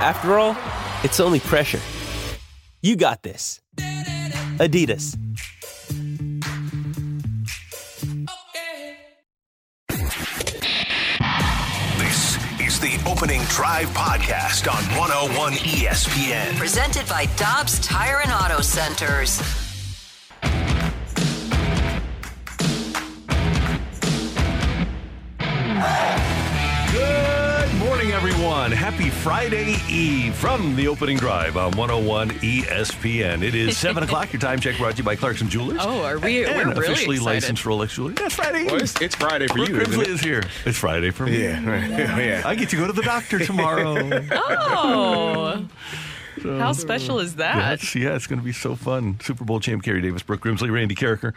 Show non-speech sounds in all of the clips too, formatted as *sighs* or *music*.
After all, it's only pressure. You got this. Adidas. This is the Opening Drive Podcast on 101 ESPN. Presented by Dobbs Tire and Auto Centers. Everyone. Happy Friday Eve from the opening drive on 101 ESPN. It is 7 *laughs* o'clock. Your time check brought to you by Clarkson Jewelers. Oh, are we? And we're really officially excited. licensed Rolex Jewelers. That's Friday Well, it's, it's Friday for Brooke you, isn't Grimsley it? is here. It's Friday for me. Yeah, right. *laughs* Oh, yeah. I get to go to the doctor tomorrow. *laughs* Oh, how special is that? That's, yeah, it's going to be so fun. Super Bowl champ Carey Davis, Brooke Grimsley, Randy Karraker.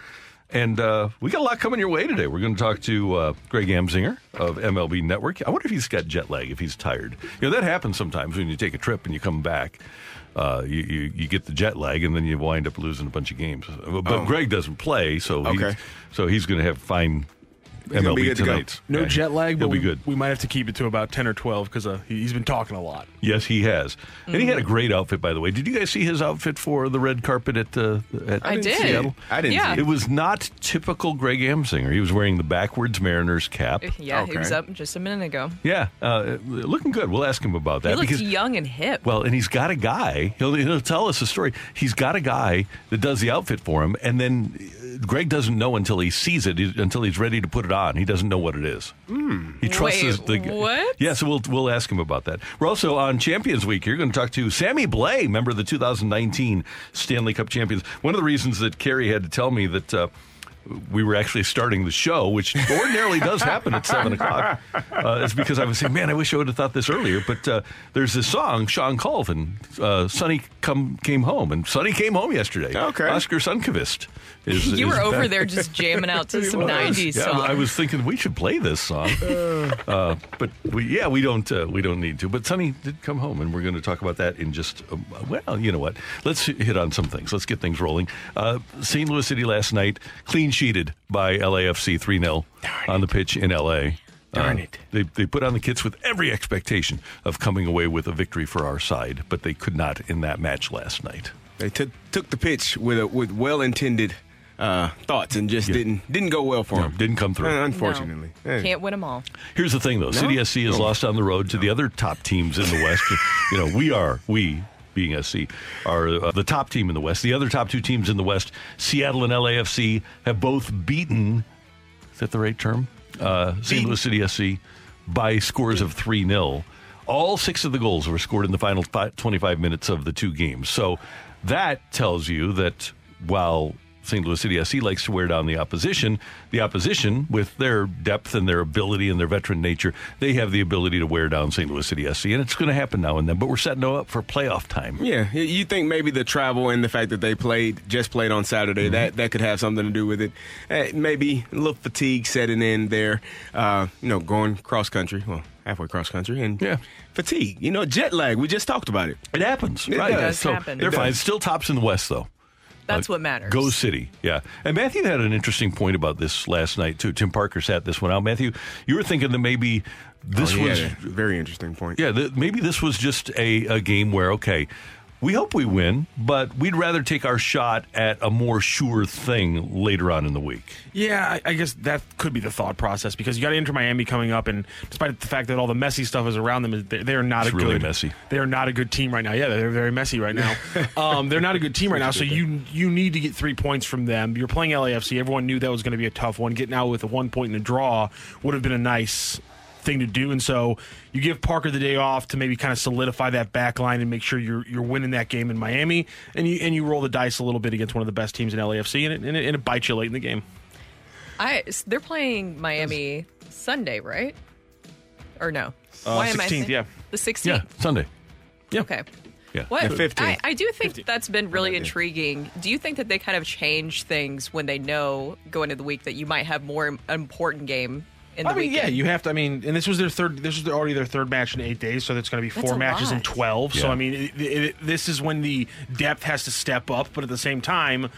And uh, we got a lot coming your way today. We're going to talk to uh, Greg Amsinger of MLB Network. I wonder if he's got jet lag, if he's tired. You know, that happens sometimes when you take a trip and you come back. Uh, you, you, you get the jet lag and then you wind up losing a bunch of games. But Greg doesn't play, so he's, Okay. so he's going to have fine gonna MLB be good to go. tonight. No Yeah, jet lag, He'll but be we, good. we might have to keep it to about 10 or 12 because uh, he- he's been talking a lot. Yes, he has. And he had a great outfit, by the way. Did you guys see his outfit for the red carpet at, uh, at I did. Seattle? I didn't Yeah. see It was not typical Greg Amsinger. He was wearing the backwards Mariners cap. Yeah, he was up just a minute ago. Yeah, uh, looking good. We'll ask him about that. He looks young and hip. well, and he's got a guy. He'll, he'll tell us a story. He's got a guy that does the outfit for him, and then uh, Greg doesn't know until he sees it, he- until he's ready to put it on. He doesn't know what it is. He trusts Wait, the what? Yeah, so we'll we'll ask him about that. We're also on Champions Week. You're going to talk to Sammy Blais, member of the 2019 Stanley Cup champions. One of the reasons that Carey had to tell me that. Uh, we were actually starting the show, which ordinarily *laughs* does happen at seven o'clock. Uh, is because I was saying, man, I wish I would have thought this earlier. But uh, there's this song, Shawn Colvin, uh, "Sonny come came home," and Sonny came home yesterday. Okay. Oscar Sundqvist. Is, you is were over back. there just jamming out to *laughs* some was. 90s yeah, songs. I was thinking we should play this song, *laughs* uh, but we, yeah, we don't uh, we don't need to. But Sonny did come home, and we're going to talk about that in just um, well, you know what? Let's hit on some things. Let's get things rolling. Uh, St. Louis City last night clean sheeted by LAFC three 0 on the pitch in LA. Darn Uh, it. They, they put on the kits with every expectation of coming away with a victory for our side, but they could not in that match last night. They took took the pitch with a, with well intended uh, thoughts and just Yeah. didn't didn't go well for No, them. didn't come through. unfortunately. Hey. Can't win them all. Here's the thing, though. City SC has No. lost on the road to the other top teams in the West. *laughs* you know, we are we being SC are uh, the top team in the West. The other top two teams in the West, Seattle and LAFC, have both beaten. Is that the right term? Uh, St. Louis City SC by scores of three 0 All six of the goals were scored in the final 25 minutes of the two games. So that tells you that while St. Louis City SC likes to wear down the opposition, the opposition, with their depth and their ability and their veteran nature, they have the ability to wear down St. Louis City SC. And it's going to happen now and then, but we're setting them up for playoff time. Yeah, you think maybe the travel and the fact that they played just played on Saturday Mm-hmm. that that could have something to do with it. Eh, maybe a little fatigue setting in there. Uh, you know, going cross country, well, halfway cross country, and Yeah. fatigue. You know, jet lag. We just talked about it. It happens, It right? does so happen. They're It fine. does. Still tops in the West, though. That's uh, what matters. Go City, yeah. And Matthew had an interesting point about this last night too. Tim Parker sat this one out. Matthew, you were thinking that maybe this Oh, he was, had very interesting point. yeah, th- maybe this was just a, a game where okay, we hope we win, but we'd rather take our shot at a more sure thing later on in the week. Yeah, I, I guess that could be the thought process because you got Inter Miami coming up, and despite the fact that all the messy stuff is around them, they're, they're not It's a really good. messy. They are not a good team right now. Yeah, they're very messy right now. *laughs* um, they're not a good team right now. So you you need to get three points from them. You're playing LAFC. Everyone knew that was going to be a tough one. Getting out with a one point and a draw would have been a nice thing to do. And so you give Parker the day off to maybe kind of solidify that back line and make sure you're you're winning that game in Miami. And you and you roll the dice a little bit against one of the best teams in LAFC, and it, and it, and it bites you late in the game. I they're playing Miami Sunday, right? Or no? Why am I 16th, saying- yeah. The 16th. Yeah, Sunday. Yeah. Okay. Yeah. What? Yeah, 15th. I, I do think 15th. that's been really intriguing. Do you think that they kind of change things when they know going into the week that you might have more important game in the I mean, weekend? yeah, you have to. I mean, and this was their third. This was already their third match in eight days, so that's going to be That's four a matches in lot. twelve. So I mean, it, it, this is when the depth has to step up, but at the same time,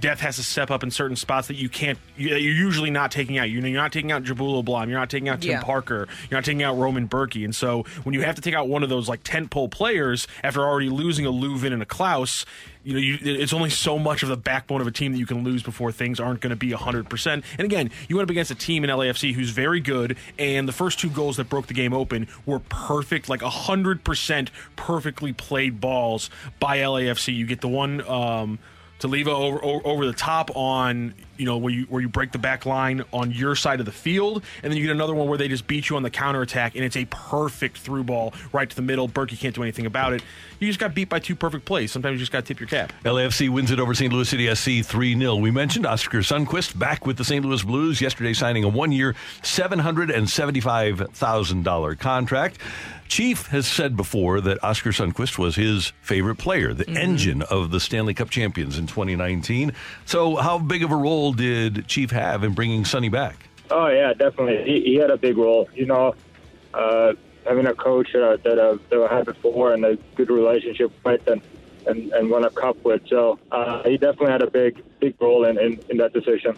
depth has to step up in certain spots that you can't. You, you're usually not taking out. You know, you're not taking out Njabulo Blom. You're not taking out Tim Yeah. Parker. You're not taking out Roman Bürki. And so when you have to take out one of those like tentpole players after already losing a Löwen and a Klauss. You know, you, it's only so much of the backbone of a team that you can lose before things aren't going to be 100%. And again, you went up against a team in LAFC who's very good, and the first two goals that broke the game open were perfect, like 100% perfectly played balls by LAFC. You get the one. Um, to leave over, over over the top on you know where you where you break the back line on your side of the field, and then you get another one where they just beat you on the counter attack, and it's a perfect through ball right to the middle. Bürki can't do anything about it. You just got beat by two perfect plays. Sometimes you just got to tip your cap. LAFC wins it over St. Louis City SC 3 0. We mentioned Oscar Sundqvist back with the St. Louis Blues yesterday, signing a one year, $775,000 contract. Chief has said before that Oscar Sundqvist was his favorite player, the mm-hmm. engine of the Stanley Cup champions in 2019. So, how big of a role did Chief have in bringing Sonny back? Oh yeah, definitely. He, he had a big role. You know, uh, having a coach uh, that uh, that I had before and a good relationship with and and, and won a cup with. So uh, he definitely had a big big role in, in, in that decision.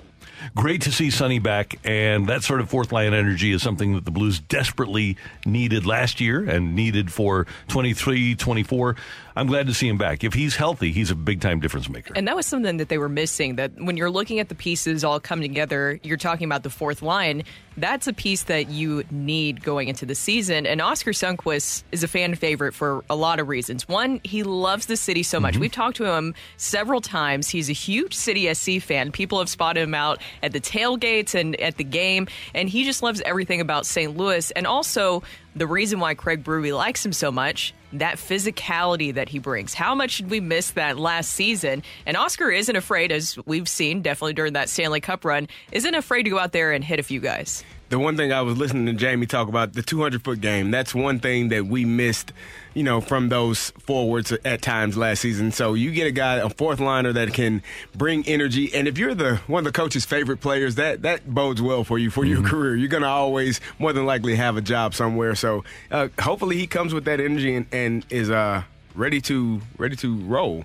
Great to see Sonny back, and that sort of fourth line energy is something that the Blues desperately needed last year and needed for 23 24. I'm glad to see him back. If he's healthy, he's a big time difference maker. And that was something that they were missing. That when you're looking at the pieces all come together, you're talking about the fourth line. That's a piece that you need going into the season. And Oscar Sundqvist is a fan favorite for a lot of reasons. One, he loves the city so much. Mm-hmm. We've talked to him several times. He's a huge City SC fan. People have spotted him out at the tailgates and at the game, and he just loves everything about St. Louis. And also, the reason why Craig Brewery likes him so much, that physicality that he brings. How much did we miss that last season? And Oscar isn't afraid, as we've seen definitely during that Stanley Cup run, isn't afraid to go out there and hit a few guys. The one thing I was listening to Jamie talk about the 200 foot game. That's one thing that we missed, you know, from those forwards at times last season. So you get a guy, a fourth liner that can bring energy, and if you're the one of the coach's favorite players, that that bodes well for you for your career. You're gonna always more than likely have a job somewhere. So uh, hopefully he comes with that energy and, and is uh, ready to ready to roll.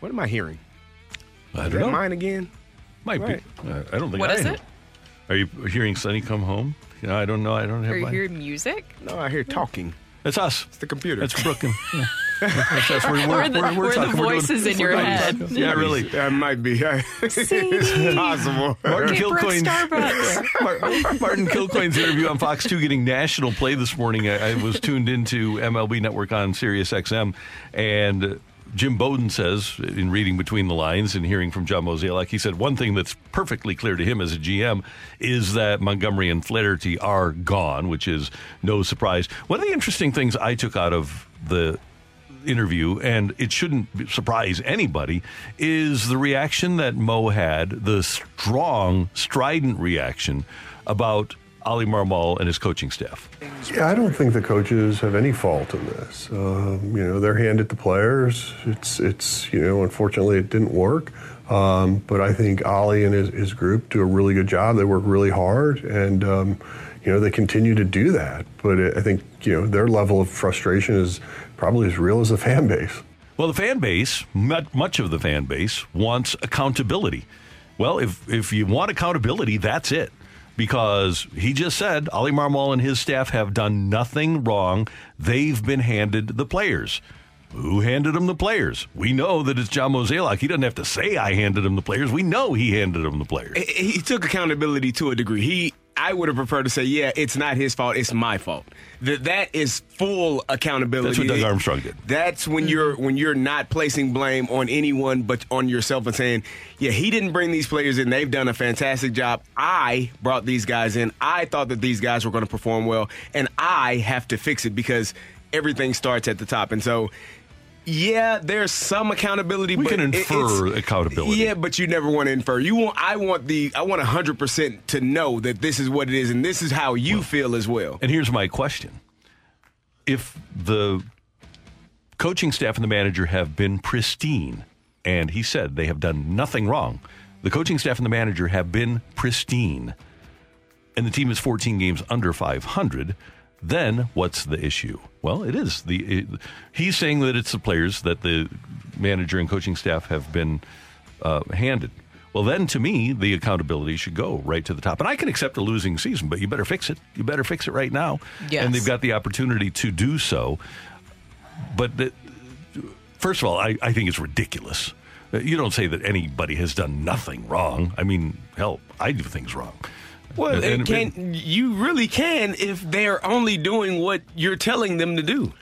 What am I hearing? I Is don't that know. mine again? Might Right. be. I don't think What I is am. it? Are you hearing Sonny come home? Yeah, I don't know. I don't have Are you mine. hearing music? No, I hear talking. It's us. It's the computer. It's Brooklyn. *laughs* Yeah. That's us. We're, Or the- or the talking. We're doing- voices in we're your doing- head. Yeah, really. That might be. *laughs* Sadie. it's possible. Martin Hey, Brooke Kilcoyne's, Starbucks. *laughs* Martin Kilcoyne's interview on Fox 2 getting national play this morning. I, I was tuned into MLB Network on Sirius XM, and Jim Bowden says, in reading between the lines and hearing from John Mozeliak, he said one thing that's perfectly clear to him as a GM is that Montgomery and Flaherty are gone, which is no surprise. One of the interesting things I took out of the interview, and it shouldn't surprise anybody, is the reaction that Mo had, the strong, strident reaction about Oli Marmol and his coaching staff. Yeah, I don't think the coaches have any fault in this. Um, you know, they're handed the players. It's, it's you know, unfortunately it didn't work. Um, but I think Oli and his, his group do a really good job. They work really hard, and um, you know they continue to do that. But I think you know their level of frustration is probably as real as the fan base. Well, the fan base, much of the fan base, wants accountability. Well, if if you want accountability, that's it. Because he just said Oli Marmol and his staff have done nothing wrong. They've been handed the players. Who handed them the players? We know that it's John Mozeliak. He doesn't have to say I handed him the players. We know he handed them the players. he took accountability to a degree. He, I would have preferred to say, yeah, it's not his fault, it's my fault. That that is full accountability. That's what Doug Armstrong did. That's when mm-hmm. you're when you're not placing blame on anyone but on yourself and saying, yeah, he didn't bring these players in. They've done a fantastic job. I brought these guys in. I thought that these guys were going to perform well, and I have to fix it because everything starts at the top. And so. Yeah, there's some accountability. We but can infer it's- accountability. Yeah, but you never want to infer. You want. I want the. I want hundred percent to know that this is what it is, and this is how you feel as well. And here's my question if the coaching staff and the manager have been pristine, and he said they have done nothing wrong. The coaching staff and the manager have been pristine, and the team is 14 games under 500. Then what's the issue? Well, it is the. It, he's saying that it's the players that the manager and coaching staff have been uh, handed. Well, then to me, the accountability should go right to the top. And I can accept a losing season, but you better fix it. You better fix it right now. Yes. And they've got the opportunity to do so. But the, first of all, I, I think it's ridiculous. You don't say that anybody has done nothing wrong. I mean, hell, I do things wrong. Well, And- it can, you really can if they're only doing what you're telling them to do.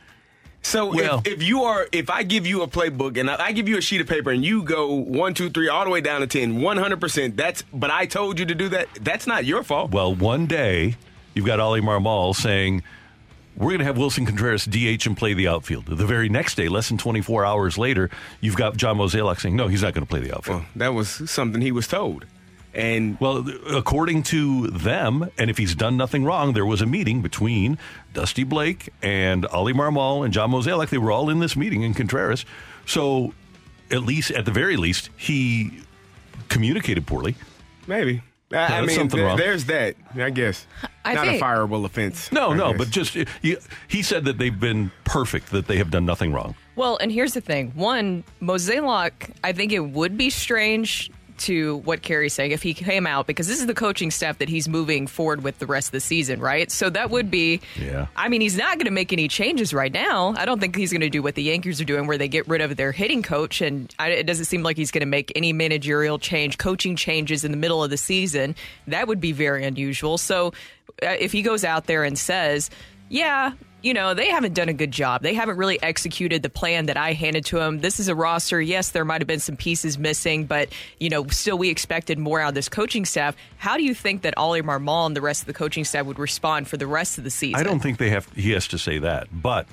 So Well- if, if you are, if I give you a playbook and I, I give you a sheet of paper and you go one, two, three, all the way down to 10, 100%, that's, but I told you to do that, that's not your fault. Well, one day you've got Oli Marmol saying, we're going to have Willson Contreras DH and play the outfield. The very next day, less than 24 hours later, you've got John Mozeliak saying, no, he's not going to play the outfield. Well, that was something he was told. And Well, according to them, and if he's done nothing wrong, there was a meeting between Dusty Blake and Oli Marmol and John Mozeliak. They were all in this meeting in Contreras. So, at least, at the very least, he communicated poorly. maybe. I, I that's mean, something there- wrong. there's that, I guess. I not think- a fireable offense. No, I no, guess. but just he, he said that they've been perfect, that they have done nothing wrong. Well, and here's the thing. One, Mosaic, I think it would be strange to what Kerry's saying if he came out because this is the coaching staff that he's moving forward with the rest of the season, right? So that would be Yeah. I mean, he's not going to make any changes right now. I don't think he's going to do what the Yankees are doing where they get rid of their hitting coach and I, it doesn't seem like he's going to make any managerial change, coaching changes in the middle of the season. That would be very unusual. So uh, if he goes out there and says, "Yeah, you know, they haven't done a good job. They haven't really executed the plan that I handed to them. This is a roster. Yes, there might have been some pieces missing, but, you know, still we expected more out of this coaching staff. How do you think that Oli Marmol and the rest of the coaching staff would respond for the rest of the season? I don't think they have. He has to say that, but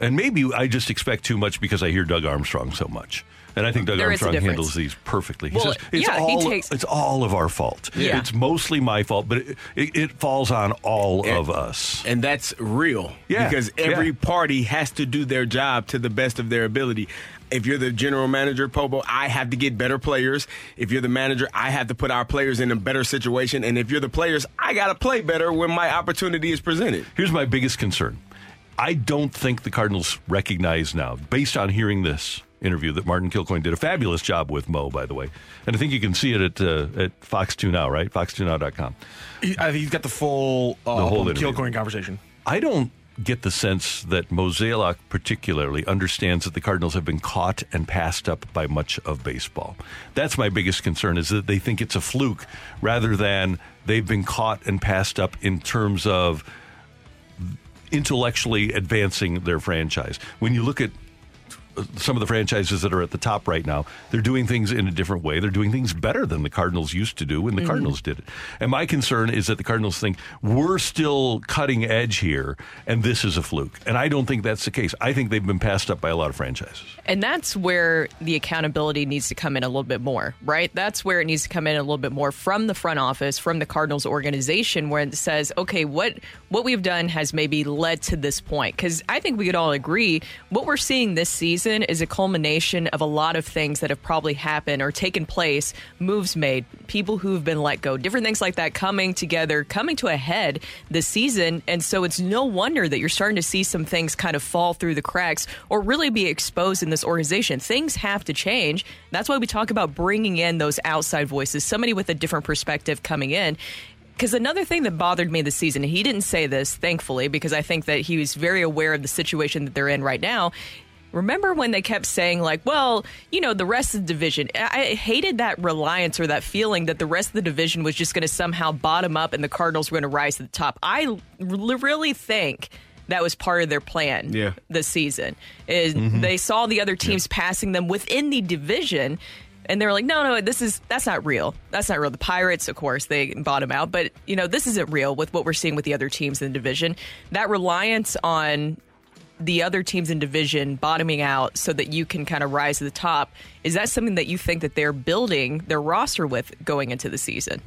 and maybe I just expect too much because I hear Doug Armstrong so much, and I think Doug There is a Armstrong handles these perfectly. He Well, says it's yeah, he all takes- it's all of our fault. Yeah. It's mostly my fault, but it, it, it falls on all of us. And that's real. Yeah, Because every yeah. party has to do their job to the best of their ability. If you're the general manager, Pobo, I have to get better players. If you're the manager, I have to put our players in a better situation. And if you're the players, I got to play better when my opportunity is presented. Here's my biggest concern. I don't think the Cardinals recognize now, based on hearing this interview, that Martin Kilcoyne did a fabulous job with Mo, by the way. And I think you can see it at uh, at Fox 2 Now, right? Fox2now.com. He, I, he's got the full uh, The whole. Kilcoyne conversation. I don't get the sense that Mozeliak particularly understands that the Cardinals have been caught and passed up by much of baseball. That's my biggest concern is that they think it's a fluke rather than they've been caught and passed up in terms of intellectually advancing their franchise. When you look at some of the franchises that are at the top right now, they're doing things in a different way. They're doing things better than the Cardinals used to do when the mm-hmm. Cardinals did it. And my concern is that the Cardinals think we're still cutting edge here and this is a fluke. And I don't think that's the case. I think they've been passed up by a lot of franchises. And that's where the accountability needs to come in a little bit more, right? That's where it needs to come in a little bit more from the front office, from the Cardinals organization, where it says, okay, what what we've done has maybe led to this point. Because I think we could all agree what we're seeing this season is a culmination of a lot of things that have probably happened or taken place, moves made, people who've been let go, different things like that coming together, coming to a head this season. And so it's no wonder that you're starting to see some things kind of fall through the cracks or really be exposed in this organization. Things have to change. That's why we talk about bringing in those outside voices, somebody with a different perspective coming in. Because another thing that bothered me this season, he didn't say this, thankfully, because I think that he was very aware of the situation that they're in right now. Remember when they kept saying, like, well, you know, the rest of the division? I hated that reliance or that feeling that the rest of the division was just going to somehow bottom up and the Cardinals were going to rise to the top. I l- really think that was part of their plan Yeah. this season. Is mm-hmm. they saw the other teams passing them within the division. And they were like, no, no, this is that's not real. That's not real. The Pirates, of course, they bottom out, but you know, this isn't real with what we're seeing with the other teams in the division. That reliance on the other teams in division bottoming out so that you can kind of rise to the top is that something that you think that they're building their roster with going into the season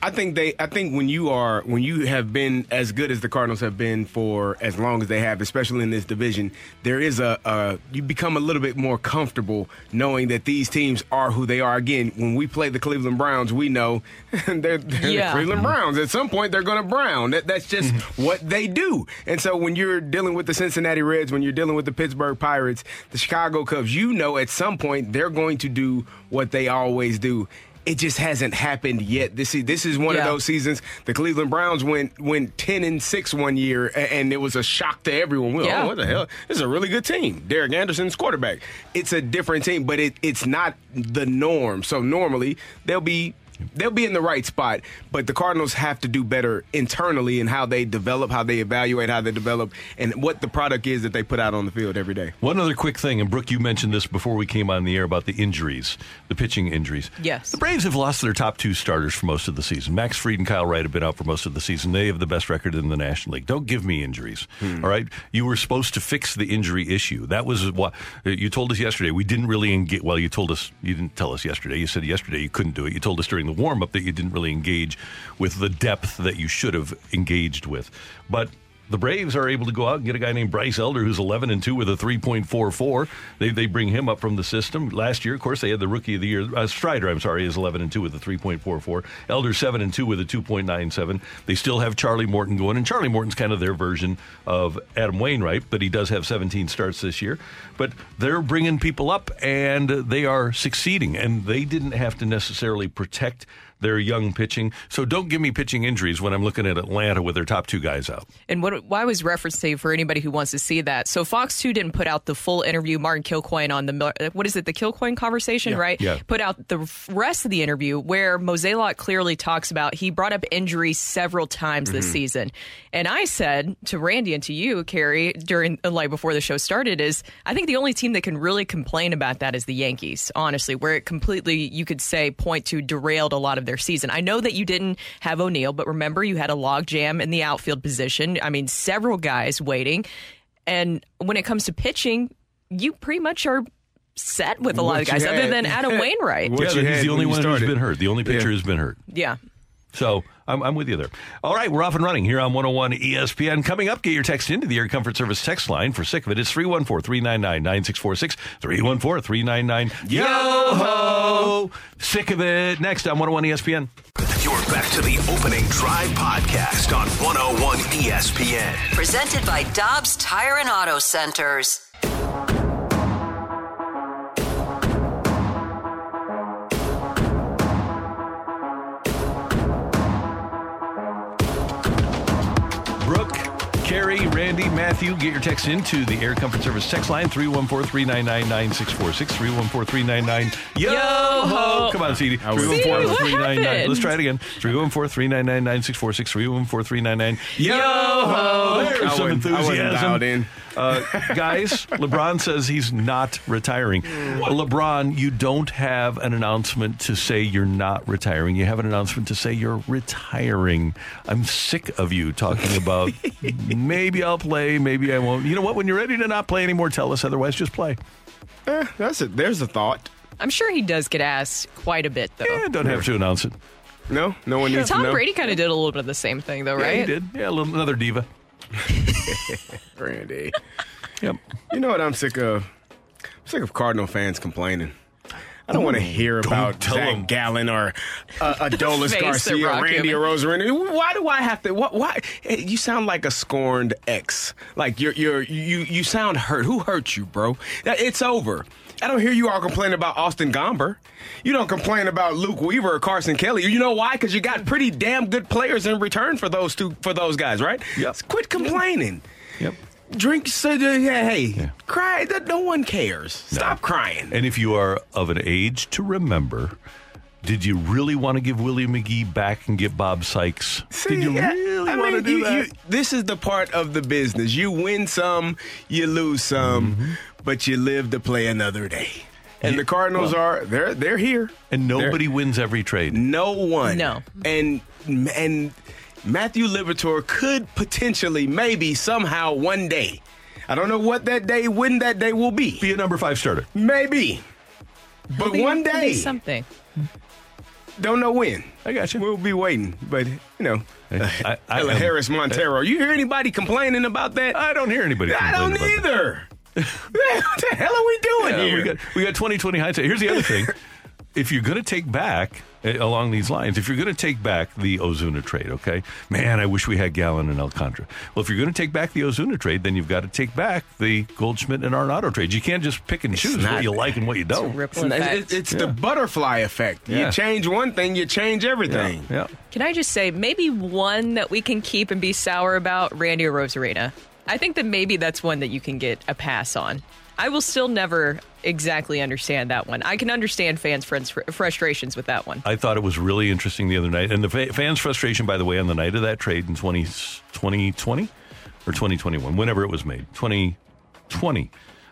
I think they. I think when you are when you have been as good as the Cardinals have been for as long as they have, especially in this division, there is a, a you become a little bit more comfortable knowing that these teams are who they are. Again, when we play the Cleveland Browns, we know *laughs* they're, they're Yeah. the Cleveland mm-hmm. Browns. At some point, they're going to brown. That, that's just mm-hmm. what they do. And so when you're dealing with the Cincinnati Reds, when you're dealing with the Pittsburgh Pirates, the Chicago Cubs, you know at some point they're going to do what they always do. It just hasn't happened yet. This is this is one of those seasons. The Cleveland Browns went went ten and six one year, and it was a shock to everyone. We Yeah. Oh, what the hell? This is a really good team. Derek Anderson's quarterback. It's a different team, but it, it's not the norm. So normally they'll be they'll be in the right spot, but the Cardinals have to do better internally in how they develop, how they evaluate, how they develop, and what the product is that they put out on the field every day. One other quick thing, and Brooke, you mentioned this before we came on the air about the injuries, the pitching injuries. Yes. The Braves have lost their top two starters for most of the season. Max Fried and Kyle Wright have been out for most of the season. They have the best record in the National League. Don't give me injuries. Hmm. All right? You were supposed to fix the injury issue. That was what you told us yesterday. We didn't really engage. Well, you told us, you didn't tell us yesterday. You said yesterday you couldn't do it. You told us during the warm up that you didn't really engage with the depth that you should have engaged with. But the Braves are able to go out and get a guy named Bryce Elder who's 11 and 2 with a 3.44. They, they bring him up from the system. Last year, of course, they had the rookie of the year. Uh, Strider, I'm sorry, is 11 and 2 with a 3.44. Elder 7 and 2 with a 2.97. They still have Charlie Morton going, and Charlie Morton's kind of their version of Adam Wainwright, but he does have 17 starts this year. But they're bringing people up, and they are succeeding, and they didn't have to necessarily protect their young pitching. So don't give me pitching injuries when I'm looking at Atlanta with their top two guys out. And what, what I was referencing for anybody who wants to see that. So Fox 2 didn't put out the full interview. Martin Kilcoyne on the, uh, what is it, the Kilcoyne conversation, right? Yeah. Put out the rest of the interview where Mozeliak clearly talks about he brought up injuries several times this mm-hmm. season. And I said to Randy and to you, Carey, during, uh, like before the show started, is I think the only team that can really complain about that is the Yankees, honestly, where it completely, you could say, point to derailed a lot of their season. I know that you didn't have O'Neill, but remember you had a logjam in the outfield position. I mean, several guys waiting. And when it comes to pitching, you pretty much are set with a lot What of guys, you other than Adam *laughs* Wainwright. What yeah, he's the only when you one who's started. been hurt. The only pitcher Yeah. who's been hurt. Yeah. So I'm, I'm with you there. All right, we're off and running here on 101 ESPN. Coming up, get your text into the Air Comfort Service text line. For sick of it, it's 314 399 9646. 314 399 Yo ho! Sick of it. Next on 101 ESPN. You're back to the opening drive podcast on 101 ESPN. Presented by Dobbs Tire and Auto Centers. Carey, Matthew, get your text into the Air Comfort Service text line 314 399 9646. 314 399 Yo ho! Come on, CD. See, what 399? Let's try it again. 314 399 9646. 314 399 Yo ho! There's I some wasn't- I wasn't enthusiasm. Dialed in. Uh, guys, LeBron says he's not retiring. LeBron, you don't have an announcement to say you're not retiring. You have an announcement to say you're retiring. I'm sick of you talking about *laughs* maybe I'll play, maybe I won't. You know what? When you're ready to not play anymore, tell us. Otherwise, just play. Eh, that's it. There's a thought. I'm sure he does get asked quite a bit, though. Eh, don't have to announce it. No, no one needs Tom to know. Brady kind of did a little bit of the same thing, though, right? Yeah, right? he did. Yeah, a little, another diva. *laughs* Randy. Yep. You know what I'm sick of? I'm sick of Cardinal fans complaining. I don't want to hear about Zach 'em. Gallen or uh, *laughs* Adolis Garcia, Brock Randy Human. Arozarena. Why do I have to? What, why? You sound like a scorned ex. Like you're, you're, you, you sound hurt. Who hurt you, bro? It's over. I don't hear you all complaining about Austin Gomber. You don't complain about Luke Weaver or Carson Kelly. You know why? Because you got pretty damn good players in return for those two, for those guys, right? Yep. Quit complaining. Yep. Drink, so, yeah, hey, yeah. cry. That no one cares. Stop crying. And if you are of an age to remember, did you really want to give Willie McGee back and get Bob Sykes? did you Yeah, really I want to do you- that? you- this is the part of the business. You win some, you lose some, Mm-hmm. but you live to play another day. And the Cardinals are they're they're here. and nobody They're- wins every trade. no one. No. And and Matthew Liberatore could potentially, maybe, somehow, one day. I don't know what that day, when that day will be. Be a number five starter. Maybe. But be- one he'll be day. something. Don't know when. I got you. We'll be waiting, but you know, I, *laughs* I, Ella am- Harris Montero. You hear anybody complaining about that? I don't hear anybody. I don't complaining about that. either. *laughs* what the hell are we doing Yeah, here? we got we got 2020 hindsight. Here's the other thing: *laughs* if you're going to take back Uh, along these lines, if you're going to take back the Ozuna trade, okay, man, I wish we had Gallen and Alcantara. Well, if you're going to take back the Ozuna trade, then you've got to take back the Goldschmidt and Arenado trades. You can't just pick and choose what you like and what you don't. Ripple It's, effect. it's- it's the butterfly effect. Yeah. You change one thing, you change everything. Yeah. Can I just say maybe one that we can keep and be sour about? Randy Arozarena. I think that maybe that's one that you can get a pass on. I will still never exactly understand that one. I can understand fans' friends frustrations with that one. I thought it was really interesting the other night. And the fa- fans' frustration, by the way, on the night of that trade in 20, 2020 or 2021, whenever it was made, 2020,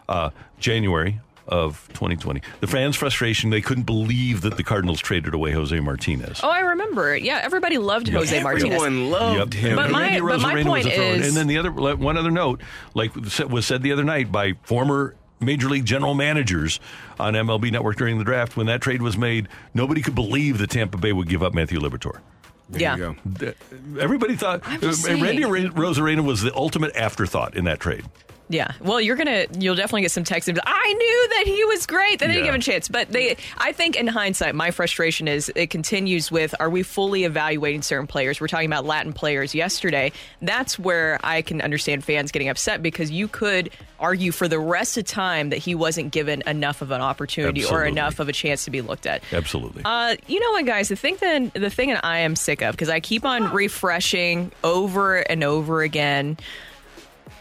uh, January of 2020. The fans' frustration, they couldn't believe that the Cardinals traded away Jose Martinez. Oh, I remember it. Yeah, everybody loved Jose Martinez. Everyone loved Yep. him. But And my- Randy but my Arozarena was point a is- and then the other one other note, like was said the other night by former Major League general managers on MLB Network during the draft, when that trade was made, nobody could believe that Tampa Bay would give up Matthew Liberatore. There yeah. you go. Everybody thought I'm just uh, Randy saying. Rosarena was the ultimate afterthought in that trade. Yeah. Well, you're gonna you'll definitely get some texts. I knew that he was great. They didn't Yeah. give him a chance. But they I think in hindsight, my frustration is it continues with are we fully evaluating certain players? We're talking about Latin players yesterday. That's where I can understand fans getting upset because you could argue for the rest of time that he wasn't given enough of an opportunity or enough of a chance to be looked at. Absolutely. Uh, you know what, guys? The thing that the thing that I am sick of because I keep on refreshing over and over again.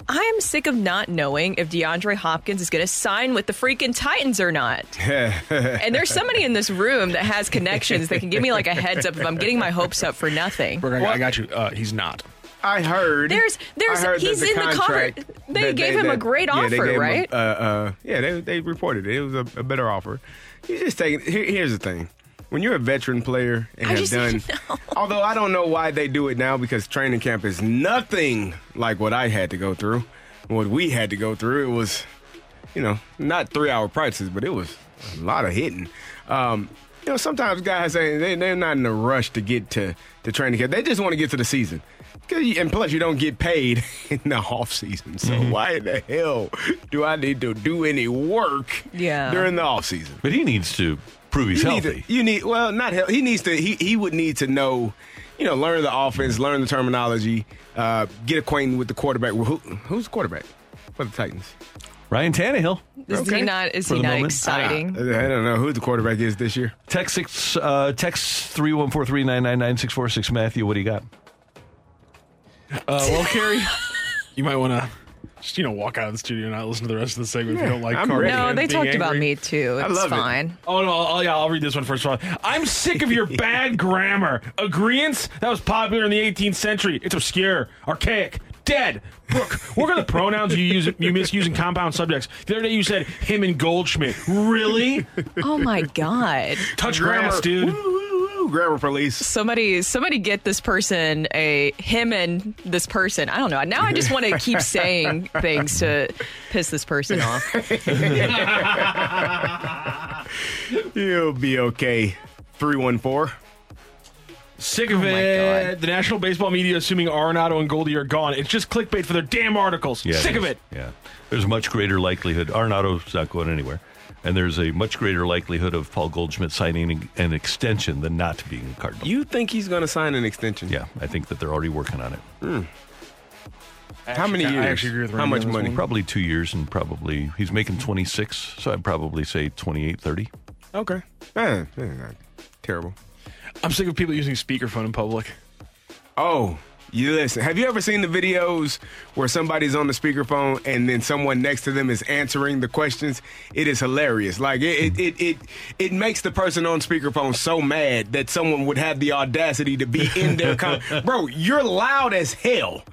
I am sick of not knowing if DeAndre Hopkins is going to sign with the freaking Titans or not. *laughs* and there's somebody in this room that has connections that can give me like a heads up if I'm getting my hopes up for nothing. Brooke, I, I got you. Uh, he's not. I heard. There's- there's- heard he's the in the cover. contract They that gave him a great yeah, they offer, gave him a- right? uh, uh, yeah, they, they reported it. It was a, a better offer. You just taking. Here, here's the thing: when you're a veteran player and I have just *laughs* done, didn't although I don't know why they do it now because training camp is nothing like what I had to go through, what we had to go through. It was, you know, not three hour practices, but it was a lot of hitting. Um, you know, sometimes guys say they, they're not in a rush to get to, to training camp. They just want to get to the season. 'Cause you- And plus, you don't get paid *laughs* in the off season. So why in the hell do I need to do any work Yeah. during the off season? but he needs to prove he's You need, to, you need well, not health. He needs to. He he would need to know, you know, learn the offense, learn the terminology, uh, get acquainted with the quarterback. Who, who's the quarterback for the Titans? Ryan Tannehill. Is Okay. he not? Is For he not moment. exciting? I don't know who the quarterback is this year. Text six uh, text three one four three nine nine nine six four six. Matthew, what do you got? Uh, well, Carey, you might want to just you know walk out of the studio and not listen to the rest of the segment if you don't like. I'm Cardi ready. no, and they being talked about angry. me too. I It's love it. fine. Oh no! Oh yeah, I'll read this one first of all. I'm sick of your *laughs* bad grammar. Agreements that was popular in the 18th century. It's obscure, archaic, dead. Brooke, what are the pronouns you use? You misuse in compound subjects. The other day you said him and Goldschmidt. Really? Oh my god. Touch grass, dude. Woo, grammar police. somebody somebody get this person a him and this person i don't know now i just want to keep *laughs* saying things to piss this person off *laughs* You'll be okay. Three one four. Sick of Oh it. God. The national baseball media assuming Arenado and Goldie are gone. It's just clickbait for their damn articles. Yeah, Sick of it. Yeah, there's a much greater likelihood. Arenado's not going anywhere, and there's a much greater likelihood of Paul Goldschmidt signing an extension than not being a Cardinal. You think he's going to sign an extension? yeah, I think that they're already working on it. How many I years? actually agree with How much money? one. Probably two years, and probably he's making 26, so I'd probably say 28, 30. Okay. Eh, eh, terrible. I'm sick of people using speakerphone in public. Oh, you listen. Have you ever seen the videos where somebody's on the speakerphone and then someone next to them is answering the questions? It is hilarious. Like it, it, it, it, it makes the person on speakerphone so mad that someone would have the audacity to be in their *laughs* con- bro. You're loud as hell.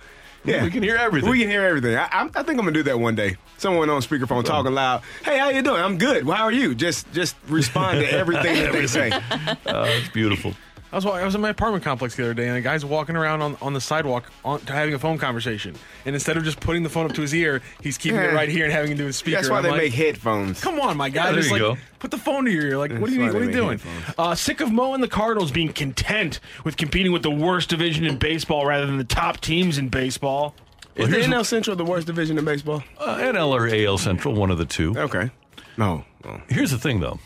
Yeah, We can hear everything. We can hear everything. I, I, I think I'm gonna do that one day. Someone on speakerphone talking loud. Hey, how you doing? I'm good. Well, how are you? Just, just respond to *laughs* everything that they say. Uh, *laughs* it's beautiful. I was, I was in my apartment complex the other day, and a guy's walking around on, on the sidewalk on, having a phone conversation. And instead of just putting the phone up to his ear, he's keeping it right here and having it to his speaker. That's why I'm they like, make headphones. Come on, my guy. Yeah, there just you like go. put the phone to your ear. Like, what are you, what are you doing? Uh, sick of Mo and the Cardinals being content with competing with the worst division in baseball rather than the top teams in baseball. Is the NL Central the worst division in baseball? Uh, NL or AL Central, one of the two. Okay. No. no. Here's the thing, though.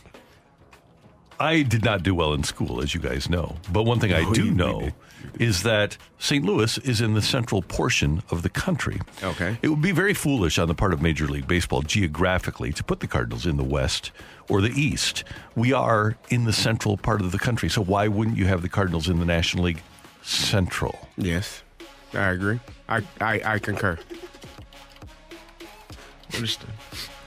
I did not do well in school, as you guys know. But one thing I do know is that St. Louis is in the central portion of the country. Okay. It would be very foolish on the part of Major League Baseball geographically to put the Cardinals in the West or the East. We are in the central part of the country. So why wouldn't you have the Cardinals in the National League Central? Yes. I agree. I, I, I concur. Just,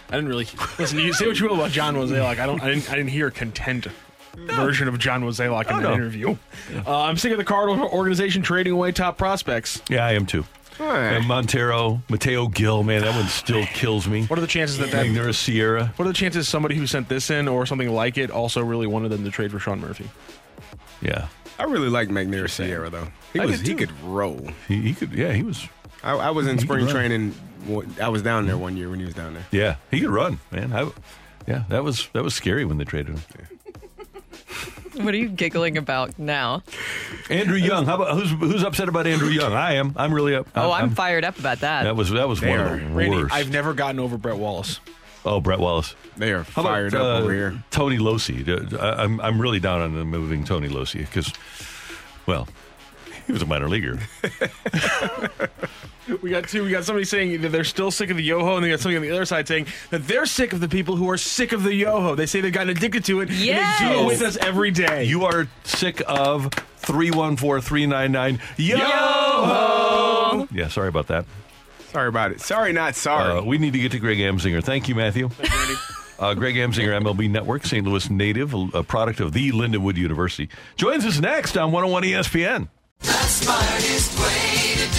I didn't really listen. You say what you will about John Mozeliak. I don't. I didn't. I didn't hear a content version of John Mozeliak in Oh, the no. interview. Uh, I'm sick of the Cardinal organization trading away top prospects. Yeah, I am too. Alright. And Montero, Mateo Gil, man, that one still kills me. What are the chances that that? Magneuris Sierra. What are the chances somebody who sent this in or something like it also really wanted them to trade for Sean Murphy? Yeah. I really like Magneuris Sierra though. He I was he too. could roll. He, he could, yeah, he was, I, I was in He spring training. I was down there one year when he was down there. yeah, he could run, man. I, yeah, that was that was scary when they traded him. *laughs* What are you giggling about now? Andrew Young, how about who's who's upset about Andrew Young? I am. I'm really up. Oh, I'm fired up about that. That was that was one of the Randy, worst. I've never gotten over Brett Wallace. oh, Brett Wallace. They are How about fired up uh, over here. Tony Losi? I, I'm I'm really down on the moving Tony Losi because, well, he was a minor leaguer. *laughs* We got two. We got somebody saying that they're still sick of the yoho, and they got somebody on the other side saying that they're sick of the people who are sick of the yoho. They say they've gotten addicted to it. And they do it Yes. with us every day. You are sick of three one four three nine nine. Yo. Yeah, sorry about that. Sorry about it. Sorry, not sorry. Uh, we need to get to Greg Amsinger. Thank you, Matthew. Uh, Greg Amsinger, MLB Network, St. Louis native, a a product of the Lindenwood University, joins us next on 101 ESPN. The smartest way to do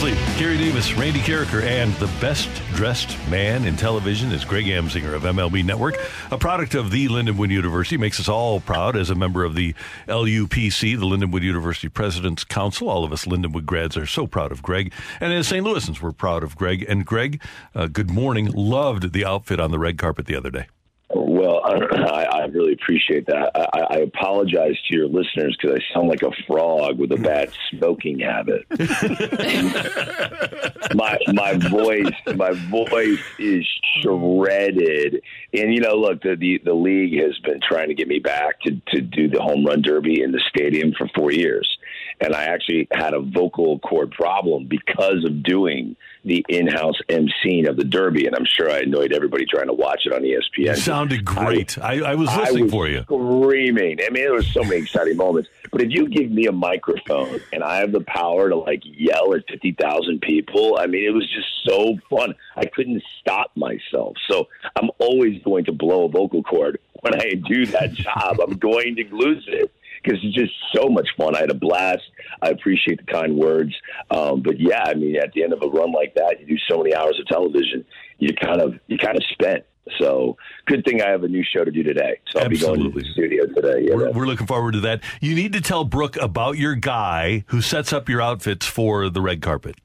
Grimsley, Carey Davis, Randy Karraker, and the best dressed man in television is Greg Amsinger of MLB Network, a product of the Lindenwood University. Makes us all proud as a member of the LUPC, the Lindenwood University President's Council. All of us Lindenwood grads are so proud of Greg. And as St. Louisans, we're proud of Greg. And Greg, uh, good morning. Loved the outfit on the red carpet the other day. Well, I, I really appreciate that. I, I apologize to your listeners because I sound like a frog with a bad smoking habit. *laughs* my my voice, my voice is shredded. And you know, look, the, the the league has been trying to get me back to to do the home run derby in the stadium for four years. And I actually had a vocal cord problem because of doing the in-house emceeing of the Derby, and I'm sure I annoyed everybody trying to watch it on ESPN. You sounded great. I, I was listening was for you. Screaming. I mean, there was so many exciting moments. But if you give me a microphone and I have the power to like yell at fifty thousand people, I mean, it was just so fun. I couldn't stop myself. So I'm always going to blow a vocal cord when I do that *laughs* job. I'm going to lose it because it's just so much fun. I had a blast. I appreciate the kind words. Um, but yeah, I mean, at the end of a run like that, you do so many hours of television, you kind of you kind of spent. So good thing I have a new show to do today. So I'll be going to the studio today. Yeah, We're, we're looking forward to that. You need to tell Brooke about your guy who sets up your outfits for the red carpet.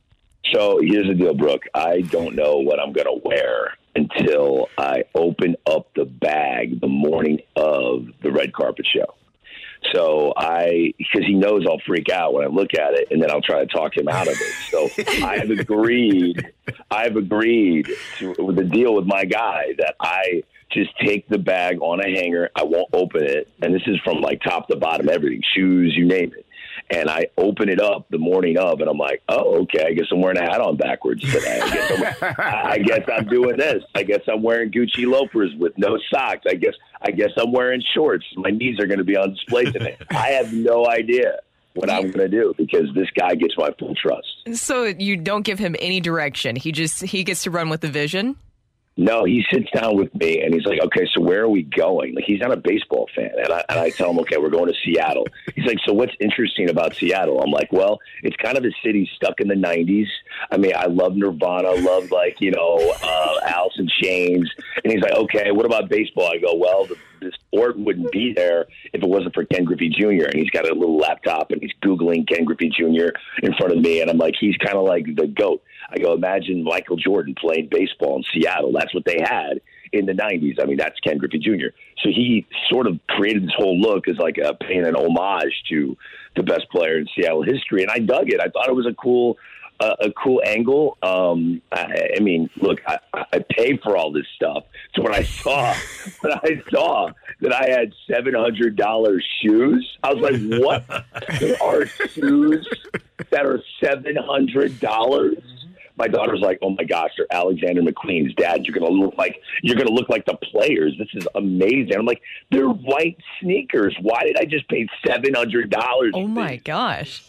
So here's the deal, Brooke. I don't know what I'm going to wear until I open up the bag the morning of the red carpet show. So I, because he knows I'll freak out when I look at it, and then I'll try to talk him out of it. So *laughs* I've agreed. I've agreed to with the deal with my guy that I just take the bag on a hanger. I won't open it, and this is from like top to bottom, everything, shoes, you name it. And I open it up the morning of, and I'm like, oh, okay. I guess I'm wearing a hat on backwards today. I guess I'm, *laughs* I guess I'm doing this. I guess I'm wearing Gucci loafers with no socks. I guess I guess I'm wearing shorts. My knees are going to be on display today. *laughs* I have no idea what I'm going to do because this guy gets my full trust. So you don't give him any direction. He just he gets to run with the vision. No, he sits down with me and he's like, "Okay, so where are we going?" Like he's not a baseball fan, and I, and I tell him, "Okay, we're going to Seattle." He's like, "So what's interesting about Seattle?" I'm like, "Well, it's kind of a city stuck in the '90s. I mean, I love Nirvana, love like you know uh, Alice in Chains." And he's like, "Okay, what about baseball?" I go, "Well, the, the sport wouldn't be there if it wasn't for Ken Griffey Jr." And he's got a little laptop and he's googling Ken Griffey Jr. in front of me, and I'm like, "He's kind of like the goat." I go, imagine Michael Jordan playing baseball in Seattle. That's what they had in the 90s. I mean, that's Ken Griffey Jr. So he sort of created this whole look as like a, paying an homage to the best player in Seattle history. And I dug it. I thought it was a cool, uh, a cool angle. Um, I, I mean, look, I, I pay for all this stuff. So when I saw, *laughs* when I saw that I had seven hundred dollars shoes, I was like, "What? *laughs* there are shoes that are seven hundred dollars?" My daughter's like, "Oh my gosh, they're Alexander McQueen's dad. You're gonna look like you're gonna look like the players. This is amazing." I'm like, "They're white sneakers. Why did I just pay seven hundred dollars?" Oh my gosh.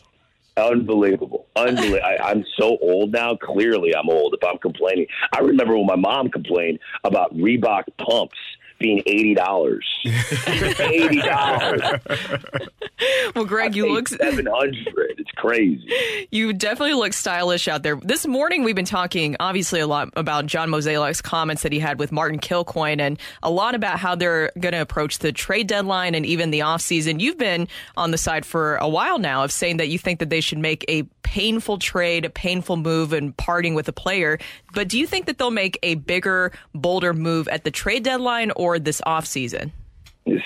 Unbelievable. Unbelievable. I, I'm so old now. Clearly, I'm old if I'm complaining. I remember when my mom complained about Reebok pumps being $80. *laughs* $80. Well, Greg, you look 700 It's crazy. You definitely look stylish out there. This morning, we've been talking obviously a lot about John Mozeliak's comments that he had with Martin Kilcoyne and a lot about how they're going to approach the trade deadline and even the offseason. You've been on the side for a while now of saying that you think that they should make a painful trade, a painful move, and parting with a player. But do you think that they'll make a bigger, bolder move at the trade deadline or this offseason?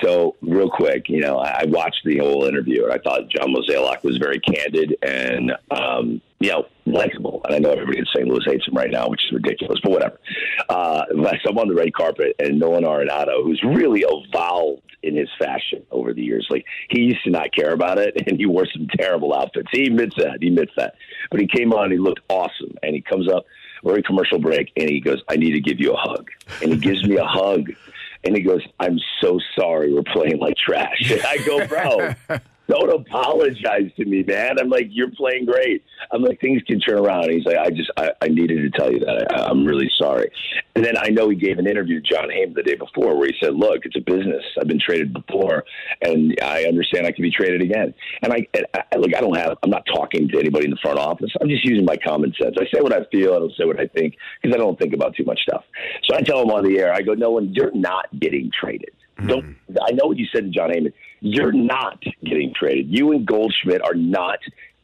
So, real quick, you know, I watched the whole interview and I thought John Mozeliak was very candid and, um, you know, likable. And I know everybody in St. Louis hates him right now, which is ridiculous, but whatever. Uh, I'm on the red carpet and Nolan Arenado, who's really evolved in his fashion over the years. Like, he used to not care about it *laughs* and he wore some terrible outfits. He admits that. He admits that. But he came on, he looked awesome. And he comes up, we're in commercial break, and he goes, I need to give you a hug. And he gives me a hug. And he goes, I'm so sorry we're playing like trash. And *laughs* I go, bro, *laughs* don't apologize to me, man. I'm like, you're playing great. I'm like, things can turn around. And he's like, I just, I, I needed to tell you that. I, I'm really sorry. And then I know he gave an interview to John Heyman the day before where he said, look, it's a business. I've been traded before and I understand I can be traded again. And I, and I look, I don't have, I'm not talking to anybody in the front office. I'm just using my common sense. I say what I feel. I don't say what I think because I don't think about too much stuff. So I tell him on the air, I go, no one, you're not getting traded. Mm-hmm. Don't. I know what you said to John Heyman. You're not getting traded. You and Goldschmidt are not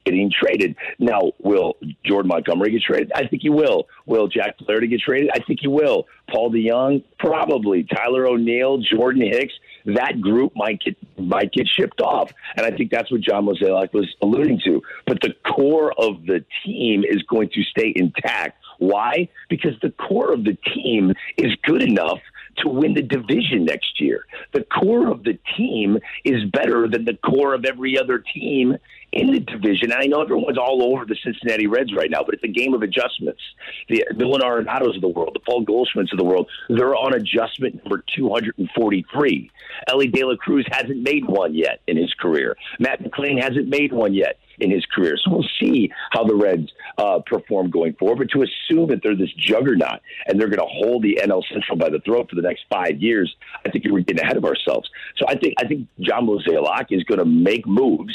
getting traded. Now, will Jordan Montgomery get traded? I think he will. Will Jack Flaherty get traded? I think he will. Paul DeJong, probably. Tyler O'Neill, Jordan Hicks. That group might get might get shipped off, and I think that's what John Mozeliak was alluding to. But the core of the team is going to stay intact. Why? Because the core of the team is good enough to win the division next year. The core of the team is better than the core of every other team in the division. And I know everyone's all over the Cincinnati Reds right now, but it's a game of adjustments. The Dylan Arenados of the world, the Paul Goldschmidts of the world, they're on adjustment number 243. Elly De La Cruz hasn't made one yet in his career. Matt McLain hasn't made one yet in his career. So we'll see how the Reds uh, perform going forward. But to assume that they're this juggernaut and they're going to hold the NL Central by the throat for the next five years, I think we're getting ahead of ourselves. So I think I think John Mozeliak is going to make moves.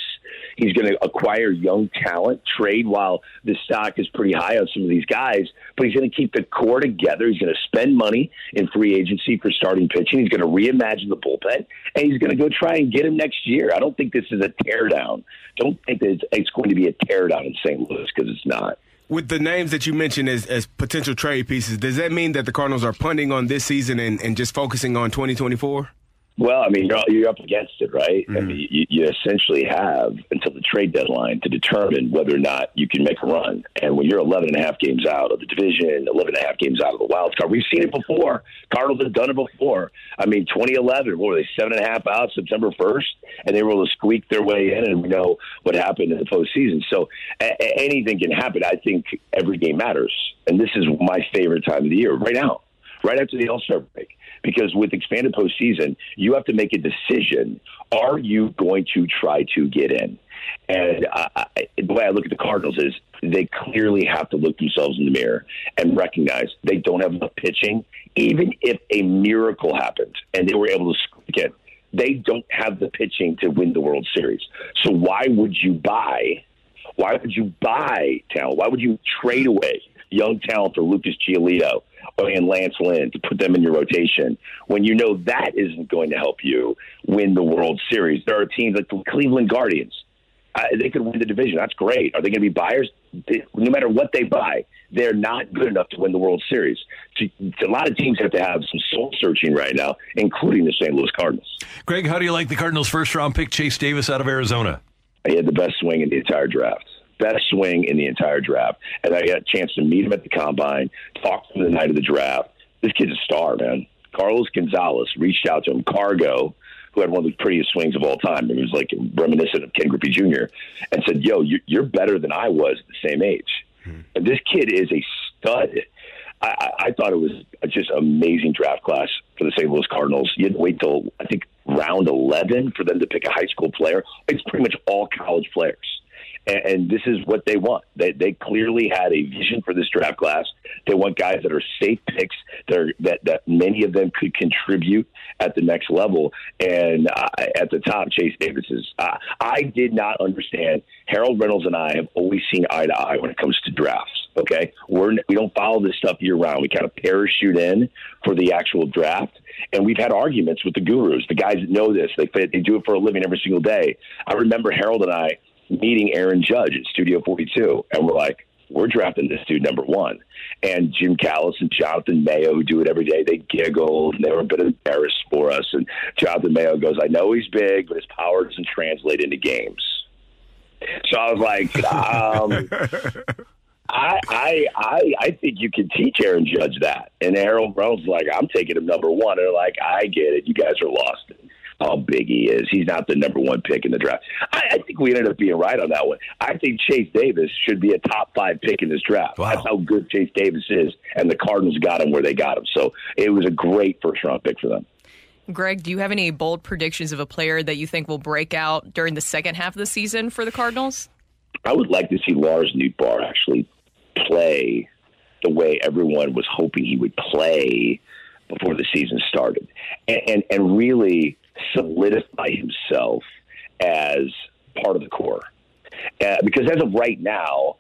He's going to acquire young talent, trade while the stock is pretty high on some of these guys, but he's going to keep the core together. He's going to spend money in free agency for starting pitching. He's going to reimagine the bullpen, and he's going to go try and get him next year. I don't think this is a teardown. Don't think that it's, it's going to be a teardown in St. Louis because it's not. With the names that you mentioned as, as potential trade pieces, does that mean that the Cardinals are punting on this season and, and just focusing on 2024? Well, I mean, you're, you're up against it, right? I mm-hmm. mean, you, you essentially have until the trade deadline to determine whether or not you can make a run. And when you're 11 and a half games out of the division, 11 and a half games out of the wild card, we've seen it before. Cardinals have done it before. I mean, 2011, what were they, seven and a half out September 1st? And they were able to squeak their way in, and we know what happened in the postseason. So a- a- anything can happen. I think every game matters. And this is my favorite time of the year right now right after the All Star break. Because with expanded postseason, you have to make a decision. Are you going to try to get in? And I, the way I look at the Cardinals is they clearly have to look themselves in the mirror and recognize they don't have enough pitching. Even if a miracle happened and they were able to squeak it, they don't have the pitching to win the World Series. So why would you buy? Why would you buy talent? Why would you trade away young talent for Lucas Giolito and Lance Lynn to put them in your rotation when you know that isn't going to help you win the World Series? There are teams like the Cleveland Guardians. Uh, they could win the division. That's great. Are they going to be buyers? They, no matter what they buy, they're not good enough to win the World Series. So, a lot of teams have to have some soul searching right now, including the St. Louis Cardinals. Greg, how do you like the Cardinals' first round pick, Chase Davis out of Arizona? He had the best swing in the entire draft. Best swing in the entire draft. And I got a chance to meet him at the combine, talk to him the night of the draft. This kid's a star, man. Carlos Gonzalez reached out to him, Cargo, who had one of the prettiest swings of all time. And he was like reminiscent of Ken Griffey Jr. and said, Yo, you- you're better than I was at the same age. Hmm. And this kid is a stud. I, I I thought it was just amazing draft class for the St. Louis Cardinals. You had to wait till I think round eleven for them to pick a high school player. It's pretty much all college players, and, and this is what they want. They they clearly had a vision for this draft class. They want guys that are safe picks. That are, that that many of them could contribute at the next level. And uh, at the top, Chase Davis is. Uh, I did not understand. Harold Reynolds and I have always seen eye to eye when it comes to drafts. Okay, we're we don't follow this stuff year round. We kind of parachute in for the actual draft, and we've had arguments with the gurus, the guys that know this. They they do it for a living every single day. I remember Harold and I meeting Aaron Judge at Studio 42, and we're like, we're drafting this dude number one. And Jim Callis and Jonathan Mayo, who do it every day, they giggled and they were a bit embarrassed for us. And Jonathan Mayo goes, I know he's big, but his power doesn't translate into games. So I was like, *laughs* um, I, I, I, I think you can teach Aaron Judge that. And Harold is like, I'm taking him number one. And they're like, I get it. You guys are lost how big he is. He's not the number one pick in the draft. I, I think we ended up being right on that one. I think Chase Davis should be a top five pick in this draft. That's how good Chase Davis is. And the Cardinals got him where they got him. So it was a great first round pick for them. Greg, do you have any bold predictions of a player that you think will break out during the second half of the season for the Cardinals? I would like to see Lars Nootbaar actually play the way everyone was hoping he would play before the season started, and and, and really solidify himself as part of the core. Uh, because as of right now,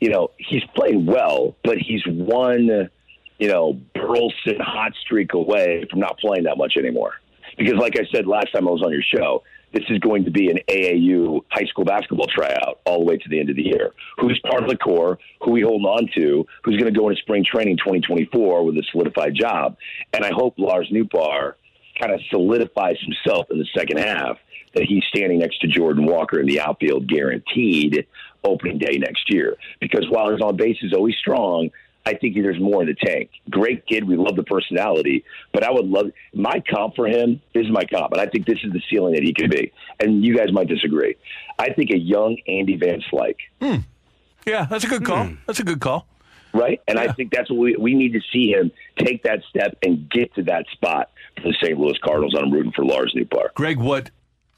you know he's playing well, but he's one, you know, Burleson hot streak away from not playing that much anymore. Because, like I said last time I was on your show, this is going to be an AAU high school basketball tryout all the way to the end of the year. Who's part of the core? Who we hold on to? Who's going to go into spring training 2024 with a solidified job? And I hope Lars Nootbaar kind of solidifies himself in the second half that he's standing next to Jordan Walker in the outfield guaranteed opening day next year. Because while his on base is always strong, I think there's more in the tank. Great kid. We love the personality. But I would love my comp for him. This is my comp. And I think this is the ceiling that he could be. And you guys might disagree. I think a young Andy Van Slyke. Hmm. Yeah, that's a good call. Hmm. That's a good call. Right? And I think that's what we, we need to see him take that step and get to that spot for the St. Louis Cardinals. I'm rooting for Lars Nootbaar. Greg, what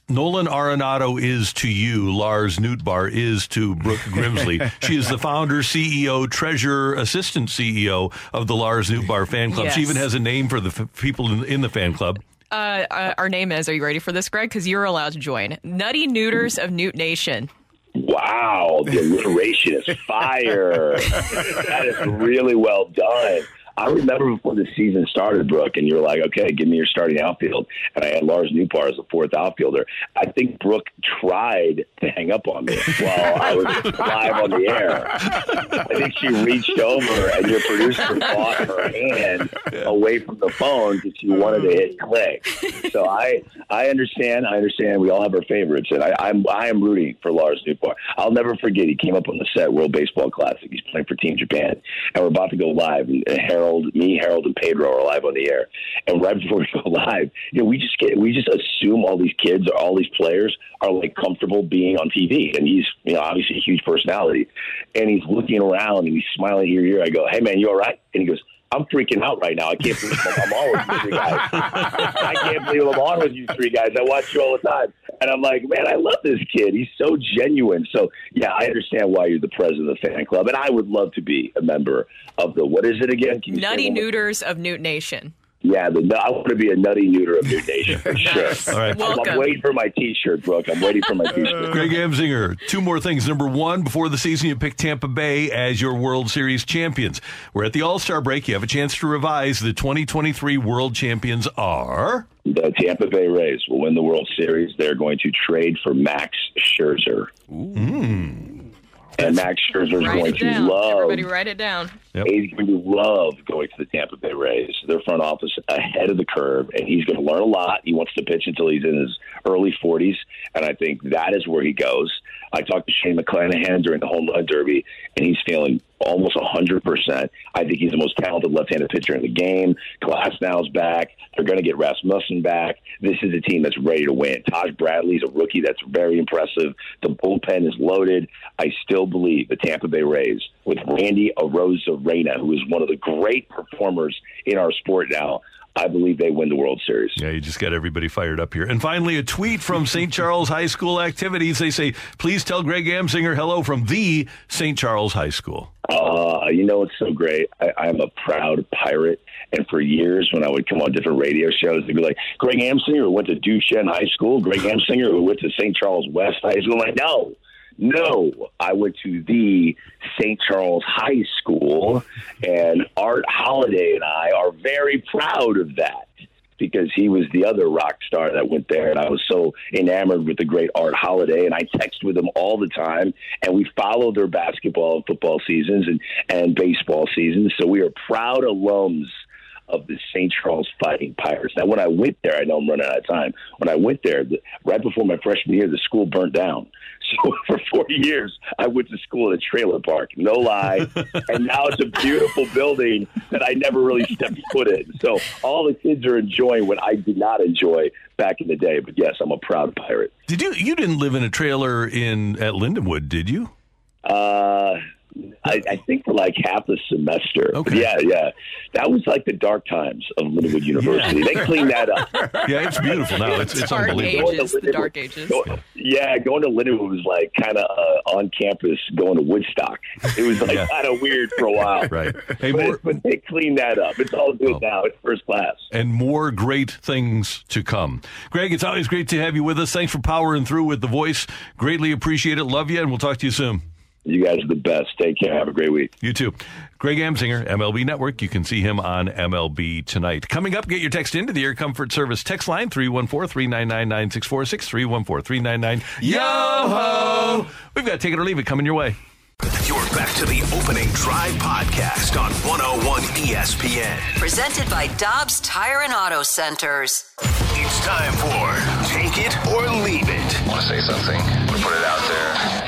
Nolan Arenado is to you, Lars Nootbaar is to Brooke *laughs* Grimsley. she is the founder, CEO, treasurer, assistant CEO of the Lars Nootbaar fan club. She even has a name for the f- people in, in the fan club. Uh, uh, our name is. Are you ready for this, Greg? Because you're allowed to join. Nutty Neuters of Newt Nation. Wow, the alliteration is fire. *laughs* that is really well done. I remember before the season started, Brooke, and you're like, okay, give me your starting outfield. And I had Lars Nootbaar as the fourth outfielder. I think Brooke tried to hang up on me while I was live on the air. I think she reached over and your producer caught her hand away from the phone because she wanted to hit click. So I I understand. I understand. We all have our favorites, and I, I'm I am rooting for Lars Nootbaar. I'll never forget. He came up on the set World Baseball Classic. He's playing for Team Japan, and we're about to go live. And Harold, me, Harold, and Pedro are live on the air. And right before *laughs* we go live, you know, we just get we just assume all these kids or all these players are like comfortable being on TV, and he's you know obviously a huge personality, and he's looking around and he's smiling to ear. I go, "Hey man, you all right?" And he goes. I'm freaking out right now. I can't believe I'm on with you three guys. I can't believe I'm on with you three guys. I watch you all the time. And I'm like, man, I love this kid. He's so genuine. So, yeah, I understand why you're the president of the fan club. And I would love to be a member of the, what is it again? Nutty Neuters of Newt Nation. Yeah, the, I want to be a nutty neuter of Newt Nation for *laughs* sure. All right. I'm, I'm waiting for my T-shirt, Brooke. I'm waiting for my uh, T-shirt. Greg Amsinger, two more things. Number one, before the season, you picked Tampa Bay as your World Series champions. We're at the All Star break. You have a chance to revise. The 2023 World Champions are. The Tampa Bay Rays will win the World Series. They're going to trade for Max Scherzer. Hmm. And Max Scherzer is going to down. love Everybody write it down. He's going to love going to the Tampa Bay Rays. Their front office ahead of the curve, and he's going to learn a lot. He wants to pitch until he's in his early 40s, and I think that is where he goes. I talked to Shane McClanahan during the home run derby, and he's feeling almost 100%. I think he's the most talented left-handed pitcher in the game. Glasnow's back. They're going to get Rasmussen back. This is a team that's ready to win. Taj Bradley's a rookie that's very impressive. The bullpen is loaded. I still believe the Tampa Bay Rays with Randy Arozarena, who is one of the great performers in our sport now. I believe they win the World Series. Yeah, you just got everybody fired up here. And finally, a tweet from St. Charles High School activities. They say, please tell Greg Amsinger hello from the St. Charles High School. Uh, you know, it's so great. I, I'm a proud pirate. And for years, when I would come on different radio shows, they'd be like, Greg Amsinger, who went to Duchesne High School. Greg Amsinger, who went to St. Charles West High School. I'm like, no, no. I went to the St. Charles High School. And Art Holliday and I are very proud of that because he was the other rock star that went there. And I was so enamored with the great Art Holliday. And I text with him all the time. And we follow their basketball and football seasons and, and baseball seasons. So we are proud alums of the St. Charles Fighting Pirates. Now, when I went there, I know I'm running out of time. When I went there, the, right before my freshman year, the school burnt down. *laughs* So for four years, I went to school at a trailer park. No lie. *laughs* and now it's a beautiful building that I never really stepped foot in. So all the kids are enjoying what I did not enjoy back in the day. But yes, I'm a proud pirate. Did you? You didn't live in a trailer in at Lindenwood, did you? Uh, I, I think for like half the semester. Okay. Yeah, yeah. That was like the dark times of Lindenwood University. They cleaned that up. *laughs* Yeah, it's beautiful now. It's, it's dark unbelievable. ages, the dark ages. Go- yeah, going to Lindenwood was like kind of uh, on campus going to Woodstock. It was like Yeah. *laughs* kind of weird for a while. *laughs* Right. Hey, but, more, but they cleaned that up. It's all good now. It's first class. and more great things to come. Greg, it's always great to have you with us. Thanks for powering through with the voice. Greatly appreciate it. Love you, and we'll talk to you soon. You guys are the best. Take care. Have a great week. You too. Greg Amsinger, MLB Network. You can see him on MLB tonight. Coming up, get your text into the Air Comfort Service text line 314 399 9646 314 399 Yo ho! We've got Take It or Leave It coming your way. You're back to the opening drive podcast on 101 ESPN. Presented by Dobbs Tire and Auto Centers. It's time for Take It or Leave It. Want to say something? Want to put it out there?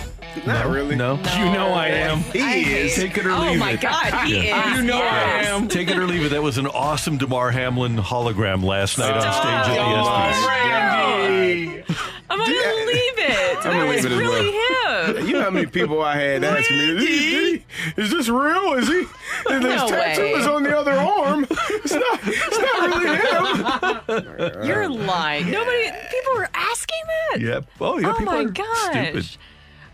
Not no? really. No? *laughs* You know I am. He is. Take it or leave it. Oh leave my it. God, he Yeah. is. You know yes. I am. Take it or leave it. That was an awesome Damar Hamlin hologram last night on stage at the ESPYs. Randy. I'm gonna leave it. I'm gonna that was it as really well. him. You know how many people I had asking me, is, he, is this real? Is he? Is this No tattoo way. is on the other arm. It's not, it's not really him. You're lying. Nobody. People were asking that. Yep. Oh, yeah. Oh people my are gosh. stupid.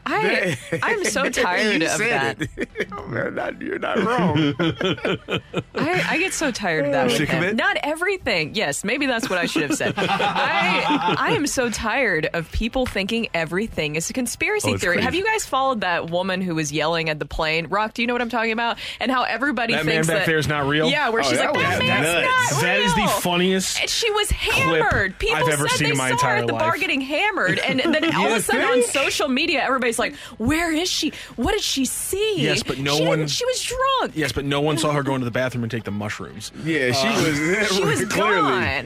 I I'm so *laughs* tired You of said that. it. *laughs* Oh, man, not- you're not wrong. *laughs* I, I get so tired of that. with of him. it? Not everything. Yes, maybe that's what I should have said. I I am so tired of people thinking everything is a conspiracy Oh, it's theory. crazy. Have you guys followed that woman who was yelling at the plane? Rock, do you know what I'm talking about? And how everybody That man thinks back that there is not real? Yeah, where Oh, she's oh, that like, that man's nuts. not That is the real." funniest And she was hammered. People I've ever said seen they in my saw her entire at the bar life. getting hammered, and then all of a sudden on think? social media, everybody's like, "Where is she? What did she see?" Yes, but no She one- She was drunk. Yes, but no one saw her go into the bathroom and take the mushrooms. Yeah, she was. *laughs* She was *laughs* clearly.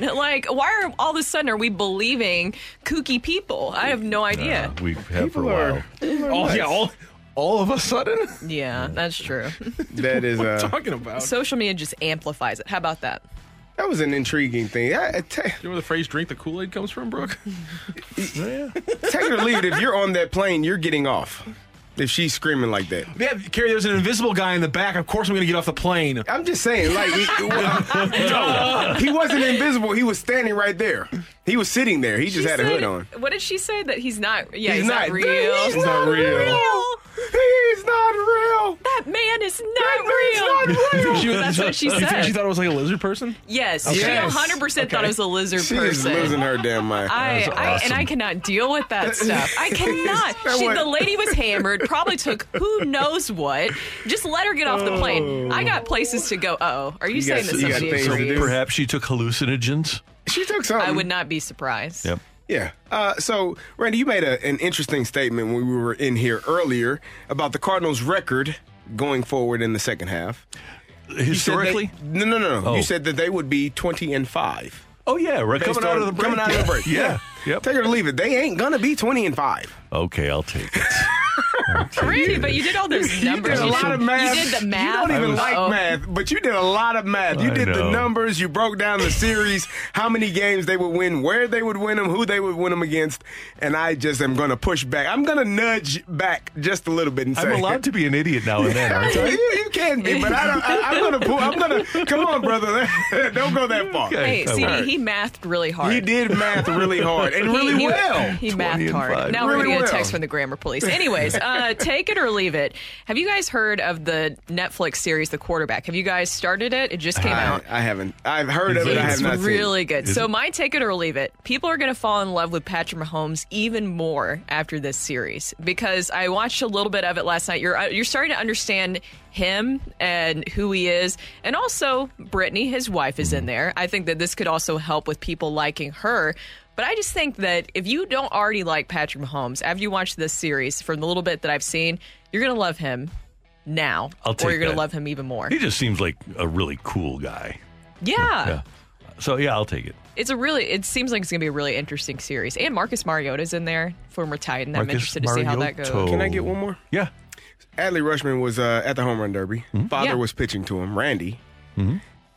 gone. Like, why are all of a sudden are we believing kooky people? I have no idea. Uh, we have for a People while. are. Oh yeah, all, all of a sudden. yeah, that's true. That is. *laughs* Uh, talking about? Social media just amplifies it. How about that? That was an intriguing thing. I, I ta- You know where the phrase "drink the Kool Aid" comes from, Brooke? take it or leave it. If you're on that plane, you're getting off. If she's screaming like that. Yeah, Carrie, there's an invisible guy in the back. Of course, I'm going to get off the plane. I'm just saying, like, he, no, *laughs* he wasn't invisible. He was standing right there. He was sitting there. He just She had a hood said- on. What did she say? That he's not. Yeah, he's, He's not, not- real. he's not real. He's not real. That man is not That man's real. not *laughs* real. She That's what she You think said. she thought it was like a lizard person? Yes, Okay. she Yes. 100 percent thought it was a lizard She's person. She's losing her damn mind. I, That's I and. I cannot deal with that *laughs* stuff. I cannot. She, the lady was hammered. Probably took who knows what. Just let her get off the plane. I oh. got places to go. Oh, are you, You saying got- that you got somebody things to agrees? do. Perhaps she took hallucinogens. she took something. I would not be surprised. Yep. Yeah. Uh, so, Randy, you made a, an interesting statement when we were in here earlier about the Cardinals' record going forward in the second half. Said they- Historically? no, no, no, no. Oh. You said that they would be twenty and five. Oh, yeah. Right. Coming out of the break. Coming out of the break. Yeah. Yep. Take it or leave it. They ain't gonna be twenty and five. Okay, I'll take it. *laughs* Randy, but you did all those numbers. *laughs* You did a lot of math. You did the math. You don't even was- like Uh-oh. math, but you did a lot of math. You I did the know. numbers. You broke down the series, how many games they would win, where they would win them, who they would win them against, and I just am going to push back. I'm going to nudge back just a little bit and say, I'm allowed to be an idiot now and then, aren't you, I? *laughs* you can be, but I don't, I, I'm going to pull. I'm going to come on, brother. *laughs* don't go that far. Hey, I CD, he mathed really hard. He did math really hard and He- really he, well. He mathed hard. five. Now we're Really gonna get a well. text from the grammar police. Anyways, uh, take it or leave it. Have you guys heard of the Netflix series, The Quarterback? Have you guys started it? It just came out. I, I haven't. I've heard of it. I have It's not seen. it. really good. Is So it? my take it or leave it. People are going to fall in love with Patrick Mahomes even more after this series because I watched a little bit of it last night. You're uh, you're starting to understand him and who he is, and also Brittany, his wife, is in there. I think that this could also help with people liking her. But I just think that if you don't already like Patrick Mahomes after you watch this series, from the little bit that I've seen, you're going to love him now, I'll or you're going to love him even more. He just seems like a really cool guy. yeah. Yeah. So, yeah, I'll take it. It's a really. It seems like it's gonna be a really interesting series, and Marcus Mariota's in there, former Titan. I'm Marcus interested to see how that goes. Can I get one more? Yeah. Adley Rutschman was uh, at the home run derby. Father Yeah. was pitching to him. Randy.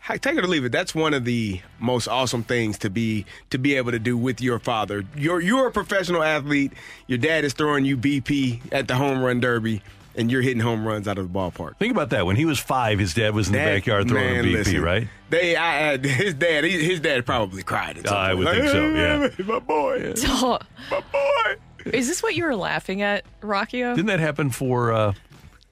Hi- Take it or leave it. That's one of the most awesome things to be to be able to do with your father. You're you're a professional athlete. Your dad is throwing you BP at the home run derby, and you're hitting home runs out of the ballpark. Think about that. When he was five, his dad was in the backyard throwing man, a BP, listen, right? They, I, I, his dad, he, his dad probably cried. At some I would Like, think so, yeah. my boy, *laughs* Oh, my boy. is this what you were laughing at, Rocchio? Didn't that happen for uh,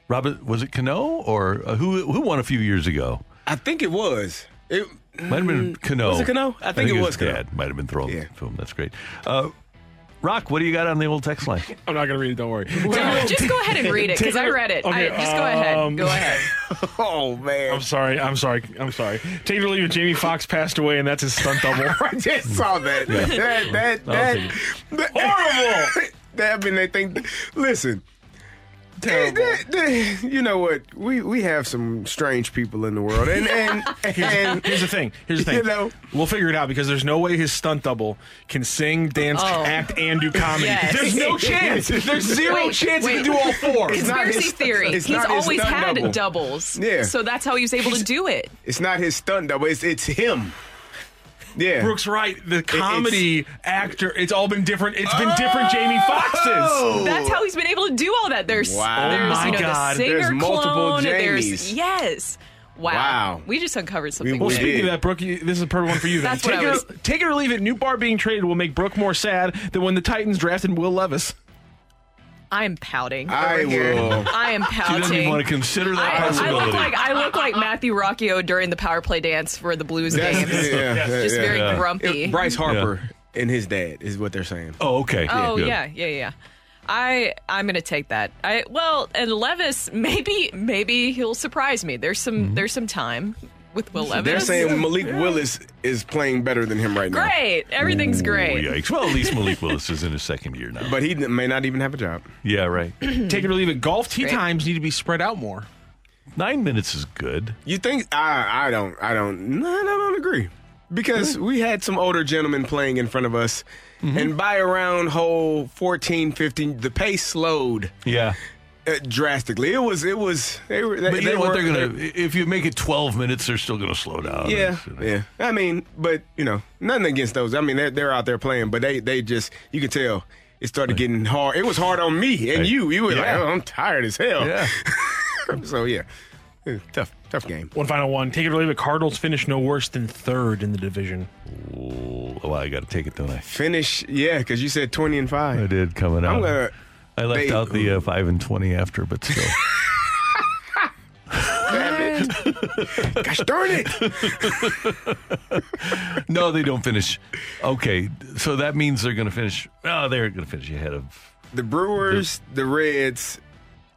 Robert? Was it Cano or uh, who? Who won a few years ago? I think it was. It Might have been Cano. Was it Cano? I think it was Cano. dad. Might have been throwing Yeah. to him. That's great. Uh, Rock, what do you got on the old text line? *laughs* I'm not going to read it. Don't worry. just go ahead and read it because I read it. I, just go ahead. um, *laughs* Go ahead. Oh man, I'm sorry. I'm sorry. I'm sorry. Take it or leave it. Jamie Foxx passed away, and that's his stunt double. *laughs* I just saw that. Yeah. That that I'll that, that Horrible. That I mean, they think. Listen. They- they- they- you know what? We we have some strange people in the world, and and, *laughs* and Here's the thing. Here's the *laughs* thing. You know, we'll figure it out because there's no way his stunt double can sing, dance, Oh. act, and do comedy. Yes. There's no *laughs* chance. There's zero Wait, chance he wait. can do all four. It's not Conspiracy his- theory. it's He's not his always stunt had double. doubles. Yeah. So that's how he was able to do it. it's not his stunt double. It's it's him. Yeah, Brooks right. The comedy actor. It's all been different. It's been different. Jamie oh! Foxx's. That's how he's been able to do all that. There's, Wow. there's Oh my you know, God. the singer There's multiple clone. Jamies. There's yes. Wow. Wow. We just uncovered something. Well, We speaking did. of that, Brooke, you- this is a perfect one for you. Then. That's what take, I it, was- or- take it or leave it. Nootbaar being traded will make Brooke more sad than when the Titans drafted Will Levis. I'm pouting. I here. will. I am pouting. She doesn't even want to consider that I, I look like I look like Matthew Rocchio during the power play dance for the Blues game. games. yeah, yeah, Just yeah. very Yeah. grumpy. It- Bryce Harper and his dad is what they're saying. oh, okay. Oh Good. yeah, yeah, yeah. I I'm gonna take that. I well, and Levis maybe maybe he'll surprise me. There's some Mm-hmm. there's some time with Will Levis. They're saying *laughs* Malik Willis is playing better than him right now. great, everything's Ooh, great. Yikes. Well, at least Malik Willis is in his second year now. But he may not even have a job. yeah, right. *clears throat* Take it or leave it. Golf tee Great. times need to be spread out more. Nine minutes is good. You think I I don't I don't no, I don't agree. Because we had some older gentlemen playing in front of us mm-hmm. and by around hole 14 15 the pace slowed Yeah. Uh, drastically. It was it was they were they, But you they know what? They're going to, if you make it 12 minutes, they're still going to slow down. Yeah, yeah. I mean, but you know, nothing against those. I mean, they're they're out there playing, but they they just you can tell it started getting hard. It was hard on me and Right. you. You were Yeah. like, oh, I'm tired as hell. Yeah. *laughs* so yeah, tough tough game. One final one. Take it or leave it. Cardinals finish no worse than third in the division. Oh, well, I got to take it, don't I? Finish, yeah, because you said 20 and five. I did coming out. I'm gonna. I left They- out the uh, 5 and 20 after, but still. *laughs* Damn it. *laughs* Gosh darn it. *laughs* no, they don't finish. Okay, so that means they're going to finish. Oh, they're going to finish ahead of. The Brewers, the Reds,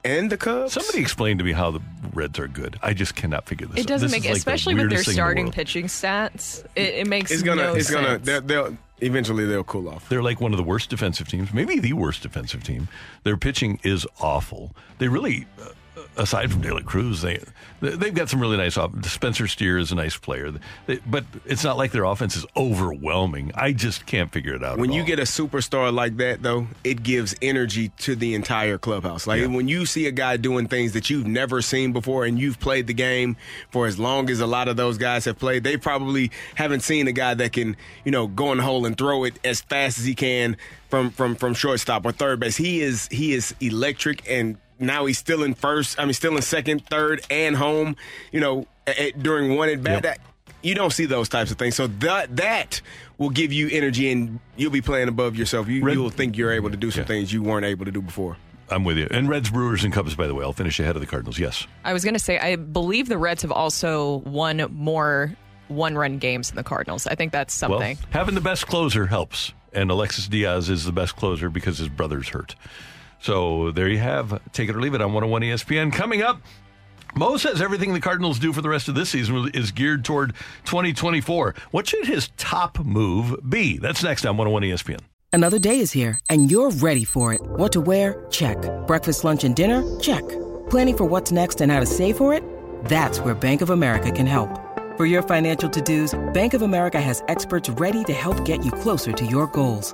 and the Cubs. Somebody explain to me how the Reds are good. I just cannot figure this out. It doesn't This make, is like the especially with their weirdest thing in the starting pitching stats. It, it makes It's gonna. no it's gonna. They'll, they'll eventually they'll cool off. They're like one of the worst defensive teams, maybe the worst defensive team. Their pitching is awful. They really, uh, aside from De La Cruz, they they've got some really nice. Off- Spencer Steer is a nice player, They- but it's not like their offense is overwhelming. I just can't figure it out. When you all. get a superstar like that, though, it gives energy to the entire clubhouse. Like Yeah. when you see a guy doing things that you've never seen before and you've played the game for as long as a lot of those guys have played, they probably haven't seen a guy that can, you know, go in the hole and throw it as fast as he can from from from shortstop or third base. He is he is electric and now he's still in first, I mean still in second, third and home, you know, a- a- during one at bat. Yep. That you don't see those types of things. So that that will give you energy, and you'll be playing above yourself. You, Red- you'll think you're able to do some Yeah. things you weren't able to do before. I'm with you. And Reds, Brewers, and Cubs, by the way, I'll finish ahead of the Cardinals. Yes. I was going to say, I believe the Reds have also won more one run games than the Cardinals. I think that's something. Well, having the best closer helps, and Alexis Diaz is the best closer because his brother's hurt. So there you have. Take it or leave it on 101 ESPN. Coming up, Mo says everything the Cardinals do for the rest of this season is geared toward 2024. What should his top move be? That's next on 101 ESPN. Another day is here, and you're ready for it. What to wear? Check. Breakfast, lunch, and dinner? Check. Planning for what's next and how to save for it? That's where Bank of America can help. For your financial to-dos, Bank of America has experts ready to help get you closer to your goals.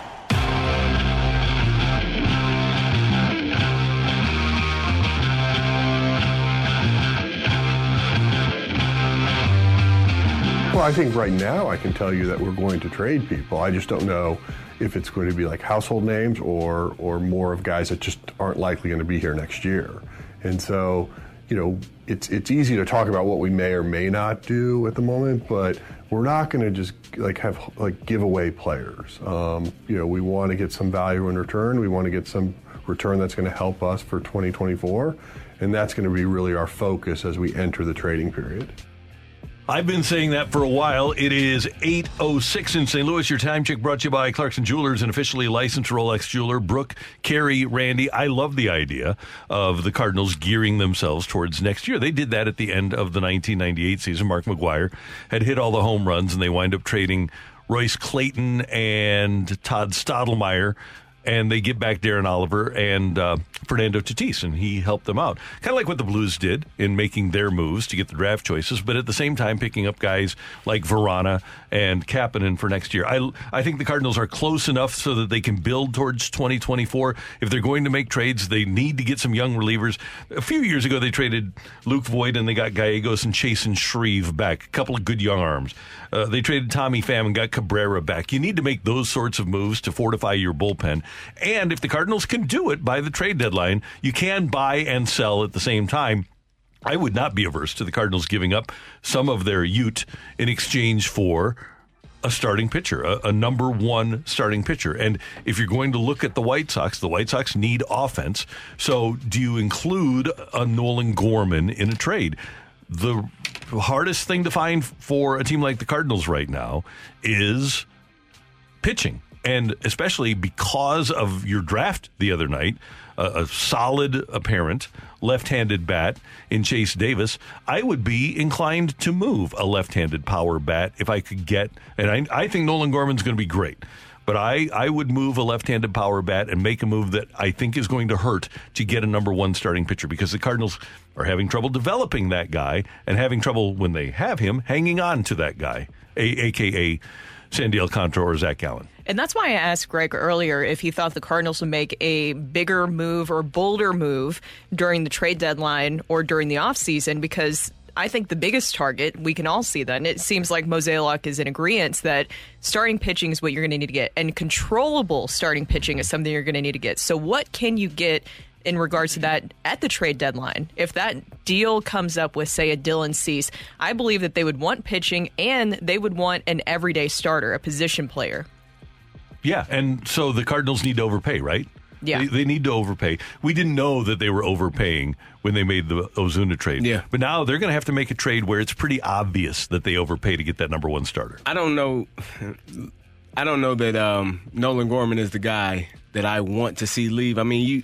Well, I think right now I can tell you that we're going to trade people. I just don't know if it's going to be like household names or or more of guys that just aren't likely going to be here next year. And so, you know, it's it's easy to talk about what we may or may not do at the moment, but we're not going to just like have like give away players. Um, you know, we want to get some value in return. We want to get some return that's going to help us for 2024, and that's going to be really our focus as we enter the trading period. I've been saying that for a while. It is 8.06 in St. Louis. Your time check brought to you by Clarkson Jewelers, an officially licensed Rolex jeweler. Brooke, Carrie, Randy. I love the idea of the Cardinals gearing themselves towards next year. They did that at the end of the 1998 season. Mark McGwire had hit all the home runs, and they wind up trading Royce Clayton and Todd Stottlemyre and they get back Darren Oliver and uh, Fernando Tatis, and he helped them out. Kind of like what the Blues did in making their moves to get the draft choices, but at the same time picking up guys like Vrana and Kapanen for next year. I, I think the Cardinals are close enough so that they can build towards 2024. If they're going to make trades, they need to get some young relievers. A few years ago, they traded Luke Voit and they got Gallegos and Chasen Shreve back. A couple of good young arms. Uh, they traded Tommy Pham and got Cabrera back. You need to make those sorts of moves to fortify your bullpen. And if the Cardinals can do it by the trade deadline, you can buy and sell at the same time. I would not be averse to the Cardinals giving up some of their Ute in exchange for a starting pitcher, a, a, number one starting pitcher. And if you're going to look at the White Sox, the White Sox need offense. So do you include a Nolan Gorman in a trade? The hardest thing to find for a team like the Cardinals right now is pitching. And especially because of your draft the other night, a, a solid apparent left handed bat in Chase Davis, I would be inclined to move a left handed power bat if I could get, and I, I think Nolan Gorman's going to be great. But I, I would move a left handed power bat and make a move that I think is going to hurt to get a number one starting pitcher because the Cardinals are having trouble developing that guy and having trouble when they have him hanging on to that guy, a, aka Sandy Alcantara or Zach Gallen. And that's why I asked Greg earlier if he thought the Cardinals would make a bigger move or bolder move during the trade deadline or during the offseason because I think the biggest target, we can all see that. And it seems like Mozeliak is in agreement that starting pitching is what you're going to need to get. And controllable starting pitching is something you're going to need to get. So, what can you get in regards to that at the trade deadline? If that deal comes up with, say, a Dylan Cease, I believe that they would want pitching and they would want an everyday starter, a position player. Yeah. And so the Cardinals need to overpay, right? Yeah. They, they, need to overpay. We didn't know that they were overpaying when they made the Ozuna trade. Yeah. But now they're going to have to make a trade where it's pretty obvious that they overpay to get that number one starter. I don't know. I don't know that um, Nolan Gorman is the guy that I want to see leave. I mean, you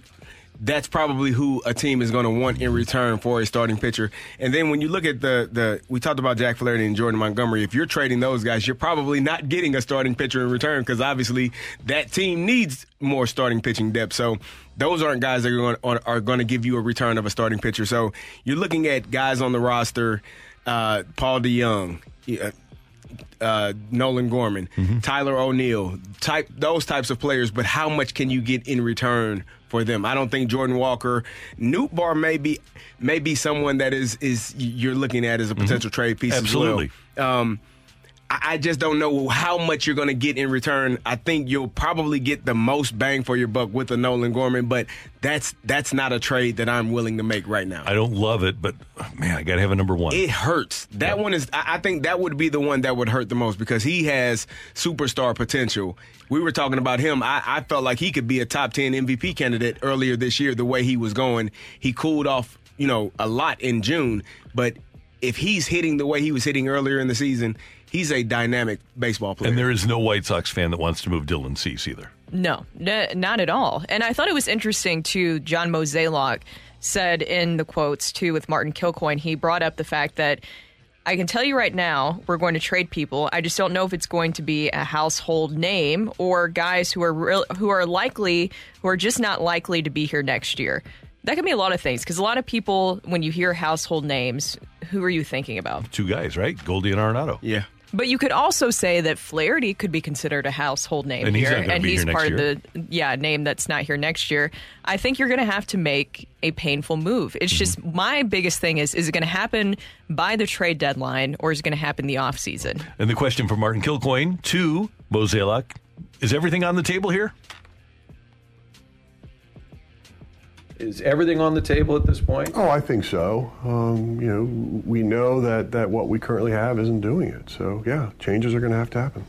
that's probably who a team is going to want in return for a starting pitcher. And then when you look at the the we talked about Jack Flaherty and Jordan Montgomery. If you're trading those guys, you're probably not getting a starting pitcher in return because obviously that team needs more starting pitching depth. So those aren't guys that are going, are going to give you a return of a starting pitcher. So you're looking at guys on the roster, uh, Paul DeJong. Uh, Nolan Gorman, mm-hmm. Tyler O'Neill, type those types of players, but how much can you get in return for them. I don't think Jordan Walker, Nootbaar may be may be someone that is is you're looking at as a potential mm-hmm. trade piece. Absolutely. Well. Um, I just don't know how much you're going to get in return. I think you'll probably get the most bang for your buck with a Nolan Gorman, but that's that's not a trade that I'm willing to make right now. I don't love it, but man, I got to have a number one. It hurts. That yep. one is. I think that would be the one that would hurt the most because he has superstar potential. We were talking about him. I, I felt like he could be a top ten MVP candidate earlier this year. The way he was going, he cooled off, you know, a lot in June, but if he's hitting the way he was hitting earlier in the season, he's a dynamic baseball player. And there is no White Sox fan that wants to move Dylan Cease either. No, n- not at all. And I thought it was interesting too. John Mozeliak said in the quotes too with Martin Kilcoyne, he brought up the fact that I can tell you right now, we're going to trade people. I just don't know if it's going to be a household name or guys who are real, who are likely, who are just not likely to be here next year. That can be a lot of things because a lot of people, when you hear household names, who are you thinking about? Two guys, right? Goldie and Arenado. Yeah. But you could also say that Flaherty could be considered a household name And he's here, not and he's here part of the yeah name that's not here next year. I think you're going to have to make a painful move. It's just Mm-hmm. my biggest thing is: is it going to happen by the trade deadline, or is it going to happen the offseason? And the question from Martin Kilcoyne to Mozeliak is everything on the table here? Is everything on the table at this point? Oh, I think so. Um, you know, we know that, that what we currently have isn't doing it. So, yeah, changes are going to have to happen.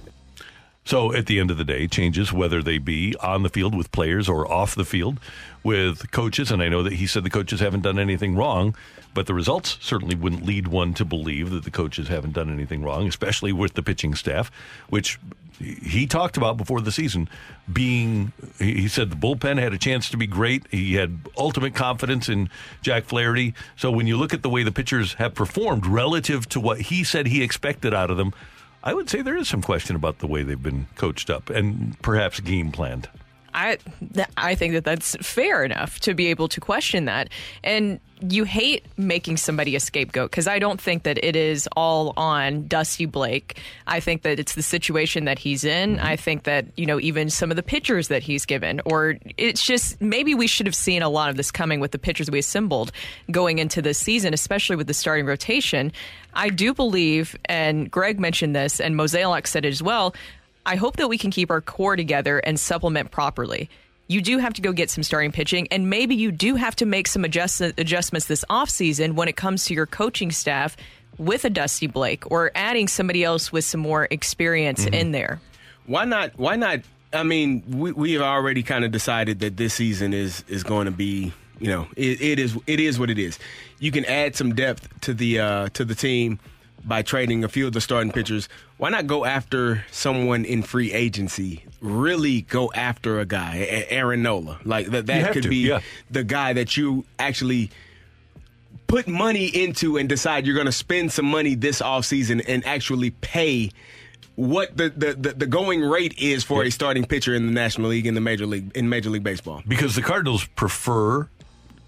So at the end of the day, changes, whether they be on the field with players or off the field with coaches. And I know that he said the coaches haven't done anything wrong, but the results certainly wouldn't lead one to believe that the coaches haven't done anything wrong, especially with the pitching staff, which he talked about before the season being he said the bullpen had a chance to be great. He had ultimate confidence in jack flaherty. So when you look at the way the pitchers have performed relative to what he said he expected out of them i would say there is some question about the way they've been coached up and perhaps game planned I th- I think that that's fair enough to be able to question that. And you hate making somebody a scapegoat because I don't think that it is all on Dusty Blake. I think that it's the situation that he's in. Mm-hmm. I think that, you know, even some of the pitchers that he's given, or it's just maybe we should have seen a lot of this coming with the pitchers we assembled going into this season, especially with the starting rotation. I do believe, and Greg mentioned this, and Mozeliak said it as well. I hope that we can keep our core together and supplement properly. You do have to go get some starting pitching, and maybe you do have to make some adjust- adjustments this offseason when it comes to your coaching staff with a Dusty Blake or adding somebody else with some more experience in there. Why not? Why not? I mean, we we have already kind of decided that this season is is going to be, you know, it, it is it is what it is. You can add some depth to the uh, to the team by trading a few of the starting pitchers. Why not go after someone in free agency? Really go after a guy, Aaron Nola. Like that, that could to, be yeah. the guy that you actually put money into and decide you're going to spend some money this offseason and actually pay what the, the, the, the going rate is for a starting pitcher in the National League in the Major League in Major League Baseball. because the Cardinals prefer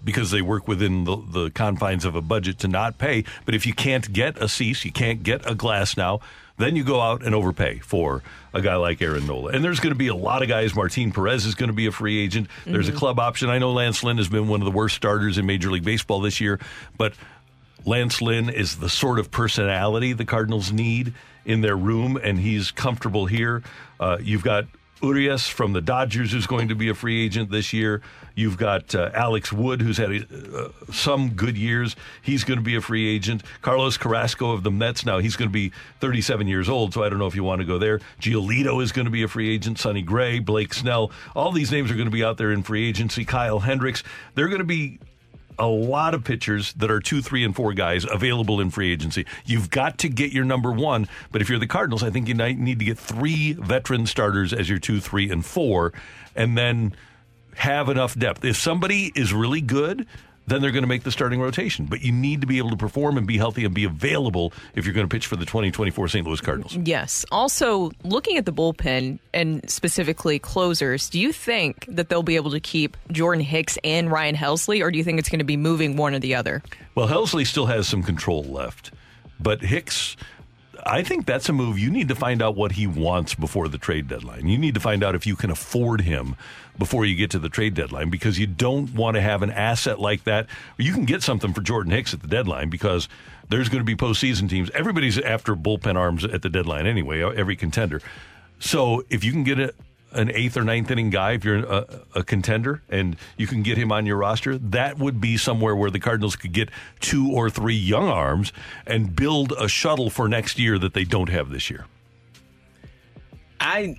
because they work within the, the confines of a budget to not pay. But if you can't get a Cease, you can't get a Glasnow, then you go out and overpay for a guy like Aaron Nola. And there's going to be a lot of guys. Martin Perez is going to be a free agent. There's a club option. I know Lance Lynn has been one of the worst starters in Major League Baseball this year, but Lance Lynn is the sort of personality the Cardinals need in their room, and he's comfortable here. Uh, you've got Urias from the Dodgers, who's going to be a free agent this year. You've got uh, Alex Wood, who's had uh, some good years. He's going to be a free agent. Carlos Carrasco of the Mets, now he's going to be 37 years old, so I don't know if you want to go there. Giolito is going to be a free agent. Sonny Gray, Blake Snell, all these names are going to be out there in free agency. Kyle Hendricks, they're going to be a lot of pitchers that are two, three, and four guys available in free agency. You've got to get your number one, but if you're the Cardinals, I think you need to get three veteran starters as your two, three, and four, and then have enough depth. If somebody is really good, then they're going to make the starting rotation. But you need to be able to perform and be healthy and be available if you're going to pitch for the 2024 St. Louis Cardinals. Yes. Also, looking at the bullpen and specifically closers, do you think that they'll be able to keep Jordan Hicks and Ryan Helsley, or do you think it's going to be moving one or the other? Well, Helsley still has some control left, but Hicks. I think that's a move. You need to find out what he wants before the trade deadline. You need to find out if you can afford him before you get to the trade deadline because you don't want to have an asset like that. You can get something for Jordan Hicks at the deadline because there's going to be postseason teams. Everybody's after bullpen arms at the deadline anyway, every contender. So if you can get a, an eighth or ninth inning guy, if you're a, a contender and you can get him on your roster, that would be somewhere where the Cardinals could get two or three young arms and build a shuttle for next year that they don't have this year. I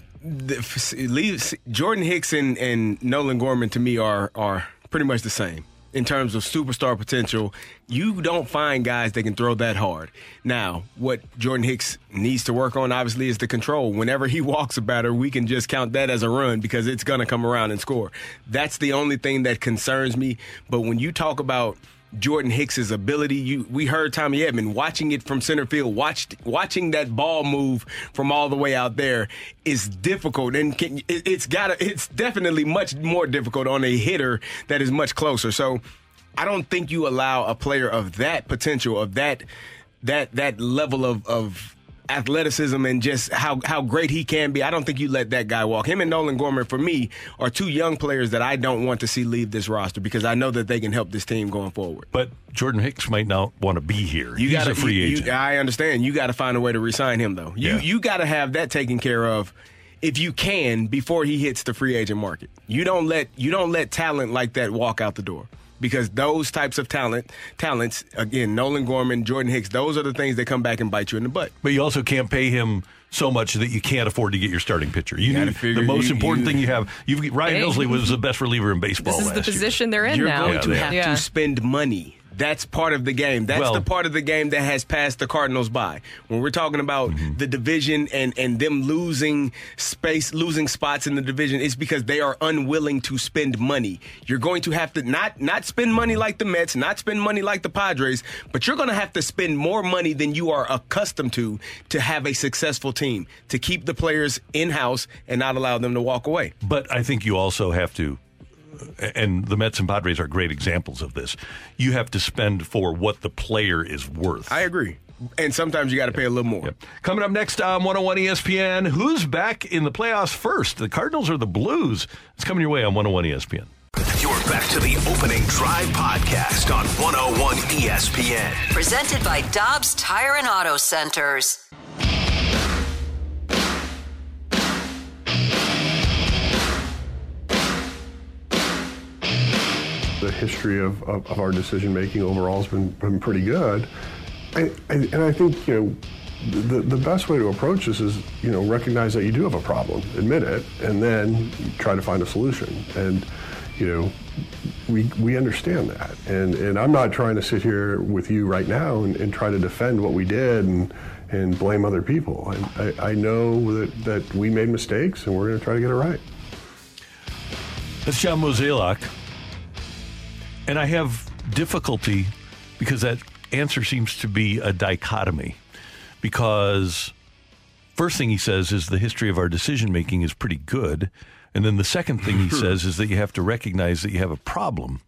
leave Jordan Hicks and, and Nolan Gorman to me are are pretty much the same in terms of superstar potential. You don't find guys that can throw that hard. Now, what Jordan Hicks needs to work on obviously is the control. Whenever he *laughs* walks a batter, we can just count that as a run because it's going to come around and score. That's the only thing that concerns me. But when you talk about Jordan Hicks's ability. You, we heard Tommy Edman watching it from center field, watched watching that ball move from all the way out there is difficult, and can, it, it's got it's definitely much more difficult on a hitter that is much closer. So, I don't think you allow a player of that potential, of that that that level of of athleticism and just how, how great he can be. I don't think you let that guy walk. Him and Nolan Gorman, for me, are two young players that I don't want to see leave this roster because I know that they can help this team going forward. But Jordan Hicks might not want to be here. You He's got a free you, agent. You, I understand. You got to find a way to resign him, though. You Yeah. you got to have that taken care of. If you can, before he hits the free agent market, you don't let you don't let talent like that walk out the door because those types of talent talents again, Nolan Gorman, Jordan Hicks, those are the things that come back and bite you in the butt. But you also can't pay him so much that you can't afford to get your starting pitcher. You, gotta need figure the most you- important you- thing you have. You've Ryan Hey. Was the best reliever in baseball This is last the year. position they're in You're now. going to have yeah. to spend money. That's part of the game. That's Well- the part of the game that has passed the Cardinals by. When we're talking about Mm-hmm. the division and, and them losing space, losing spots in the division, it's because they are unwilling to spend money. You're going to have to not not spend money like the Mets, not spend money like the Padres, but you're going to have to spend more money than you are accustomed to to have a successful team, to keep the players in house and not allow them to walk away. But I think you also have to, and the Mets and Padres are great examples of this. You have to spend for what the player is worth. I agree. And sometimes you got to pay a little more. Coming up next on 101 ESPN, who's back in the playoffs first, the Cardinals or the Blues? It's coming your way on 101 ESPN. You're back to the opening drive podcast on 101 ESPN. Presented by Dobbs Tire and Auto Centers. The history of, of, of our decision making overall has been, been pretty good. And I think, you know, the, the best way to approach this is, you know, recognize that you do have a problem, admit it, and then try to find a solution. And, you know, we, we understand that. And, and I'm not trying to sit here with you right now and, and try to defend what we did and, and blame other people. I, I, I know that, that we made mistakes and we're going to try to get it right. That's John Mozeliak. And I have difficulty because that answer seems to be a dichotomy. Because first thing he says is the history of our decision making is pretty good. And then the second thing he *laughs* says is that you have to recognize that you have a problem.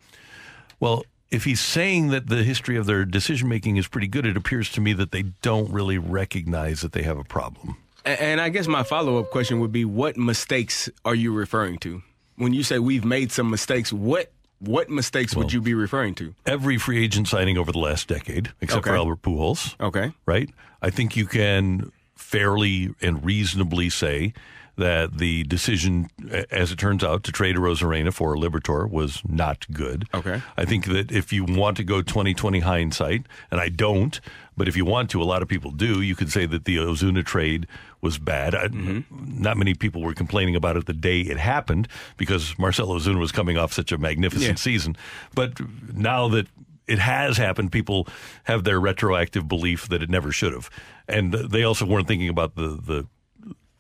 Well, if he's saying that the history of their decision making is pretty good, it appears to me that they don't really recognize that they have a problem. And I guess my follow up question would be what mistakes are you referring to? When you say we've made some mistakes, what what mistakes would you be referring to? every free agent signing over the last decade, except for Albert Pujols. Okay. Right? I think you can fairly and reasonably say that the decision, as it turns out, to trade Arozarena for a Liberatore was not good. Okay. I think that if you want to go 2020 hindsight, and I don't, but if you want to, a lot of people do, you could say that the Ozuna trade was bad. I, mm-hmm. Not many people were complaining about it the day it happened because Marcelo Ozuna was coming off such a magnificent Yeah. season. But now that it has happened, people have their retroactive belief that it never should have. And they also weren't thinking about the, the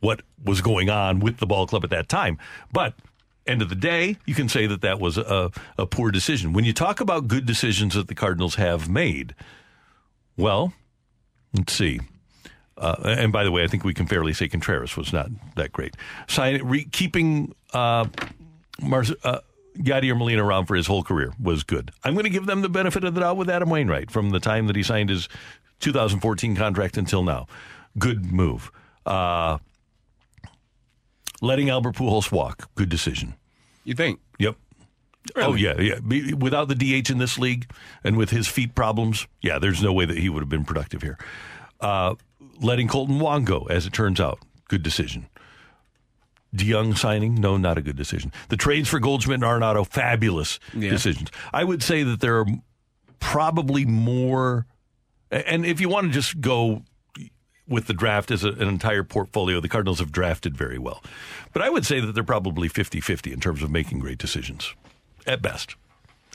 what was going on with the ball club at that time. But end of the day, you can say that that was a, a poor decision. When you talk about good decisions that the Cardinals have made, well, let's see. Uh, and by the way, I think we can fairly say Contreras was not that great. Sign, re, keeping uh, Mar- uh, Yadier Molina around for his whole career was good. I'm going to give them the benefit of the doubt with Adam Wainwright from the time that he signed his 2014 contract until now. Good move. Uh, letting Albert Pujols walk, good decision. You think? Yep. Oh yeah, yeah. Be- Without the DH in this league and with his feet problems, yeah, there's no way that he would have been productive here. Uh, letting Kolten Wong go, as it turns out, good decision. DeJong signing, no, not a good decision. The trades for Goldschmidt and Arenado, fabulous Yeah. decisions. I would say that there are probably more, and if you want to just go with the draft as a, an entire portfolio, the Cardinals have drafted very well. But I would say that they're probably 50 50 in terms of making great decisions, at best.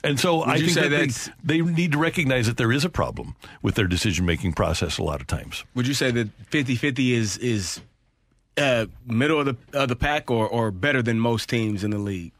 And so Would I think say that they, they need to recognize that there is a problem with their decision making process a lot of times. Would you say that 50-50 is is uh, middle of the of the pack or or better than most teams in the league?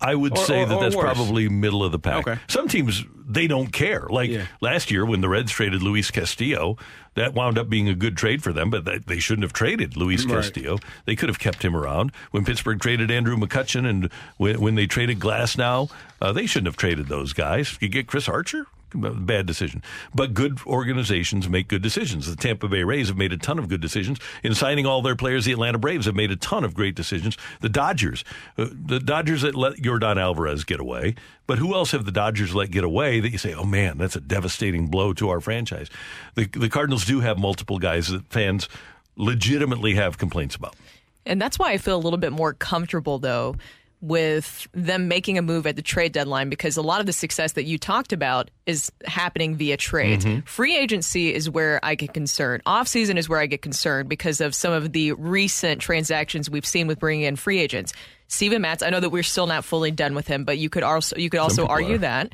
I would Or- say or- that or that's worse. probably middle of the pack. Okay. Some teams they don't care. Like Yeah. last year when the Reds traded Luis Castillo, that wound up being a good trade for them, but that, they shouldn't have traded Luis Right. Castillo. They could have kept him around. When Pittsburgh traded Andrew McCutchen and when, when they traded Glasnow, uh, they shouldn't have traded those guys. You get Chris Archer? Bad decision. But good organizations make good decisions. The Tampa Bay Rays have made a ton of good decisions in signing all their players. The Atlanta Braves have made a ton of great decisions. The Dodgers, uh, the Dodgers that let Yordan Alvarez get away. But who else have the Dodgers let get away that you say, oh man, that's a devastating blow to our franchise? The, the Cardinals do have multiple guys that fans legitimately have complaints about. And that's why I feel a little bit more comfortable, though, with them making a move at the trade deadline because a lot of the success that you talked about is happening via trades. Mhm. Free agency is where I get concerned. Offseason is where I get concerned because of some of the recent transactions we've seen with bringing in free agents. Steven Matz, I know that we're still not fully done with him, but you could also you could also argue are. that.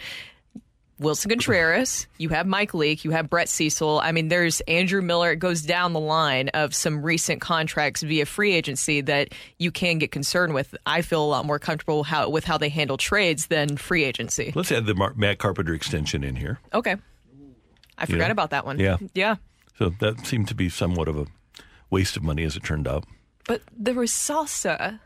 Willson Contreras, you have Mike Leake, you have Brett Cecil. I mean, there's Andrew Miller. It goes down the line of some recent contracts via free agency that you can get concerned with. I feel a lot more comfortable how, with how they handle trades than free agency. Let's add the Mar- Matt Carpenter extension in here. Okay. I forgot know? about that one. Yeah. Yeah. So that seemed to be somewhat of a waste of money as it turned out. But there was salsa.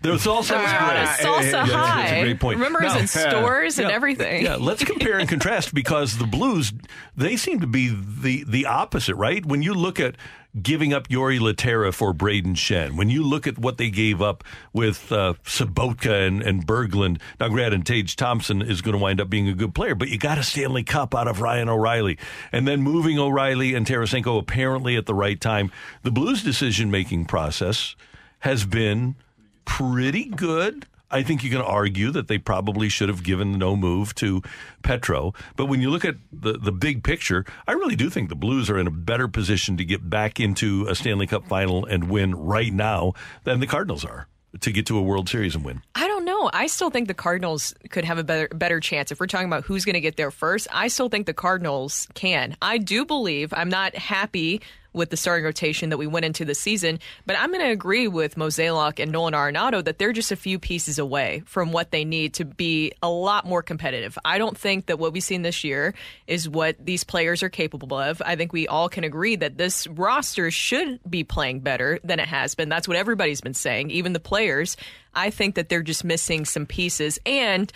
There was also We're on salsa Yeah, high. That's a great point. Remember, it was in stores and everything. Yeah, let's compare and contrast because the Blues they seem to be the the opposite, right? When you look at giving up Jori Lehtera for Brayden Schenn, when you look at what they gave up with uh, Sobotka and, and Berglund, now granted, Tage Thompson is going to wind up being a good player, but you got a Stanley Cup out of Ryan O'Reilly, and then moving O'Reilly and Tarasenko apparently at the right time. The Blues decision making process has been pretty good. I think you can argue that they probably should have given no move to Petro. But when you look at the, the big picture, I really do think the Blues are in a better position to get back into a Stanley Cup final and win right now than the Cardinals are to get to a World Series and win. I don't know. I still think the Cardinals could have a better better chance. If we're talking about who's going to get there first, I still think the Cardinals can. I do believe I'm not happy with the starting rotation that we went into the season, but I'm going to agree with Mozeliak and Nolan Arenado that they're just a few pieces away from what they need to be a lot more competitive. I don't think that what we've seen this year is what these players are capable of. I think we all can agree that this roster should be playing better than it has been. That's what everybody's been saying, even the players. I think that they're just missing some pieces and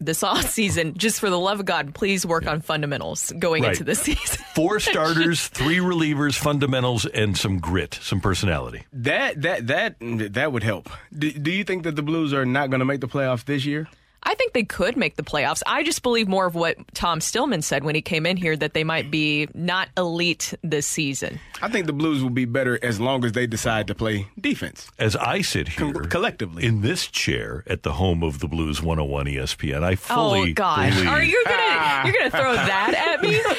this off season, just for the love of God, please work on fundamentals going Right. into the season. *laughs* Four starters, three relievers, fundamentals, and some grit, some personality. That that that that would help. Do, do you think that the Blues are not going to make the playoffs this year? I think they could make the playoffs. I just believe more of what Tom Stillman said when he came in here that they might be not elite this season. I think the Blues will be better as long as they decide to play defense. As I sit here collectively in this chair at the home of the Blues 101 ESPN, I fully oh gosh, believe are you gonna you're gonna throw that at me? *laughs*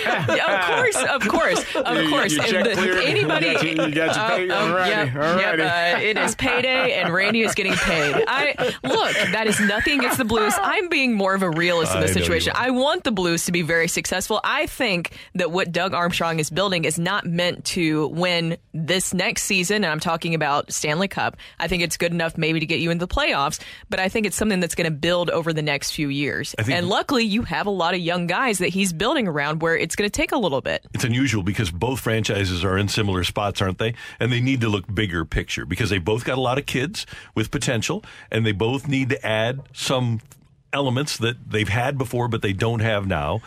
Of course, of course, of You- course. you the- anybody, You got your- you got your pay. Oh, oh, Alrighty, yep, alrighty. yep, uh, it is payday, and Randy is getting paid. I look, that is nothing against the Blues. *laughs* I'm being more of a realist in I this know you situation. I want the Blues to be very successful. I think that what Doug Armstrong is building is not meant to win this next season, and I'm talking about Stanley Cup. I think it's good enough maybe to get you into the playoffs, but I think it's something that's going to build over the next few years. Think- And luckily, you have a lot of young guys that he's building around where it's going to take a little bit. It's unusual because both franchises are in similar spots, aren't they? And they need to look bigger picture because they both got a lot of kids with potential and they both need to add some elements that they've had before but they don't have now.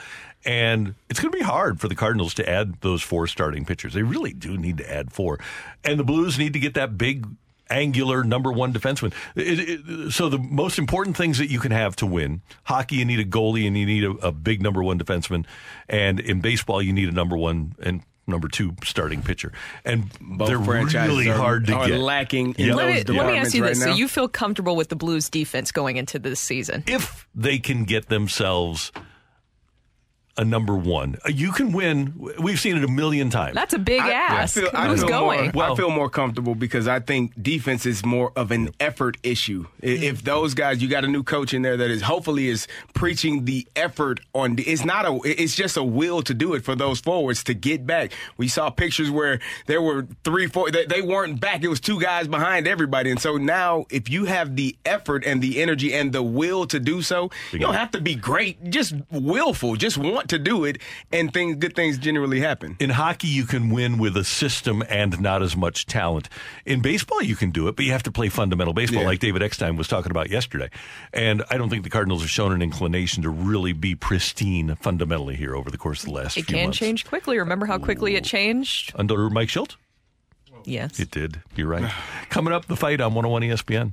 And it's going to be hard for the Cardinals to add those four starting pitchers. They really do need to add four. And the Blues need to get that big angular number one defenseman. It- it- so the most important things that you can have to win hockey, you need a goalie and you need a, a big number one defenseman. And in baseball, you need a number one and number two starting pitcher. And Both they're franchises really are- hard to are get. lacking in Yep. Let me, let me ask you right this: now. So you feel comfortable with the Blues defense going into this season? if they can get themselves a number one. Uh, You can win. We've seen it a million times. That's a big ask. I feel, I Who's feel going? More, I feel more comfortable because I think defense is more of an effort issue. If those guys, you got a new coach in there that is hopefully is preaching the effort on. It's not a. It's just a will to do it for those forwards to get back. We saw pictures where there were three, four. They, they weren't back. It was two guys behind everybody, and so now if you have the effort and the energy and the will to do so, you don't have to be great. Just willful. Just want to do it, and things, good things generally happen. In hockey, you can win with a system and not as much talent. In baseball, you can do it, but you have to play fundamental baseball, Yeah. like David Eckstein was talking about yesterday. And I don't think the Cardinals have shown an inclination to really be pristine fundamentally here over the course of the last It few can months. change quickly. Remember how quickly it changed? Under Mike Shildt? Yes. It did. You're right. *sighs* Coming up, the fight on 101 ESPN.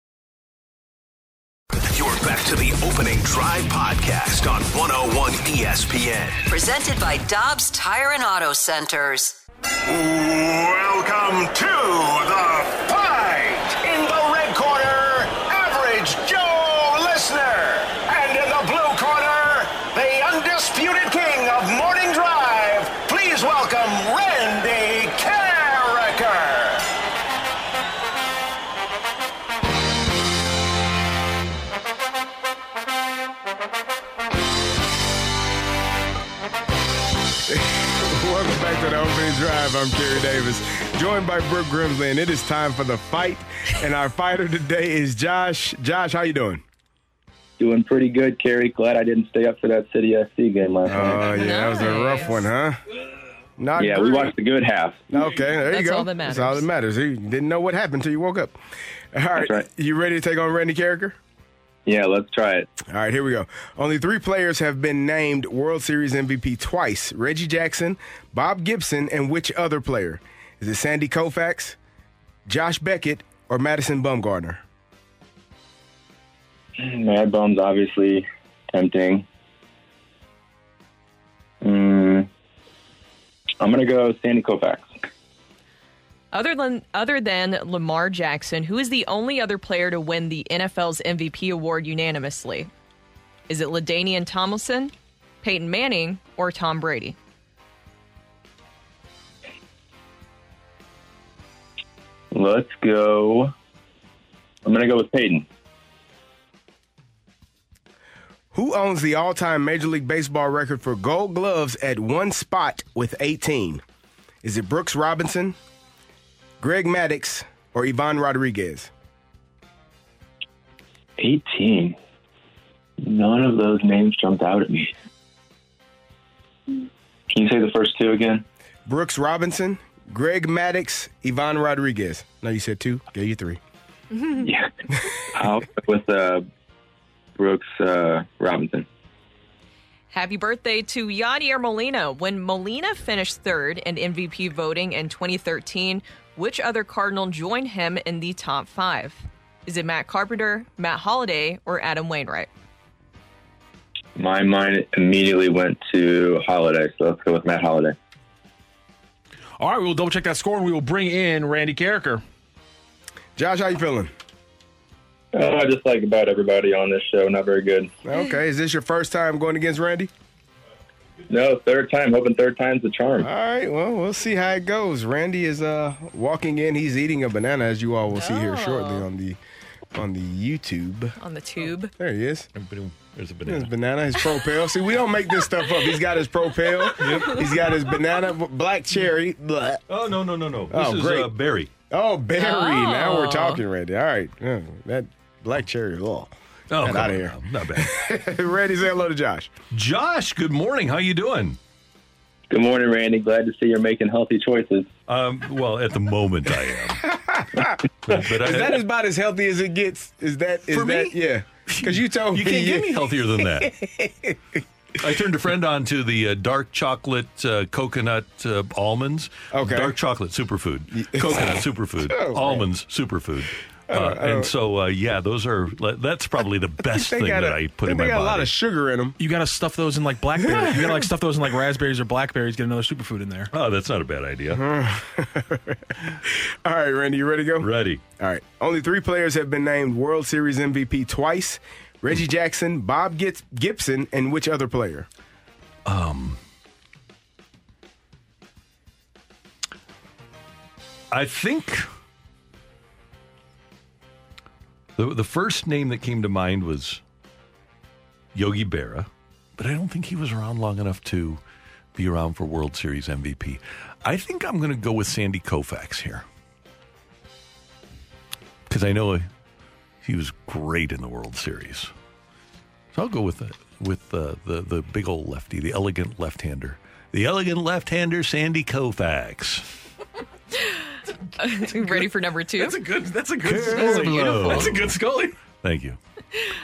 You're back to the opening drive podcast on 101 ESPN. Presented by Dobbs Tire and Auto Centers. Welcome to the to the opening drive. I'm Carey Davis, joined by Brooke Grimsley, and it is time for the fight. And our fighter today is Josh. Josh, how you doing? Doing pretty good, Carey. Glad I didn't stay up for that City SC game last night. Oh night. yeah, that was a rough one, huh? Not yeah, we watched the good half. Okay, there you That's go. all that That's all that matters. You didn't know what happened until you woke up. All right, right. you ready to take on Randy Karraker? Yeah, let's try it. All right, here we go. Only three players have been named World Series MVP twice Reggie Jackson, Bob Gibson, and which other player? Is it Sandy Koufax, Josh Beckett, or Madison Bumgarner? Mad Bum's obviously tempting. Mm, I'm gonna go Sandy Koufax. Other than other than Lamar Jackson, who is the only other player to win the NFL's MVP award unanimously? Is it LaDainian Tomlinson, Peyton Manning, or Tom Brady? Let's go. I'm gonna go with Peyton. Who owns the all time Major League Baseball record for gold gloves at one spot with 18? Is it Brooks Robinson, Greg Maddux, or Ivan Rodriguez? 18. None of those names jumped out at me. Can you say the first two again? Brooks Robinson, Greg Maddux, Ivan Rodriguez. No, you said two. Gave you three. *laughs* yeah. I'll with uh, Brooks uh, Robinson. Happy birthday to Yadier Molina. When Molina finished third in MVP voting in 2013, which other Cardinal joined him in the top five? Is it Matt Carpenter, Matt Holliday, or Adam Wainwright? My mind immediately went to Holiday, so let's go with Matt Holiday. All right, we will double check that score and we will bring in Randy Karraker. Josh, how you feeling? Uh, I just like about everybody on this show, not very good. Okay, is this your first time going against Randy? No, third time. Hoping third time's the charm. All right, well, we'll see how it goes. Randy is uh walking in. He's eating a banana, as you all will see here shortly on the on the YouTube. On the tube. There he is. There's a His banana, his propel. See, we don't make this stuff up. He's got his propel. Yep. He's got his banana, black cherry. Blah. Oh no no no no! This Oh, is great. uh, berry. Oh, berry. Now we're Oh. talking, Randy. All right. Yeah, that black cherry. Oh, Oh, Get come outta on here. now. Not bad. *laughs* Randy, say hello to Josh. Josh, good morning. How you doing? Good morning, Randy. Glad to see you're making healthy choices. Um, well, at the moment I am. *laughs* but, but I, Is that about as healthy as it gets? Is that is For me? that yeah? Because you told you me can't get me healthier than that. *laughs* I turned a friend on to the uh, dark chocolate uh, coconut uh, almonds. Okay. Dark chocolate superfood. Coconut superfood. Oh, man. almonds superfood. I don't- Uh, and so, uh, yeah, those are. That's probably the *laughs* best thing got that I put in my body. They got a lot of sugar in them. You got to stuff those in like blackberries. you got to like stuff those in like raspberries or blackberries. Get another superfood in there. oh, that's not a bad idea. *laughs* All right, Randy, you ready to go? Ready. All right. Only three players have been named World Series MVP twice: Reggie Jackson, Bob Gits- Gibson, and which other player? Um, I think the the first name that came to mind was Yogi Berra, but I don't think he was around long enough to be around for World Series MVP. I think I'm going to go with Sandy Koufax here because I know he was great in the World Series. So I'll go with the with the the, the big old lefty, the elegant left-hander, the elegant left-hander, Sandy Koufax. *laughs* Ready for number two? That's a good. That's a good. Good Scully. That's a good Scully. Thank you. *laughs*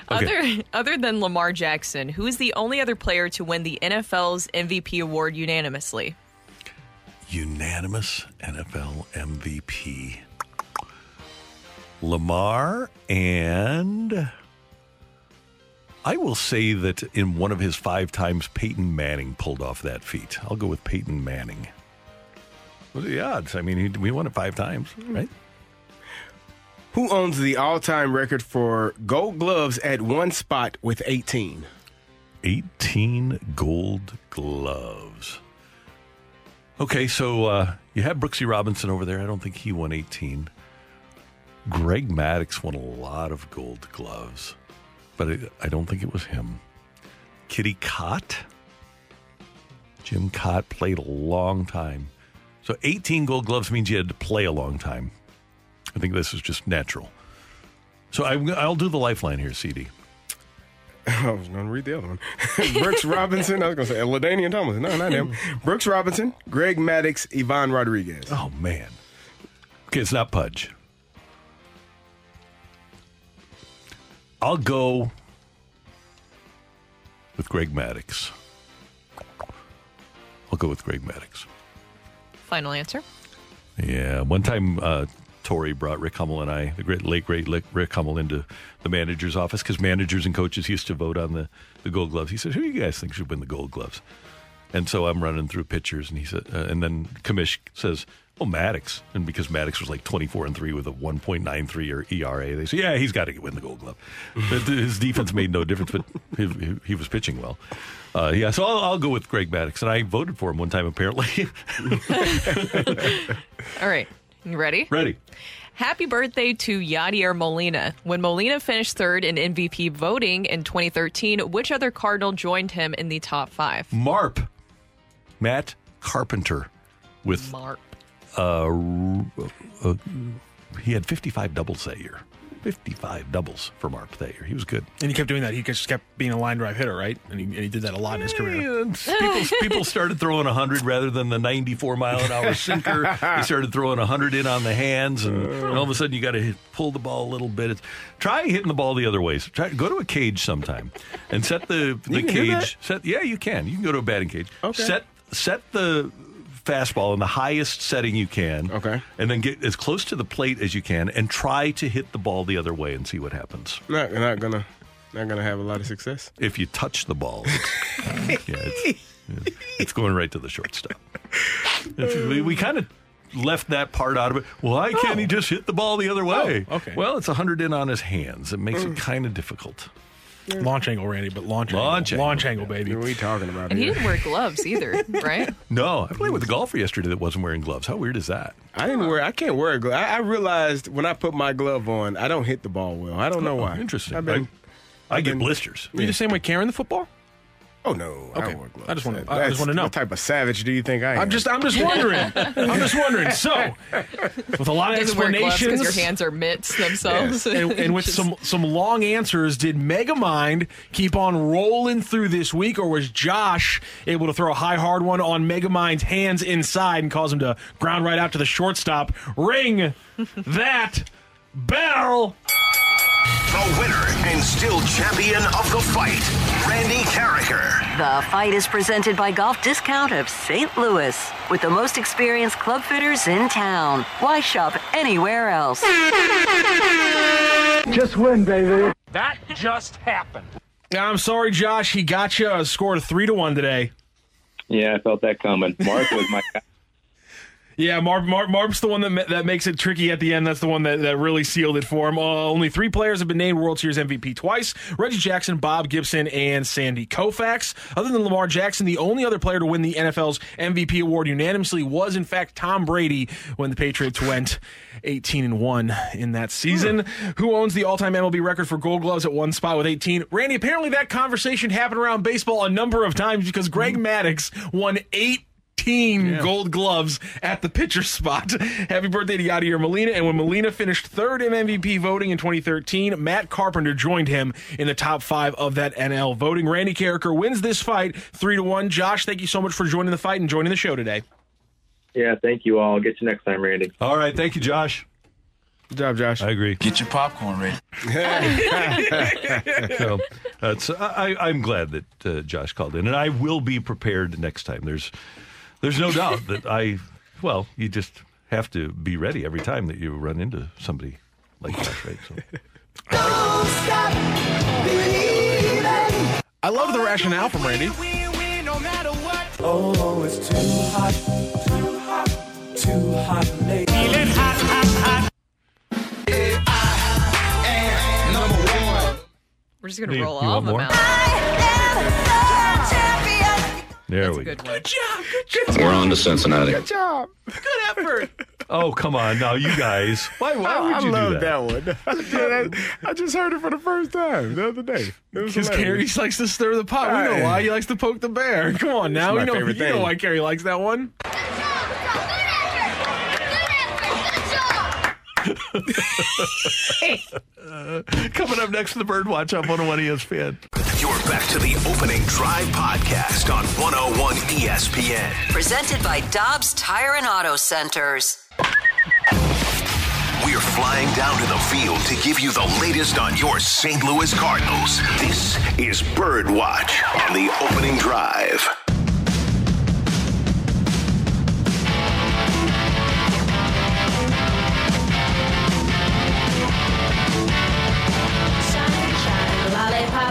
Okay. Other other than Lamar Jackson, who is the only other player to win the NFL's MVP award unanimously? Unanimous NFL MVP. Lamar and I will say that in one of his five times, Peyton Manning pulled off that feat. I'll go with Peyton Manning. What are the odds? I mean, he, we won it five times, right? Who owns the all-time record for Gold Gloves at one spot with 18? 18 gold gloves. Okay, so uh, you have Brooksy Robinson over there. I don't think he won 18. Greg Maddux won a lot of gold gloves, but I, I don't think it was him. Kitty Kaat. Jim Kaat played a long time. So 18 gold gloves means you had to play a long time. I think this is just natural. So I, I'll do the lifeline here, CD. I oh, was going to read the other one. *laughs* Brooks Robinson. I was going to say LaDainian Thomas. No, not him. *laughs* Brooks Robinson, Greg Maddux, Yvonne Rodriguez. Oh man. Okay, it's not Pudge. I'll go with Greg Maddux. I'll go with Greg Maddux. Final answer. Yeah, one time uh, Torre brought Rick Hummel and I, the great late great Rick Hummel, into the manager's office because managers and coaches used to vote on the, the Gold Gloves. He said, "Who do you guys think should win the Gold Gloves?" And so I'm running through pictures, and he said, uh, and then Kamish says, "Oh, Maddux," and because Maddux was like 24 and three with a 1.93 or ERA, they say, "Yeah, he's got to win the Gold Glove." his defense made no difference, but he, he, he was pitching well. Uh, yeah, so I'll, I'll go with Greg Maddux, and I voted for him one time apparently. *laughs* All right. You ready? Ready? Happy birthday to Yadier Molina. When Molina finished third in MVP voting in 2013, which other Cardinal joined him in the top five? Marp, Matt Carpenter, with Marp. Uh, uh, he had 55 doubles that year. 55 doubles for Mark that year. He was good. And he kept doing that. He just kept being a line drive hitter, right? And he, and he did that a lot in his career. People, people started throwing 100 rather than the 94 mile an hour sinker. They started throwing 100 in on the hands, and, and all of a sudden you got to pull the ball a little bit. It's, try hitting the ball the other way. So try, go to a cage sometime and set the, the You can do that? cage. Set yeah, you can. You can go to a batting cage. Okay. Set set the fastball in the highest setting you can. Okay. And then get as close to the plate as you can, and try to hit the ball the other way and see what happens. Not, not gonna, not gonna have a lot of success. If you touch the ball, it's, *laughs* yeah, it's, it's going right to the shortstop. We we kind of left that part out of it. Why can't he oh. just hit the ball the other oh, way? Oh, okay. Well, it's 100 in on his hands. It makes it mm. kind of difficult. Launch angle, Randy, but launch Launch angle. angle. Launch angle, baby. What are we talking about And he here? didn't wear gloves either, *laughs* right? No, I played with a golfer yesterday that wasn't wearing gloves. How weird is that? I didn't wear. I can't wear a glove. I, I realized when I put my glove on, I don't hit the ball well. I don't oh, know Oh, why. interesting. I've been, I get been- blisters. Are you the same way Karen the football? Oh no! I Okay. don't wear gloves. I just wanna- I just wanna know. What type of savage do you think I am? I'm just I'm just wondering. *laughs* I'm just wondering. So, with a lot of Doesn't wear gloves explanations, because your hands are mitts themselves. and, and with Just- *laughs* some some long answers, did Megamind keep on rolling through this week, or was Josh able to throw a high hard one on Megamind's hands inside and cause him to ground right out to the shortstop? Ring that bell. The winner and still champion of the fight, Randy Karraker. The fight is presented by Golf Discount of St. Louis with the most experienced club fitters in town. Why shop anywhere else? Just win, baby. That just happened. I'm sorry, Josh. He got you. Scored a three to one today. Yeah, I felt that coming. Mark was my guy. *laughs* Yeah, Marv, Marv, Marv's the one that ma- that makes it tricky at the end. That's the one that, that really sealed it for him. Uh, only three players have been named World Series MVP twice: Reggie Jackson, Bob Gibson, and Sandy Koufax. Other than Lamar Jackson, the only other player to win the NFL's MVP award unanimously was, in fact, Tom Brady when the Patriots went 18 and one in that season. Who owns the all-time MLB record for Gold Gloves at one spot with 18? Randy. Apparently, that conversation happened around baseball a number of times because Greg Maddux won eight. 18 gold gloves at the pitcher spot. *laughs* Happy birthday to Yadier Molina. And when Molina finished third in MVP voting in 2013, Matt Carpenter joined him in the top five of that NL voting. Randy Karraker wins this fight 3 to 1. Josh, thank you so much for joining the fight and joining the show today. Yeah, thank you all. I'll get you next time, Randy. All right, thank you, Josh. Good job, Josh. I agree. Get your popcorn ready. *laughs* so that's I, I'm glad that uh, Josh called in, and I will be prepared next time. There's there's no doubt that I well, you just have to be ready every time that you run into somebody like Josh, right? So. I love the rationale from Randy. Oh, it's too hot, too hot, too hot, lady. Feeling hot, hot, hot. We're just gonna You- roll you all want of them more? Out. There That's we a go. good job. We're on to Cincinnati. Good job. Good effort. Oh come on, now you guys. Why why oh, would I you love do that? that, one. *laughs* I just heard it for the first time the other day. Because hilarious. Carey likes to stir the pot. We know Right. why. He likes to poke the bear. Come on now. my You know, favorite you know why Carey likes that one. *laughs* Coming up next to the Birdwatch on 101 ESPN. You're back to the opening drive podcast on 101 ESPN. Presented by Dobbs Tire and Auto Centers. We're flying down to the field to give you the latest on your St. Louis Cardinals. This is Birdwatch on the opening drive.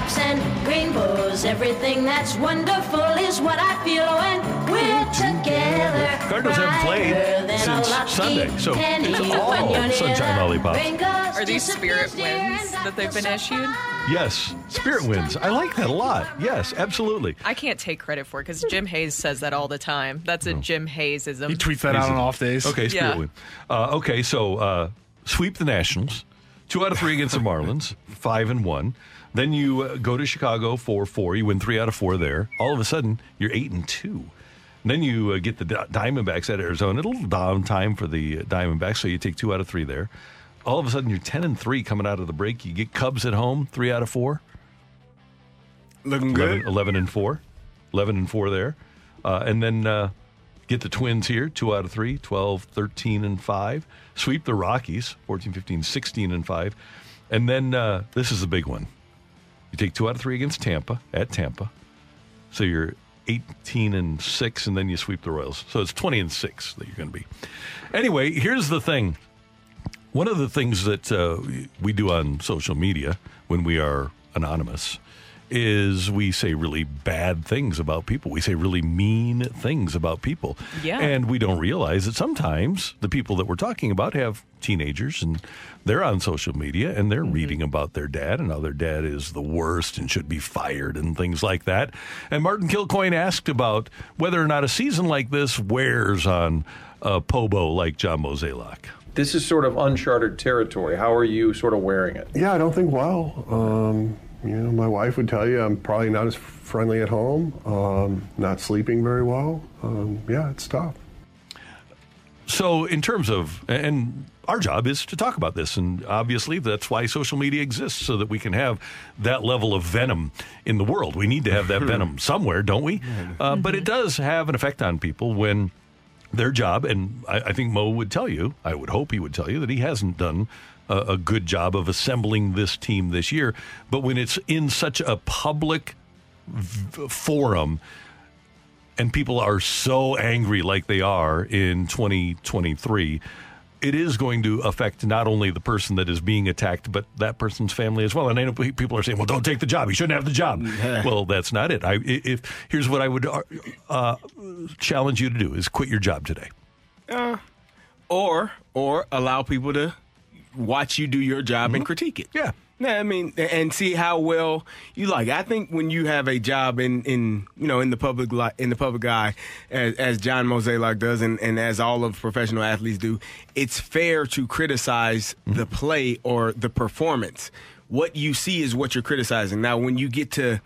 Lollipops, and rainbows. Everything that's wonderful is what I feel when we're together. Cardinals haven't played Brighter than a since Sunday, so penny it's when all you're sunshine the lollipops. Are these spirit disappears, winds that they've been issued? Yes, Spirit wins. I like that a lot. Yes, absolutely. I can't take credit for it because Jim Hayes says that all the time. That's a Jim Hayesism. He tweets that out on off days. Okay, Spirit Yeah. win. Uh, okay, so uh, sweep the Nationals. Two out of three against the Marlins, five and one. Then you uh, go to Chicago, for four. You win three out of four there. All of a sudden, you're eight and two. Then you uh, get the Di- Diamondbacks at Arizona. A little down time for the uh, Diamondbacks, so you take two out of three there. All of a sudden, you're ten and three coming out of the break. You get Cubs at home, three out of four. Looking 11, good. 11 and 4. 11 and 4 there. Uh, and then uh, get the Twins here, 2 out of 3, 12, 13 and 5. Sweep the Rockies, 14, 15, 16 and 5. And then uh, this is the big one. You take 2 out of 3 against Tampa, at Tampa. So you're 18 and 6, and then you sweep the Royals. So it's 20 and 6 that you're going to be. Anyway, here's the thing. One of the things that uh, we do on social media when we are anonymous is we say really bad things about people. We say really mean things about people. Yeah. And we don't realize that sometimes the people that we're talking about have teenagers and they're on social media and they're reading about their dad and how their dad is the worst and should be fired and things like that. And Martin Kilcoyne asked about whether or not a season like this wears on a Pobo like John Mozeliak. This is sort of uncharted territory. How are you sort of wearing it? Yeah, I don't think well. Um, you know, my wife would tell you I'm probably not as friendly at home, um, not sleeping very well. Um, yeah, it's tough. So, in terms of, and our job is to talk about this, and obviously that's why social media exists, so that we can have that level of venom in the world. We need to have that *laughs* venom somewhere, don't we? Uh, but it does have an effect on people when their job, and I, I think Mo would tell you, I would hope he would tell you that he hasn't done a, a good job of assembling this team this year. But when it's in such a public v- forum, and people are so angry like they are in 2023 it is going to affect not only the person that is being attacked but that person's family as well. And i know people are saying well don't take the job. You shouldn't have the job. *laughs* Well that's not it. I if here's what i would uh, challenge you to do is quit your job today. Uh, or or allow people to watch you do your job and mm-hmm. critique it. Yeah. Yeah, I mean, and see how well you like. I think when you have a job in, in you know in the public li- in the public eye, as, as John Mozeliak does, and, and as all of professional athletes do, it's fair to criticize mm-hmm. the play or the performance. What you see is what you're criticizing. Now, when you get to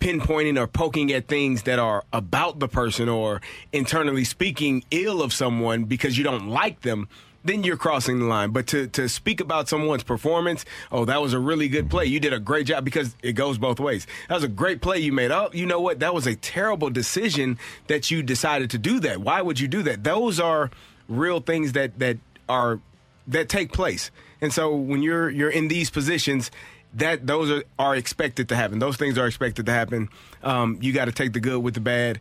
pinpointing or poking at things that are about the person or internally speaking ill of someone because you don't like them, then you're crossing the line. But to, to speak about someone's performance, oh, that was a really good play. You did a great job because it goes both ways. That was a great play you made. Oh, you know what? That was a terrible decision that you decided to do that. Why would you do that? Those are real things that that are that take place. And so when you're you're in these positions, that those are, are expected to happen. Those things are expected to happen. Um, you got to take the good with the bad.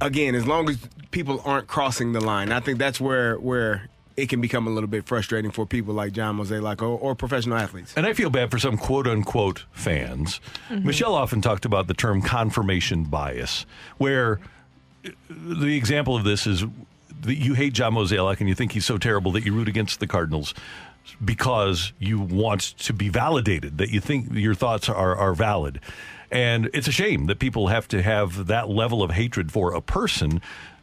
Again, as long as people aren't crossing the line, I think that's where where it can become a little bit frustrating for people like John Mozeliak or, or professional athletes. And I feel bad for some quote unquote fans. Mhm. Michelle often talked about the term confirmation bias, where the example of this is that you hate John Mozeliak and you think he's so terrible that you root against the Cardinals because you want to be validated, that you think your thoughts are, are valid. And it's a shame that people have to have that level of hatred for a person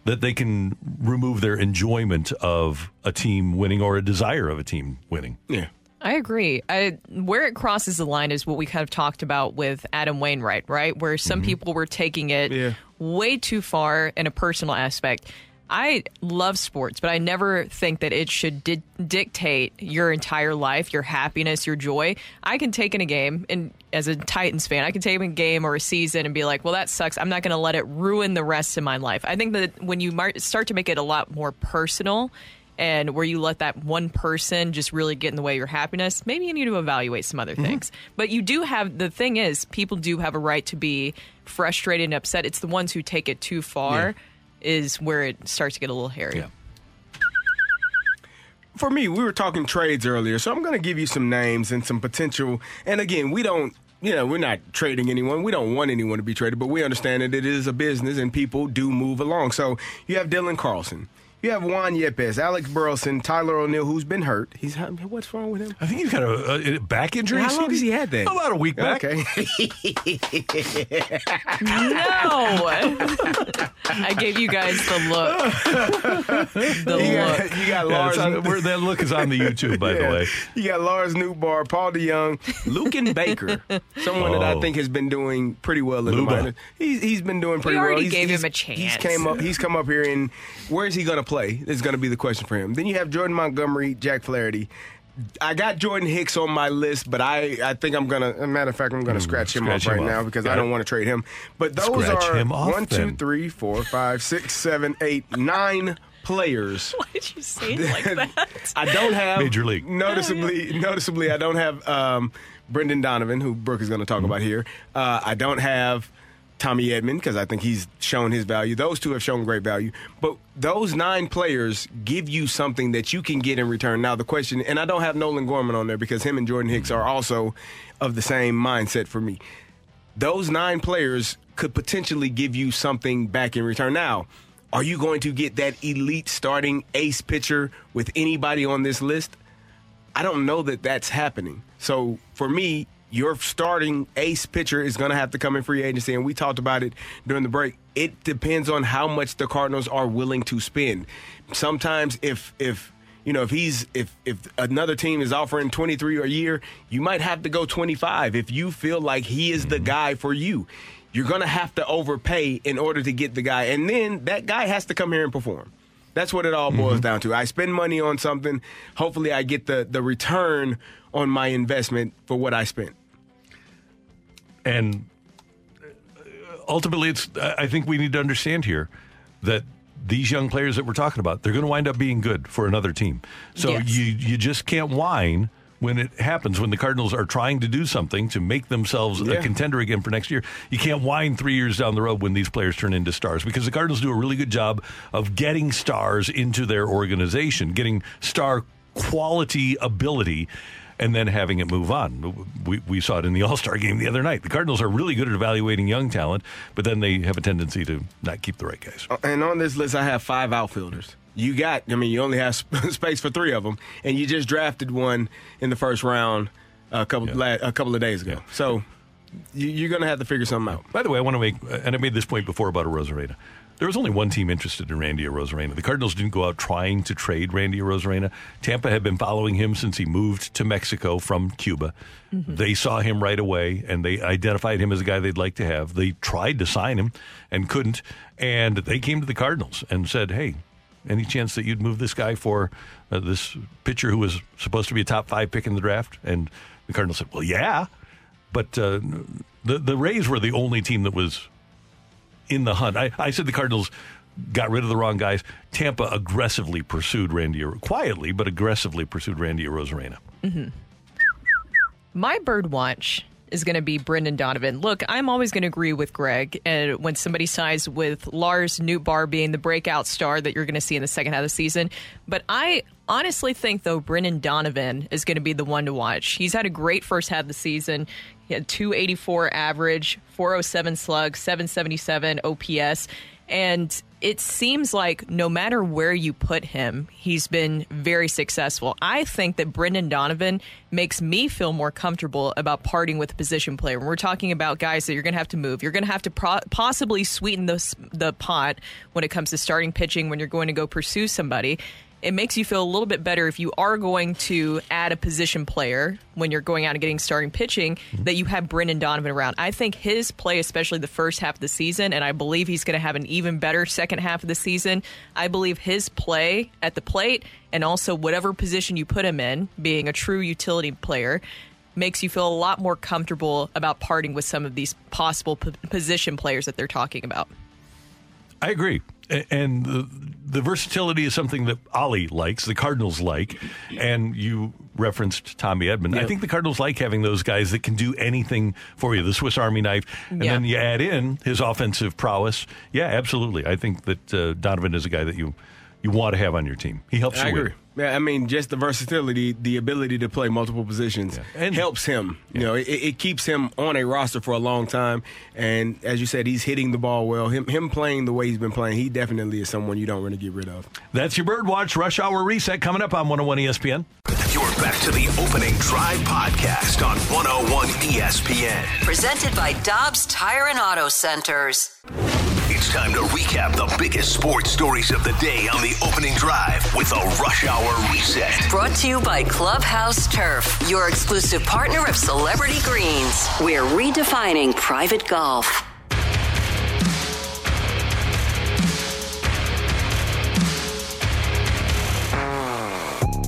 that they can remove their enjoyment of a team winning or a desire of a team winning. Yeah. I agree. I, where it crosses the line is what we kind of talked about with Adam Wainwright, right? Where some mm-hmm. people were taking it way too far in a personal aspect. I love sports, but I never think that it should di- dictate your entire life, your happiness, your joy. I can take in a game, and as a Titans fan, I can take in a game or a season and be like, well, that sucks. I'm not going to let it ruin the rest of my life. I think that when you mar- start to make it a lot more personal, and where you let that one person just really get in the way of your happiness, maybe you need to evaluate some other mm-hmm. things. But you do have the thing is, people do have a right to be frustrated and upset. It's the ones who take it too far is where it starts to get a little hairy. for me, we were talking trades earlier, so I'm going to give you some names and some potential. And again, we don't, you know, we're not trading anyone. We don't want anyone to be traded, but we understand that it is a business and people do move along. So you have Dylan Carlson. You have Juan Yepez, Alec Burleson, Tyler O'Neill, who's been hurt. He's what's wrong with him? I think he's got a, a back injury. How long has he had that? About a week back. Okay. No, *laughs* I gave you guys the look. *laughs* The you look. got, you got Yeah, Lars. it's on- we're- that look is on the YouTube, by the *laughs* way. You got Lars Nootbaar, Paul DeJong, Luken Baker, someone that I Oh. think has been doing pretty well in the minors. He's he's been doing pretty already well. He's, gave he's- him a chance. He's came up. He's come up here, and where is he going to play? Is going to be the question for him. Then you have Jordan Montgomery, Jack Flaherty. I got Jordan Hicks on my list, but I, I think I'm gonna. As a matter of fact, I'm gonna scratch him scratch off him right off. now because Got I don't want to trade him. But those Scratch are him off, one, then. three, four, five, six, seven, eight, nine players. *laughs* Why did you say it like *laughs* that? I don't have Major League. Noticeably, *laughs* noticeably, I don't have um, Brendan Donovan, who Brooke is going to talk about here. Uh, I don't have Tommy Edman because I think he's shown his value. Those two have shown great value, but those nine players give you something that you can get in return. Now the question, and I don't have Nolan Gorman on there because him and Jordan Hicks are also of the same mindset for me. those nine players could potentially give you something back in return. Now, are you going to get that elite starting ace pitcher with anybody on this list? I don't know that that's happening. So for me, your starting ace pitcher is going to have to come in free agency, and we talked about it during the break. It depends on how much the Cardinals are willing to spend. Sometimes, if if you know if he's if if another team is offering 23 a year, you might have to go 25 if you feel like he is the guy for you. You're going to have to overpay in order to get the guy, and then that guy has to come here and perform. That's what it all boils mm-hmm. down to. I spend money on something. Hopefully, I get the the return on my investment for what I spent. And uh, ultimately, it's. I think we need to understand here that these young players that we're talking about, they're going to wind up being good for another team. So Yes. you you just can't whine when it happens when the Cardinals are trying to do something to make themselves Yeah. a contender again for next year. You can't whine three years down the road when these players turn into stars because the Cardinals do a really good job of getting stars into their organization, getting star quality ability. And then having it move on. We, we saw it in the All Star game the other night. The Cardinals are really good at evaluating young talent, but then they have a tendency to not keep the right guys. Uh, and on this list, I have five outfielders. You got, I mean, you only have *laughs* space for three of them, and you just drafted one in the first round a couple la- a couple of days ago. So you, you're going to have to figure something out. By the way, I want to make, and I made this point before about Arozarena. There was only one team interested in Randy Arozarena. The Cardinals didn't go out trying to trade Randy Arozarena. Tampa had been following him since he moved to Mexico from Cuba. They saw him right away, and they identified him as a guy they'd like to have. They tried to sign him and couldn't, and they came to the Cardinals and said, "Hey, any chance that you'd move this guy for uh, this pitcher who was supposed to be a top five pick in the draft?" And the Cardinals said, "Well, yeah." But uh, the the Rays were the only team that was in the hunt. I, I said the Cardinals got rid of the wrong guys. Tampa aggressively pursued Randy, quietly but aggressively pursued Randy Arozarena. hmm My bird watch is going to be Brendan Donovan. Look, I'm always going to agree with Greg and when somebody sides with Lars Nootbaar being the breakout star that you're going to see in the second half of the season. But I honestly think, though, Brendan Donovan is going to be the one to watch. He's had a great first half of the season. He had 284 average, 407 slug, 777 OPS. And it seems like no matter where you put him, he's been very successful. I think that Brendan Donovan makes me feel more comfortable about parting with a position player. When we're talking about guys that you're going to have to move, you're going to have to pro- possibly sweeten the, the pot when it comes to starting pitching when you're going to go pursue somebody. It makes you feel a little bit better if you are going to add a position player when you're going out and getting starting pitching mhm. that you have Brendan Donovan around. I think his play, especially the first half of the season, and I believe he's going to have an even better second half of the season. I believe his play at the plate and also whatever position you put him in, being a true utility player, makes you feel a lot more comfortable about parting with some of these possible p- position players that they're talking about. I agree. A- And the, the versatility is something that Oli likes, the Cardinals like. And you referenced Tommy Edman. I think the Cardinals like having those guys that can do anything for you, the Swiss Army knife. And Yeah. then you add in his offensive prowess. Yeah, absolutely. I think that uh, Donovan is a guy that you, you want to have on your team. He helps I you win. agree. Yeah, I mean, just the versatility, the ability to play multiple positions helps him. You know, it, it keeps him on a roster for a long time. And as you said, he's hitting the ball well. Him, him playing the way he's been playing, he definitely is someone you don't want to get rid of. That's your Birdwatch Rush Hour Reset coming up on 101 ESPN. You're back to the opening drive podcast on 101 ESPN. Presented by Dobbs Tire and Auto Centers. It's time to recap the biggest sports stories of the day on the opening drive with a rush hour reset. Brought to you by Clubhouse Turf, your exclusive partner of Celebrity Greens. We're redefining private golf.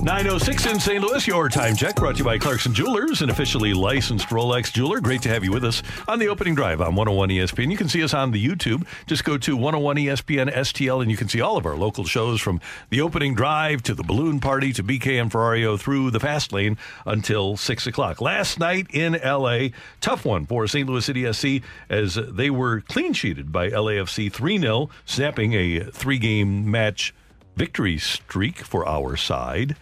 906 in St. Louis, your time check brought to you by Clarkson Jewelers, an officially licensed Rolex jeweler. Great to have you with us on the opening drive on 101 ESPN. You can see us on the YouTube. Just go to 101 ESPN STL and you can see all of our local shows from the opening drive to the balloon party to BK and Ferrario through the fast lane until 6 o'clock. Last night in LA, tough one for St. Louis City SC as they were clean sheeted by LAFC 3 0, snapping a three game match victory streak for our side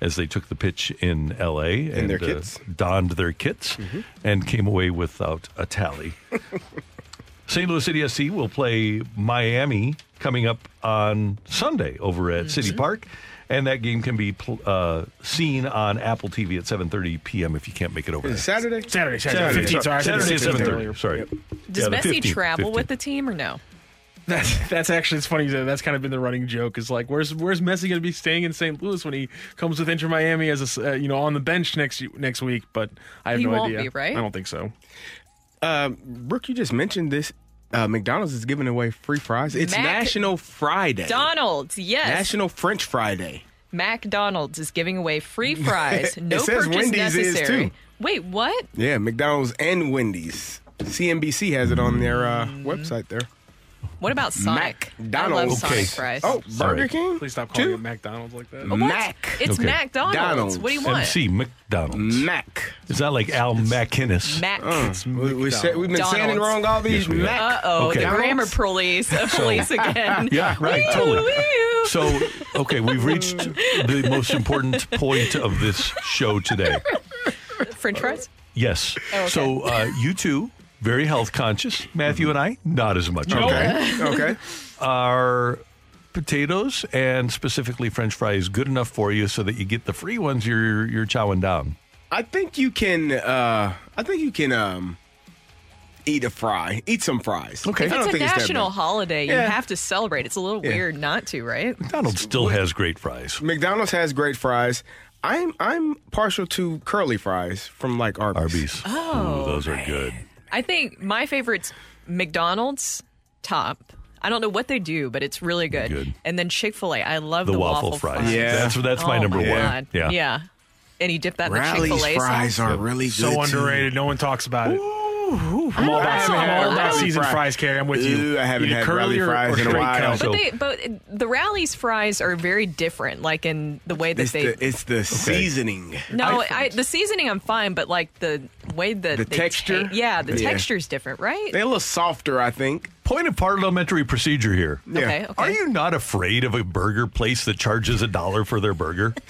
as they took the pitch in L.A. and their uh, donned their kits and came away without a tally. *laughs* St. Louis City SC will play Miami coming up on Sunday over at City Park, and that game can be pl- uh, seen on Apple TV at 7:30 p.m. if you can't make it over Is it there. Saturday? Saturday, Saturday, 15th. Sorry, I said Saturday at 16th 7:30. earlier. Sorry. Does Yeah, the Messi 15th, travel 15th. with the team or no? That's that's actually it's funny. that That's kind of been the running joke. Is like, where's where's Messi going to be staying in St. Louis when he comes with Inter Miami as a uh, you know on the bench next next week? But I have He no won't idea. be, right? I don't think so. Um, Brooke, you just mentioned this. Uh, McDonald's is giving away free fries. It's Mac- National Friday. Donald's, yes. National French Friday. McDonald's is giving away free *laughs* fries. No It says purchase Wendy's is, necessary. too. Wait, what? Yeah, McDonald's and Wendy's. CNBC has it on their uh, Mm. website there. What about Sonic? I love McDonald's. Sonic Okay. fries. Oh, Burger Sorry. King? Please stop calling Two? it McDonald's like that. What? Mac. It's Okay. McDonald's. Donald's. What do you want? MC McDonald's. Mac. Is that like Al MacInnis? Mac. Uh, we, we said, we've been saying it Donald's. wrong all these. Yes, we have. Mac. Uh oh, Okay. the grammar police, uh, police again. *laughs* Yeah, right, totally. wee-oo. So, okay, we've reached the most important point of this show today. French fries. Yes. Oh, okay. So, uh, you two, very health conscious. Matthew and I, not as much. Okay. *laughs* okay. Are potatoes and specifically French fries good enough for you so that you get the free ones you're you're chowing down? I think you can. Uh, I think you can um, eat a fry. Eat some fries. Okay. If I don't it's a think national bad. holiday, you Yeah. have to celebrate. It's a little Yeah. weird not to, right? McDonald's still has great fries. McDonald's has great fries. I'm I'm partial to curly fries from like Arby's. Arby's. Oh, Ooh, those are good. I think my favorite's McDonald's top. I don't know what they do, but it's really good. Good. And then Chick Fil A. I love The the, waffle fries. Yeah. That's that's my Oh number one. God. Yeah. yeah. And you dip that in the Chick Rally's Fil A fries sauce. are really good. So too. underrated. No one talks about it. I'm all I about, haven't I'm all about Rally seasoned fries. fries, Carey. I'm with you. Ooh, I haven't Either had curly Rally or- fries or in a straight while. cut. But they, but the Rally's fries are very different, like in the way that It's they. the it's the seasoning. no, I, the seasoning I'm fine, but like the way that The they texture? ta- yeah, the Yeah. texture's different, right? They're a little softer, I think. Point of parliamentary procedure here. Yeah. Okay, okay. Are you not afraid of a burger place that charges a dollar for their burger? *laughs*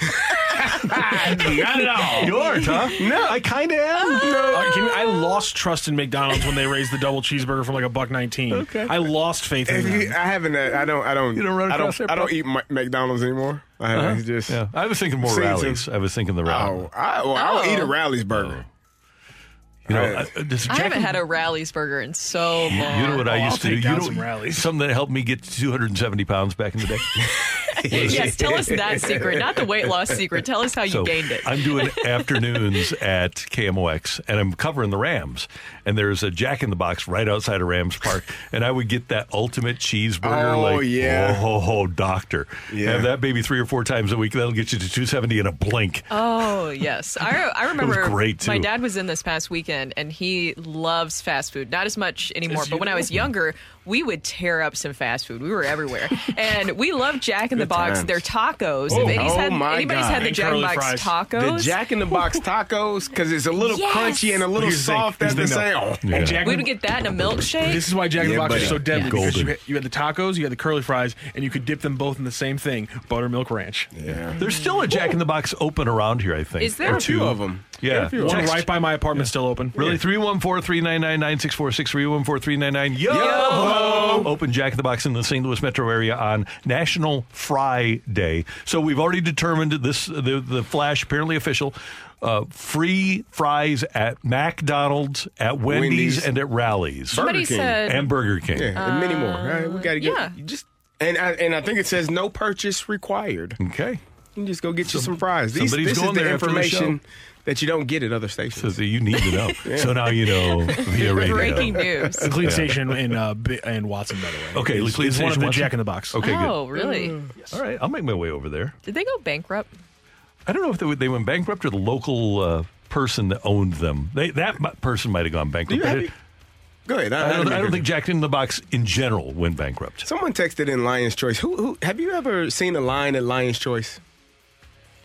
Not at all. You aren't, huh? No, I kind of am. Uh, can you- I lost trust in McDonald's when they raised the double cheeseburger from like a buck nineteen. Okay. I lost faith in If you- I haven't. uh, I don't. I don't. You don't run I don't. I don't eat Ma- McDonald's anymore. I Uh-huh. just. Yeah, I was thinking more Seen some- rallies. I was thinking the rally. Oh, I, well, I'll Oh. eat a Rally's burger. You know, I- I, does I haven't and- had a Rally's burger in so long. You know what I used I'll to do? take You down know, some rallies. something that helped me get to 270 pounds back in the day. *laughs* yes, tell us *laughs* that secret, not the weight loss secret. Tell us how you So, gained it. I'm doing *laughs* afternoons at KMOX, and I'm covering the Rams. And there's a Jack in the Box right outside of Rams Park, and I would get that ultimate cheeseburger. Oh, like, yeah. oh, ho, ho, doctor. Yeah. Have that baby three or four times a week. That'll get you to 270 in a blink. Oh yes, I, re- I *laughs* remember. great, too. My dad was in this past weekend, and he loves fast food. Not as much anymore, As but you when I was younger, we would tear up some fast food. We were everywhere, and we loved Jack in the Good Box. times. Their tacos. Oh, if anybody's oh had, my anybody's God. had the And Jack in the Box fries. tacos, The Jack in the Box *laughs* tacos because it's a little Yes. crunchy and a little Here's the thing. soft at the the same. though. Oh. And Jack we would get that in a milkshake. This is why Jack in the Box buddy. is so deadly Yeah. because you had, you had the tacos, you had the curly fries, and you could dip them both in the same thing: buttermilk ranch. Yeah. There's still a Jack in the Box open around here, I think. Is there? Or A few two of 'em. Yeah. One Text- right by my apartment still open. Really? 314 399 9646. 314 399 Yo! Open Jack in the Box in the St. Louis metro area on National Fry Day. So we've already determined this, the, the flash, apparently official. Uh, free fries at McDonald's, at Wendy's, Wendy's. and at Rallies. Somebody Burger King. said and Burger King. Yeah, and many more. All right, we got to get yeah. you just and I, and I think it says no purchase required. Okay. You can just go get you some fries. These, somebody's this is going the there after the information that you don't get at other stations. So that you need to know. *laughs* So now you know *laughs* via radio. breaking news. The clean station in uh, in Watson, by the way. Okay, is, Clean is one of Station the Watson? Jack in the Box. Okay, oh, good. really? All right, I'll make my way over there. Did they go bankrupt? I don't know if they, they went bankrupt or the local uh, person that owned them. They, that person might have gone bankrupt. have but you- it- Go ahead. I, don't, I don't think Jack in the Box in general went bankrupt. Someone texted in Lion's Choice. Who, who have you ever seen a line at Lion's Choice?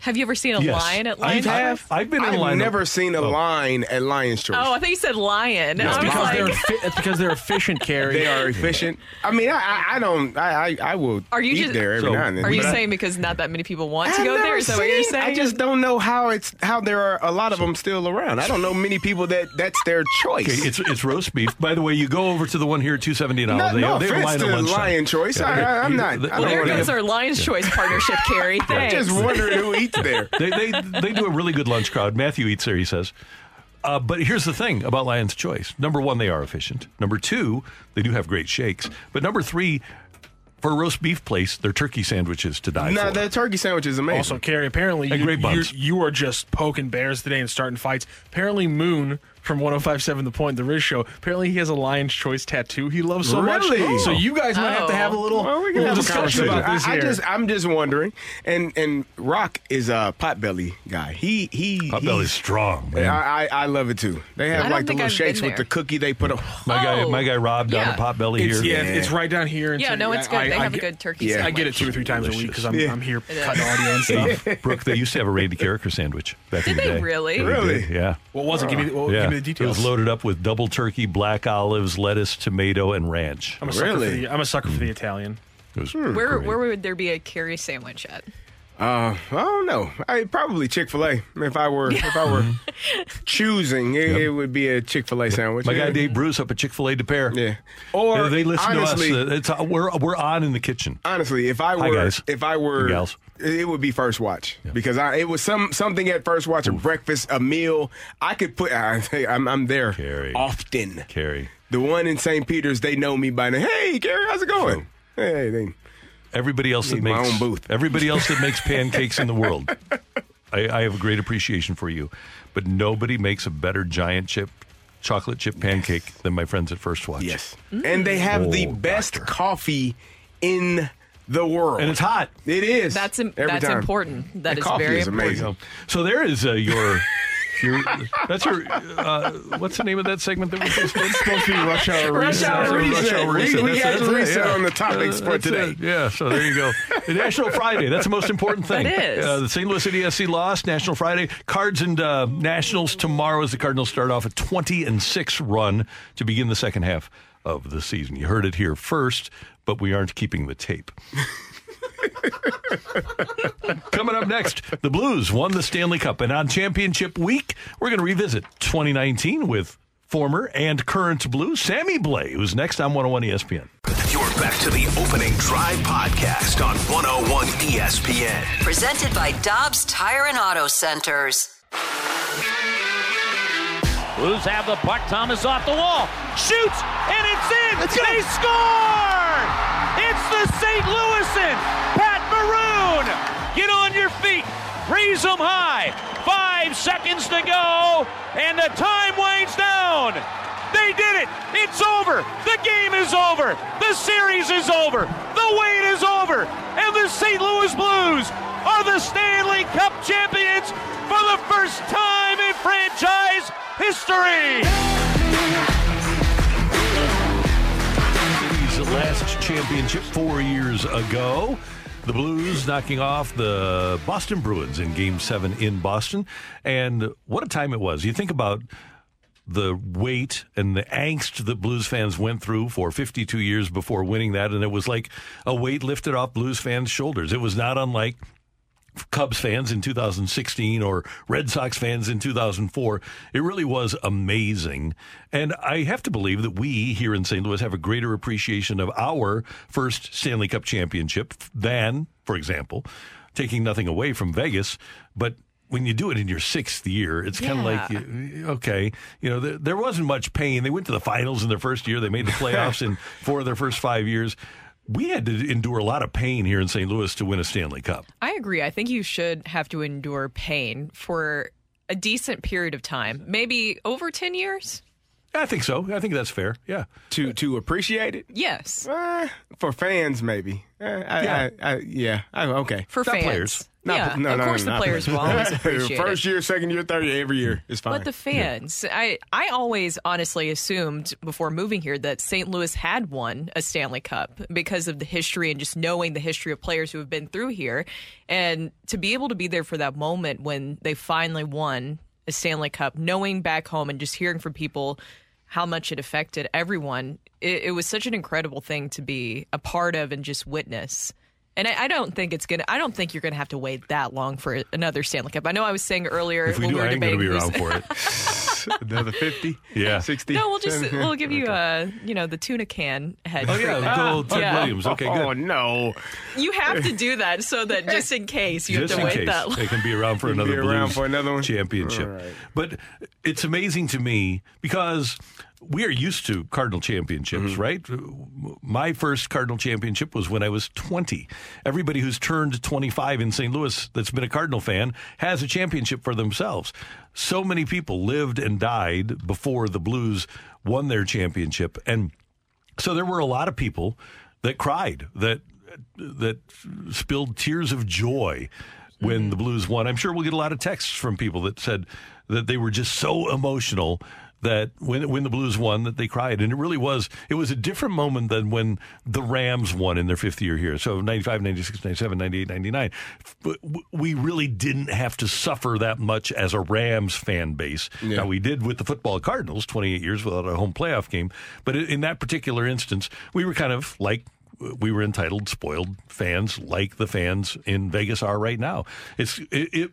Have you ever seen a Yes. lion at You Lions have? Choice? I've been in I've line. never seen a oh. line at Lion's Choice. Oh, I thought you said lion. It's was because like, they're effi- it's because they're efficient, Carey. They are efficient. I mean, I, I, I don't. I, I, I will Are you eat just- there every So- now and then. Are you but I- saying because not that many people want to I've go there? never Is that what you're seen- saying? I just don't know how it's how there are a lot of them still around. I don't know many people that that's their choice. Okay, it's it's roast beef. By the way, you go over to the one here at 270 an hour. No- they, no they have a offense to the lunchtime. Lion Choice. I- I- I'm not- the- I well, don't there wanna- goes our Lions Choice partnership, Carey. I'm Thanks. just wondering who eats there. they, they they do a really good lunch crowd. Matthew eats there, he says. Uh, but here's the thing about Lion's Choice. Number one, they are efficient. Number two, they do have great shakes. But number three, for a roast beef place, their turkey sandwiches to die No, for. the turkey sandwich is amazing. Also, Carey, apparently you, great you, buns. you are just poking bears today and starting fights. Apparently, Moon from 1057 The Point, the Riz Show, apparently he has a Lion's Choice tattoo he loves so Really? much. So oh. you guys might have to have a oh. little, Well, we can little have a discussion about this I, I here. just, I'm just wondering. And and Rock is a potbelly guy. He he. Potbelly's he's- strong, man. I, I I love it too. They have don't like the little I've shakes with the cookie they put on. my guy, Oh. my guy Rob down Yeah. at Potbelly it's, here. yeah, it's right down here. Yeah, no, it's good. I- they I have a good turkey yeah, sandwich. I get it two or three times a week because I'm, Yeah. I'm here It is. cutting audio and stuff. Brooke, they used to have a Randy Karraker sandwich back in Did the they day. really? Really? Yeah. What was it? Give me, the, well, yeah. give me the It was loaded up with double turkey, black olives, lettuce, tomato, and ranch. I'm a sucker Really? for the, I'm a sucker for the Italian. It was Where great. where would there be a Carey sandwich at? Uh, I don't know. I probably Chick Fil A. If I were if I were *laughs* choosing, it, it would be a Chick Fil A sandwich. My yeah. guy Dave Bruce up at Chick Fil A Des Peres. Yeah. Or Yeah, they listen honestly, to us. Uh, It's uh, we're we're on in the kitchen. honestly, if I Hi, were guys. if I were gals. It would be first watch because I it was some something at first watch a breakfast a meal I could put *laughs* I, I'm I'm there Carey. often. Carey. The one in St. Peter's, they know me by name. Hey, Carey how's it going? Hey, they, Everybody else that Need my makes own booth. everybody else that makes pancakes in the world. *laughs* I, I have a great appreciation for you, but nobody makes a better giant chip chocolate chip pancake than my friends at First Watch. yes, and they have the Oh, best doctor. coffee in the world, and it's hot. It is. That's im- every that's time. important. That The is coffee very is important. amazing. So there is uh, your. Your, that's your. Uh, what's the name of that segment that we just did? It's supposed to be rush hour Rush reset. hour reset. Rush hour We- reset. we That's- got that's to it, reset yeah. on the topics Uh, for today. it. Yeah, so there you go. The National Friday. That's the most important thing. That is. Uh, the St. Louis City SC lost. National Friday. Cards and uh, Nationals tomorrow as the Cardinals start off a 20 and 6 run to begin the second half of the season. You heard it here first, but we aren't keeping the tape. *laughs* Coming up next, the Blues won the Stanley Cup, and on championship week, we're going to revisit 2019 with former and current Blues Sammy Blais, who's next on 101 ESPN. You're back to the opening drive podcast on 101 ESPN. Presented by Dobbs Tire and Auto Centers. Blues have the puck. Thomas off the wall. Shoots, and it's in. They score! It's the St. Louisan. Pat Maroon. Get on your feet. Raise them high. Five seconds to go, and the time winds down. They did it. It's over. The game is over. The series is over. The wait is over. And the St. Louis Blues are the Stanley Cup champions for the first time in franchise history. Last championship four years ago. The Blues knocking off the Boston Bruins in Game 7 in Boston. And what a time it was. You think about the weight and the angst that Blues fans went through for 52 years before winning that. And it was like a weight lifted off Blues fans' shoulders. It was not unlike Cubs fans in 2016 or Red Sox fans in 2004. It really was amazing. And I have to believe that we here in St. Louis have a greater appreciation of our first Stanley Cup championship than, for example, taking nothing away from Vegas, but when you do it in your sixth year, it's kind of Yeah. like, okay, you know, there, there wasn't much pain. They went to the finals in their first year. They made the playoffs in *laughs* four of their first five years. We had to endure a lot of pain here in St. Louis to win a Stanley Cup. I agree. I think you should have to endure pain for a decent period of time, maybe over 10 years. I think so. I think that's fair. Yeah. To to appreciate it Yes. Uh, for fans, maybe. Uh, I, Yeah. I, I, yeah. I, okay. For Not fans. players. Not- Yeah, no, of no, course no, the players will always *laughs* appreciate. First year, second year, third year, every year is fine. But the fans, I, I always honestly assumed before moving here that St. Louis had won a Stanley Cup because of the history and just knowing the history of players who have been through here. And to be able to be there for that moment when they finally won a Stanley Cup, knowing back home and just hearing from people how much it affected everyone, it, it was such an incredible thing to be a part of and just witness. And I, I don't think it's gonna. I don't think you're gonna have to wait that long for another Stanley Cup. I know I was saying earlier If we when do, we were I ain't going to be around for it. Another 50? Yeah. 60? No, we'll just we'll give you uh you know the tuna can head. Oh, yeah, treatment. the old Ted Yeah. Williams. Okay, good. Oh, no. You have to do that so that just in case you just have to in wait case that long. they can be around for another be around Blues for another one? championship. All right. But it's amazing to me because we are used to Cardinal championships, Mm-hmm. right? My first Cardinal championship was when I was 20. Everybody who's turned 25 in St. Louis that's been a Cardinal fan has a championship for themselves. So many people lived and died before the Blues won their championship and so there were a lot of people that cried, that that spilled tears of joy when the Blues won. I'm sure we'll get a lot of texts from people that said that they were just so emotional that when when the Blues won that they cried. And it really was it was a different moment than when the Rams won in their fifth year here. So 95 96 97 98 99 but we really didn't have to suffer that much as a Rams fan base. Yeah. now we did with the football Cardinals 28 years without a home playoff game. But in in that particular instance we were kind of like we were entitled, spoiled fans like the fans in Vegas are right now. It's it, it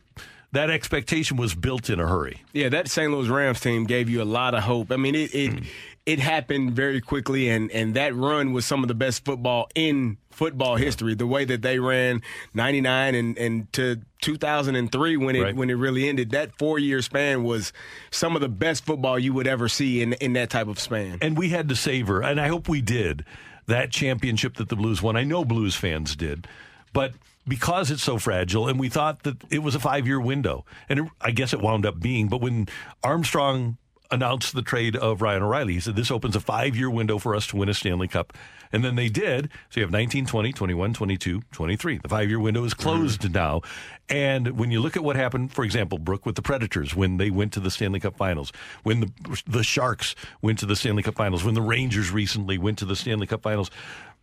that expectation was built in a hurry. Yeah, that St. Louis Rams team gave you a lot of hope. I mean, it it, Hmm. it happened very quickly, and, and that run was some of the best football in football history. The way that they ran '99 and, and to 2003 when it Right. when it really ended, that four year span was some of the best football you would ever see in in that type of span. And we had to savor, and I hope we did, that championship that the Blues won. I know Blues fans did, but because it's so fragile, and we thought that it was a five year window, and it, I guess it wound up being, but when Armstrong announced the trade of Ryan O'Reilly, he said this opens a five year window for us to win a Stanley Cup. And then they did. So you have 19, 20, 21, 22, 23. The five year window is mm-hmm. closed now. And when you look at what happened, for example, Brooke, with the Predators when they went to the Stanley Cup finals, when the, the Sharks went to the Stanley Cup finals, when the Rangers recently went to the Stanley Cup finals,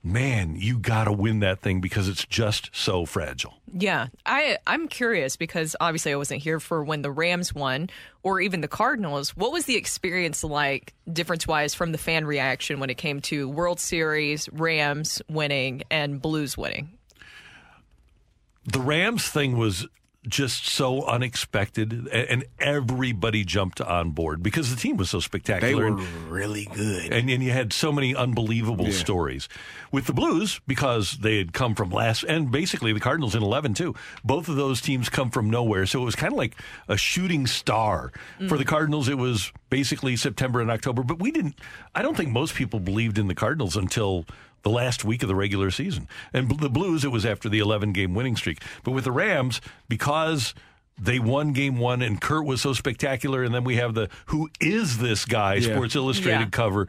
man, you got to win that thing because it's just so fragile. Yeah, I I'm curious because obviously I wasn't here for when the Rams won or even the Cardinals. What was the experience like, difference wise, from the fan reaction when it came to World Series, Rams winning, and Blues winning? the Rams thing was just so unexpected, and everybody jumped on board because the team was so spectacular. They were and- really good. and, and you had so many unbelievable Yeah. stories with the Blues because they had come from last, and basically the Cardinals in eleven too. Both of those teams come from nowhere, so it was kind of like a shooting star mm. for the Cardinals. It was basically September and October, but we didn't. I don't think most people believed in the Cardinals until. The last week of the regular season. And the Blues, it was after the 11 game winning streak. But with the Rams, because they won game one and Kurt was so spectacular, and then we have the who is this guy Yeah. Sports Illustrated Yeah. cover.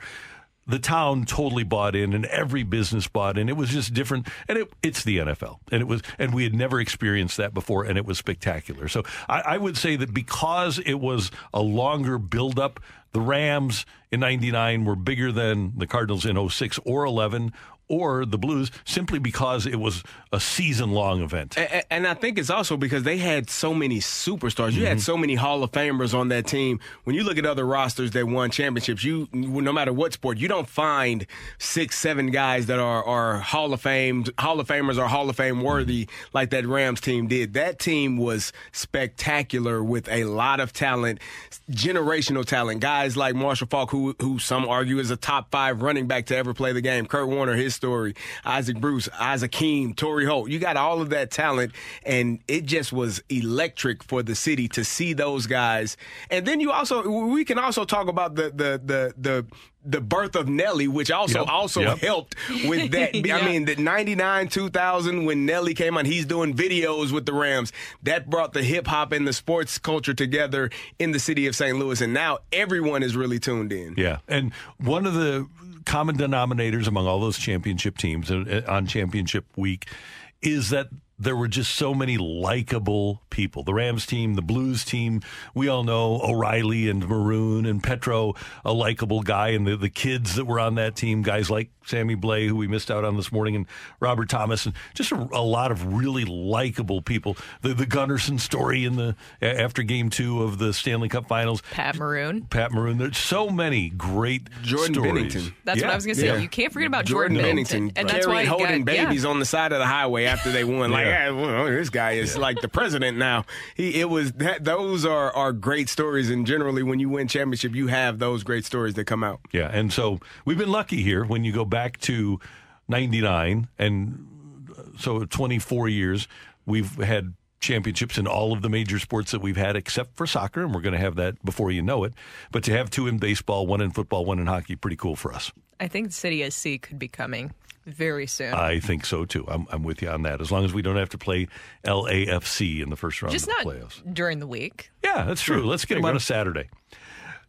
The town totally bought in, and every business bought in. It was just different, and it, it's the NFL, and it was, and we had never experienced that before, and it was spectacular. So I, I would say that because it was a longer buildup, the Rams in '99 were bigger than the Cardinals in 06 or 11 or the Blues, simply because it was a season-long event. A- a- And I think it's also because they had so many superstars. You Mm-hmm. had so many Hall of Famers on that team. When you look at other rosters that won championships, you no matter what sport, you don't find six, seven guys that are, are Hall of Fame, Hall of Famers or Hall of Fame worthy like that Rams team did. That team was spectacular with a lot of talent, generational talent. Guys like Marshall Faulk, who who some argue is a top five running back to ever play the game. Kurt Warner, his story. Isaac Bruce, Isaac Keem, Torry Holt. You got all of that talent, and it just was electric for the city to see those guys. And then you also we can also talk about the the the the the birth of Nelly, which also Yep. also Yep. helped with that. *laughs* Yeah. I mean, the 99, 2000, when Nelly came on, he's doing videos with the Rams. That brought the hip hop and the sports culture together in the city of St. Louis. And now everyone is really tuned in. Yeah, and one of the common denominators among all those championship teams on championship week is that there were just so many likable people. The Rams team, the Blues team, we all know O'Reilly and Maroon and Petro, a likable guy, and the, the kids that were on that team, guys like Sammy Blais, who we missed out on this morning, and Robert Thomas, and just a, a lot of really likable people. The the Gunnarsson story in the after Game Two of the Stanley Cup Finals. Pat Maroon. Pat Maroon. There's so many great Jordan stories. Binnington. That's what I was going to say. Yeah. You can't forget about Jordan, Jordan, Binnington, and that's why carrying he holding got, yeah. babies on the side of the highway after they won. Like, Yeah. yeah. well, oh, this guy is like the president now. He it was that those are are great stories, and generally when you win championship, you have those great stories that come out. Yeah, and so we've been lucky here when you go back to 99 and uh, so 24 years we've had championships in all of the major sports that we've had except for soccer and we're going to have that before you know it. But to have two in baseball, one in football, one in hockey, pretty cool for us. I think City SC could be coming very soon. I think so too. I'm, I'm with you on that. As long as we don't have to play LAFC in the first round Just of the not playoffs. during the week. Yeah, that's true. Let's get you on a Saturday.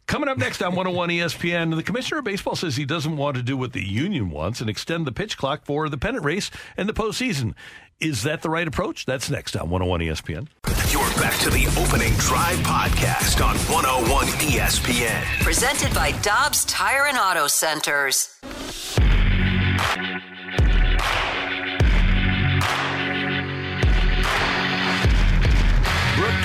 Coming up next on 101 ESPN, the commissioner of baseball says he doesn't want to do what the union wants and extend the pitch clock for the pennant race and the postseason. Is that the right approach? That's next on 101 ESPN. You're back to the opening drive podcast on 101 ESPN. Presented by Dobbs Tire and Auto Centers.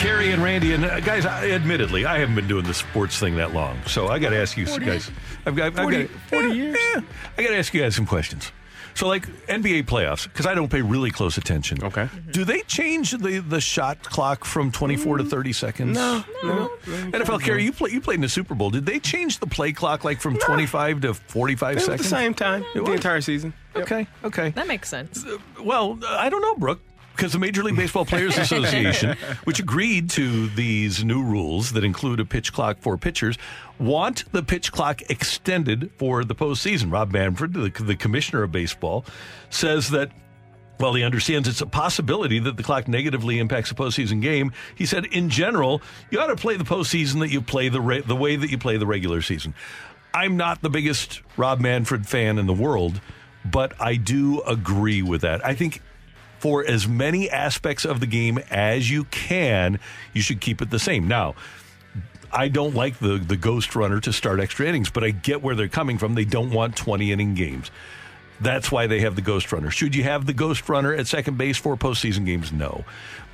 Carey, and Randy, and uh, guys, I, admittedly, I haven't been doing the sports thing that long, so I got to ask you 40 guys. I've got, I've 40 got 40 yeah, years? yeah. I got to ask you guys some questions. So, like NBA playoffs, because I don't pay really close attention. Okay. Do they change the, the shot clock from 24 to 30 seconds? No, no. NFL Carey, you play, you played in the Super Bowl. Did they change the play clock like from 25 to 45 It was seconds? the same time It the was? entire season. Yep. Okay, okay. That makes sense. Well, I don't know, Brooke, because the Major League Baseball Players *laughs* Association, which agreed to these new rules that include a pitch clock for pitchers, want the pitch clock extended for the postseason. Rob Manfred, the, the commissioner of baseball, says that. Well, he understands it's a possibility that the clock negatively impacts a postseason game. He said, in general, you ought to play the postseason that you play the re- the way that you play the regular season. I'm not the biggest Rob Manfred fan in the world, but I do agree with that. I think for as many aspects of the game as you can, you should keep it the same. Now, I don't like the the ghost runner to start extra innings, but I get where they're coming from. They don't want 20 inning games. That's why they have the ghost runner. Should you have the ghost runner at second base for postseason games? No.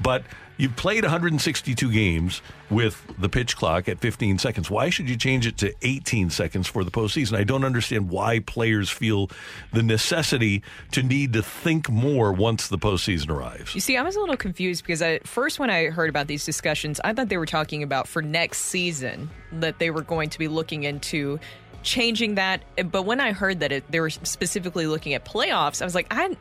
But you played 162 games with the pitch clock at 15 seconds. Why should you change it to 18 seconds for the postseason? I don't understand why players feel the necessity to need to think more once the postseason arrives. You see, I was a little confused because at first, when I heard about these discussions, I thought they were talking about for next season that they were going to be looking into changing that. But when I heard that it, they were specifically looking at playoffs, I was like, I.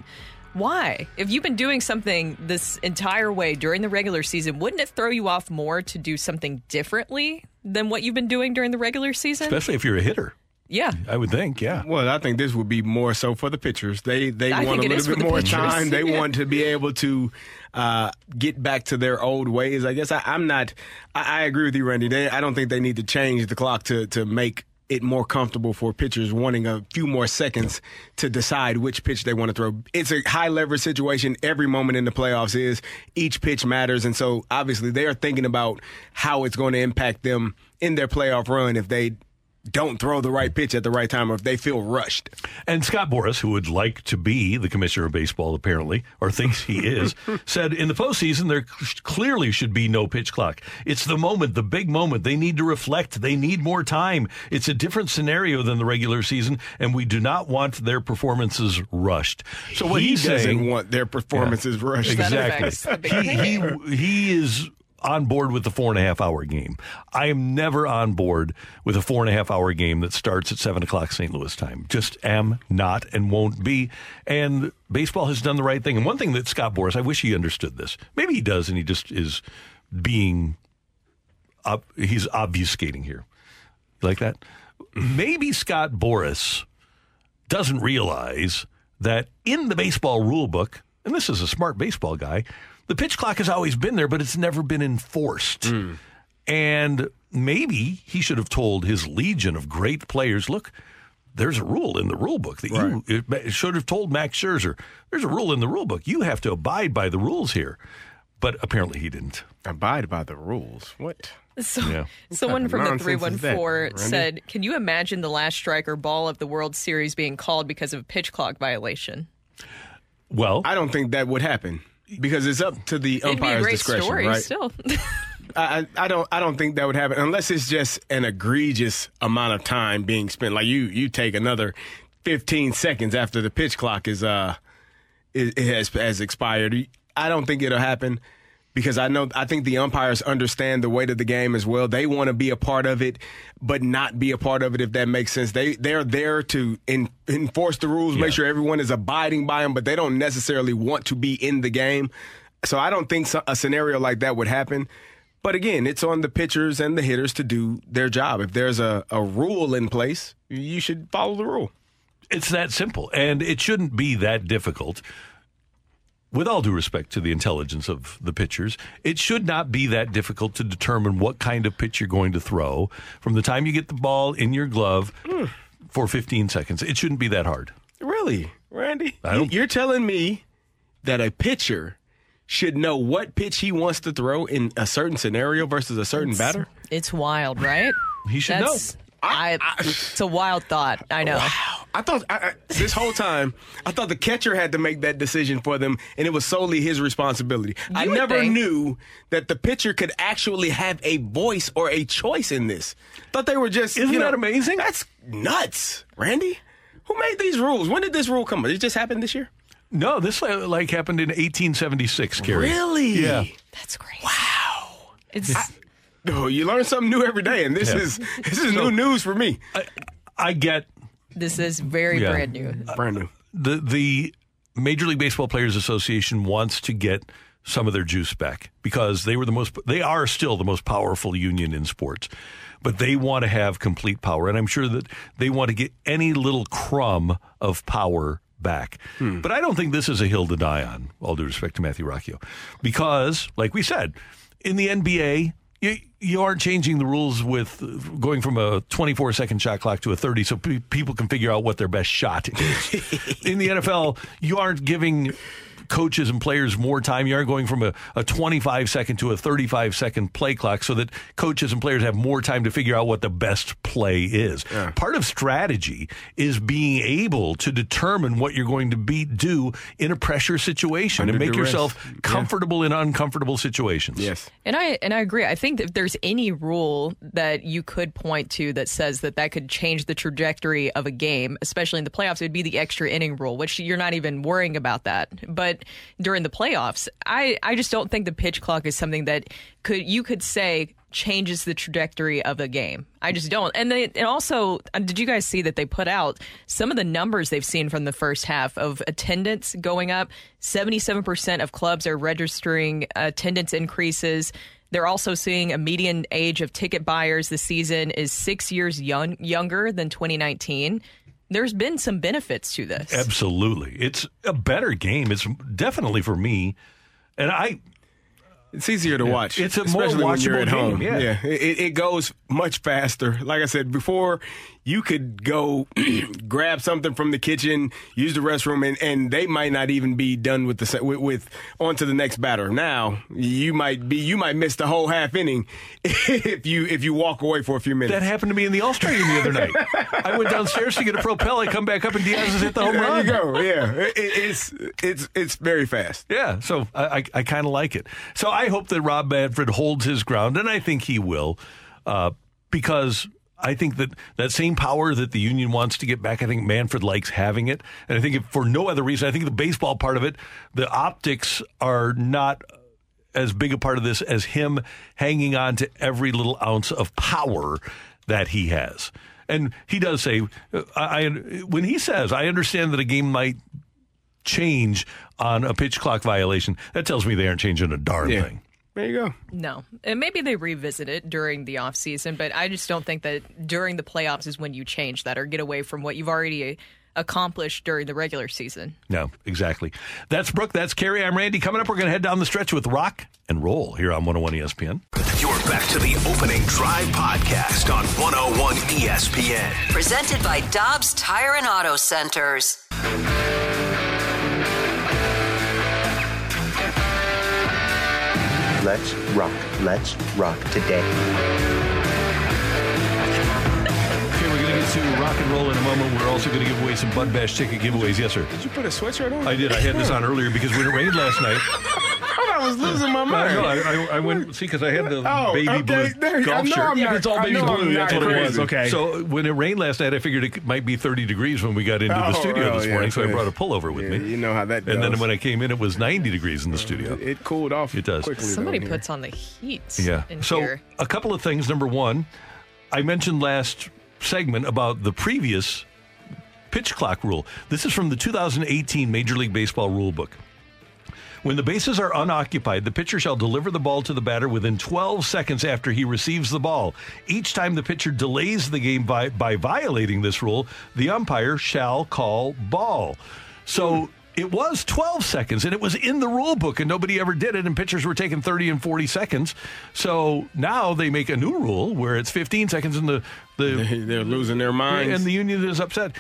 Why? If you've been doing something this entire way during the regular season, wouldn't it throw you off more to do something differently than what you've been doing during the regular season? Especially if you're a hitter. yeah. I would think, yeah. Well, I think this would be more so for the pitchers. They they I want a little bit more pitchers. time. They *laughs* Yeah. want to be able to uh, get back to their old ways. I guess I, I'm not. I, I agree with you, Randy. They, I don't think they need to change the clock to to make it more comfortable for pitchers wanting a few more seconds to decide which pitch they want to throw. It's a high leverage situation. Every moment in the playoffs is each pitch matters, and so obviously they are thinking about how it's going to impact them in their playoff run if they don't throw the right pitch at the right time or if they feel rushed. And Scott Boras, who would like to be the commissioner of baseball, apparently, or thinks he *laughs* is, said in the postseason there clearly should be no pitch clock. It's the moment, the big moment. They need to reflect. They need more time. It's a different scenario than the regular season, and we do not want their performances rushed. So what he he's doesn't saying, want their performances rushed. That affects the Exactly. He, he, he is on board with the four and a half hour game. I am never on board with a four and a half hour game that starts at seven o'clock St. Louis time. Just am not and won't be. And baseball has done the right thing. And one thing that Scott Boras, I wish he understood this. Maybe he does, and he just is being, ob- he's obfuscating here. Like that? Maybe Scott Boras doesn't realize that in the baseball rule book, and this is a smart baseball guy, the pitch clock has always been there, but it's never been enforced. And maybe he should have told his legion of great players look, there's a rule in the rule book that you it should have told Max Scherzer. There's a rule in the rule book. You have to abide by the rules here. But apparently he didn't. Abide by the rules. What? So, Yeah. someone from the nonsense is that, 314 said, Can you imagine the last strike or ball of the World Series being called because of a pitch clock violation? Well, I don't think that would happen because it's up to the It'd be a umpire's great discretion, story right? still. *laughs* I, I don't I don't think that would happen unless it's just an egregious amount of time being spent. Like you you take another 15 seconds after the pitch clock is uh is, it has has expired. I don't think it'll happen because I know I think the umpires understand the weight of the game as well. They want to be a part of it, but not be a part of it if that makes sense. They they're there to in, enforce the rules, make sure everyone is abiding by them, but they don't necessarily want to be in the game. So I don't think a scenario like that would happen. But again, it's on the pitchers and the hitters to do their job. If there's a, a rule in place, you should follow the rule. It's that simple, and it shouldn't be that difficult. With all due respect to the intelligence of the pitchers, it should not be that difficult to determine what kind of pitch you're going to throw from the time you get the ball in your glove for 15 seconds. It shouldn't be that hard. Really, Randy? I don't- You're telling me that a pitcher should know what pitch he wants to throw in a certain scenario versus a certain batter? it's wild, right? He should That's, I, it's a wild thought. I know. I thought I, I, this whole time, I thought the catcher had to make that decision for them, and it was solely his responsibility. I You would never think. knew that the pitcher could actually have a voice or a choice in this. Thought they were just. Isn't you know, that amazing? That's nuts, Randy. Who made these rules? When did this rule come? Did it just happen this year? No, this uh, like happened in 1876, Carey. Really? Yeah. That's great. Wow. It's *laughs* Oh, you learn something new every day, and this Yeah. is this is new news for me. I get this is very Yeah. brand new. Brand new. the the Major League Baseball Players Association wants to get some of their juice back because they were the most they are still the most powerful union in sports. But they want to have complete power and I'm sure that they want to get any little crumb of power back. Hmm. But I don't think this is a hill to die on, all due respect to Matthew Rocchio. Because, like we said, in the NBA, you, you aren't changing the rules with going from a 24 second shot clock to a 30 so pe- people can figure out what their best shot is. *laughs* in the NFL, you aren't giving coaches and players more time. You aren't going from a, a 25 second to a 35 second play clock so that coaches and players have more time to figure out what the best play is. Part of strategy is being able to determine what you're going to be do in a pressure situation Under and make duress. yourself Yeah. comfortable in uncomfortable situations. Yes. And I and I agree. I think that if there's any rule that you could point to that says that that could change the trajectory of a game, especially in the playoffs, it would be the extra inning rule, which you're not even worrying about that. But during the playoffs, I I just don't think the pitch clock is something that could you could say changes the trajectory of a game. I just don't. And they and also uh, did you guys see that they put out some of the numbers they've seen from the first half of attendance going up? 77% of clubs are registering attendance increases. They're also seeing a median age of ticket buyers this season is 6 years young, younger than 2019. There's been some benefits to this. Absolutely. It's a better game. It's definitely for me. And I It's easier to Yeah. watch. It's a more especially when you're watchable at home. game, yeah. It, it goes much faster. Like I said before, you could go *clears throat* grab something from the kitchen, use the restroom, and, and they might not even be done with the with, with on to the next batter. Now you might be you might miss the whole half inning *laughs* if you if you walk away for a few minutes. that happened to me in the All Star game the other night. I went downstairs to get a propel. I come back up and Diaz has hit the home there run. you go. Yeah, It- it's it's it's very fast. Yeah, so I, I, I kind of like it. So I hope that Rob Manfred holds his ground, and I think he will, uh, because I think that that same power that the union wants to get back, I think Manfred likes having it, and I think if for no other reason, I think the baseball part of it, the optics are not as big a part of this as him hanging on to every little ounce of power that he has. And he does say, uh, I, I when he says, I understand that a game might change on a pitch clock violation, that tells me they aren't changing a darn Yeah. thing. There you go. No. And maybe they revisit it during the offseason, but I just don't think that during the playoffs is when you change that or get away from what you've already uh, accomplished during the regular season. No, exactly. That's Brooke. That's Carey. I'm Randy. Coming up, we're going to head down the stretch with rock and roll here on 101 ESPN. You're back to the Opening Drive podcast on 101 ESPN. Presented by Dobbs Tire and Auto Centers. Let's rock. Let's rock today. Okay, we're to get to rock and roll in a moment. We're also going to give away some Bud Bash ticket giveaways. Yes, sir. Did you put a sweatshirt on? I did. I had this on earlier because when it rained last night. *laughs* Oh, I was losing my uh, mind. No, I, I, I went see because I had the Oh, baby okay, blue there- I golf know shirt. I'm not- it's all baby blue. That's not what it was. Okay. So when it rained last night, I figured it might be 30 degrees when we got into the Oh, studio oh, this yeah, morning, so I brought a pullover with Yeah, me. you know how that And then when I came in, it was 90 degrees in the studio. It cooled off. It does. Quickly, Somebody though, here. puts on the heat Yeah. in So here. a couple of things. Number one, I mentioned last segment about the previous pitch clock rule. This is from the 2018 Major League Baseball rule book. When the bases are unoccupied, the pitcher shall deliver the ball to the batter within 12 seconds after he receives the ball. Each time the pitcher delays the game by, by violating this rule, the umpire shall call ball. So it was 12 seconds and it was in the rule book and nobody ever did it and pitchers were taking 30 and 40 seconds. So now they make a new rule where it's 15 seconds and the the *laughs* They're losing their minds. and the union is upset.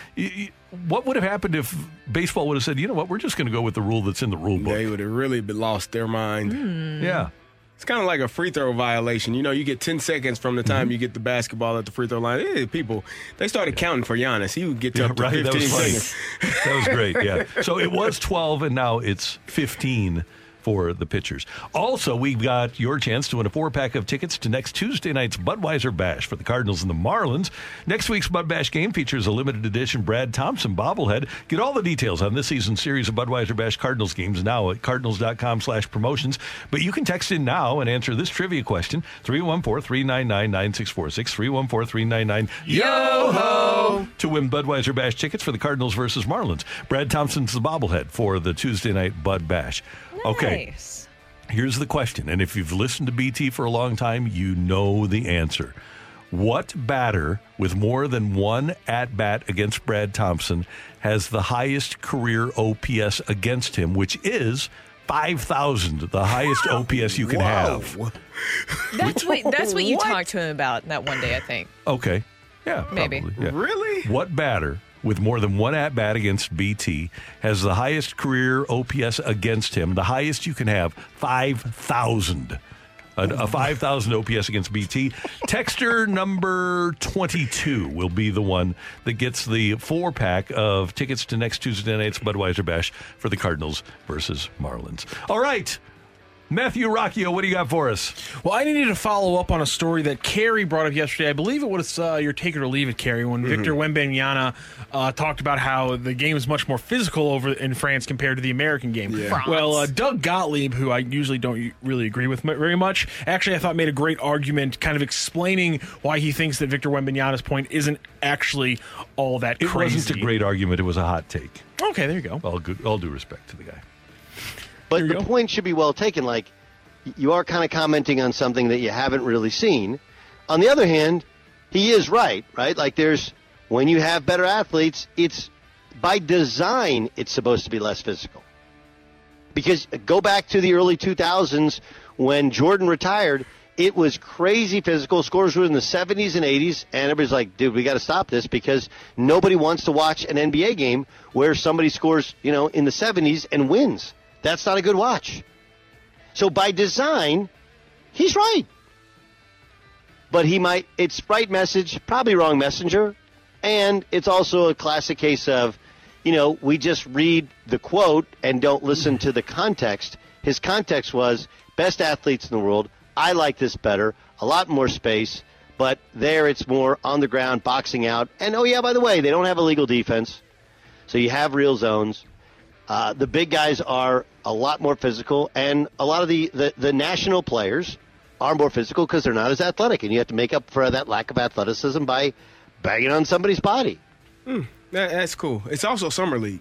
What would have happened if baseball would have said, "You know what? We're just going to go with the rule that's in the rule book." They would have really lost their mind. Hmm. Yeah. It's kind of like a free throw violation. You know, you get 10 seconds from the Mm-hmm. time you get the basketball at the free throw line. Eh, people, they started counting for Giannis. He would get to Yeah, up to right. That 15 was seconds. that was great. Yeah. *laughs* So it was 12 and now it's 15 for the pitchers. Also, we've got your chance to win a four pack of tickets to next Tuesday night's Budweiser Bash for the Cardinals and the Marlins. Next week's Bud Bash game features a limited edition Brad Thompson bobblehead. Get all the details on this season's series of Budweiser Bash Cardinals games now at cardinals.com slash promotions. But you can text in now and answer this trivia question 314 399 9646. 314 399 Yo ho! To win Budweiser Bash tickets for the Cardinals versus Marlins. Brad Thompson's the bobblehead for the Tuesday night Bud Bash. Okay. Nice. Here's the question, and if you've listened to BT for a long time, you know the answer. What batter with more than one at bat against Brad Thompson has the highest career OPS against him, which is 5,000, the highest *laughs* OPS you can have? That's what that's what you talked to him about that one day, I think. Okay. Yeah. Maybe. probably, yeah. Really? What batter with more than one at bat against BT has the highest career OPS against him? The highest you can have, 5,000. A, a 5,000 OPS against BT. Texter number 22 will be the one that gets the four pack of tickets to next Tuesday night's Budweiser Bash for the Cardinals versus Marlins. All right. Matthew Rocchio, what do you got for us? Well, I needed to follow up on a story that Carey brought up yesterday. I believe it was uh, your take it or leave it, Carey, when Victor Wembanyama uh, talked about how the game is much more physical over in France compared to the American game. Yeah. Well, uh, Doug Gottlieb, who I usually don't really agree with very much, actually I thought made a great argument, kind of explaining why he thinks that Victor Wembanyama's point isn't actually all that It crazy. wasn't a great argument, it was a hot take. Okay, there you go. All, good, all due respect to the guy. But the point should be well taken. Like, you are kind of commenting on something that you haven't really seen. On the other hand, he is right, right? Like, there's, when you have better athletes, it's by design, it's supposed to be less physical. Because uh, go back to the early 2000s when Jordan retired, it was crazy physical. Scores were in the 70s and 80s, and everybody's like, dude, we got to stop this because nobody wants to watch an NBA game where somebody scores, you know, in the 70s and wins. That's not a good watch. So by design, he's right. But he might, it's right message, probably wrong messenger. And it's also a classic case of, you know, we just read the quote and don't listen to the context. His context was best athletes in the world. I like this better, a lot more space, but there it's more on the ground, boxing out. And oh, yeah, by the way, they don't have a legal defense. So you have real zones. Uh, the big guys are a lot more physical, and a lot of the, the, the national players are more physical because they're not as athletic, and you have to make up for that lack of athleticism by banging on somebody's body. Hmm, that, that's cool. It's also summer league.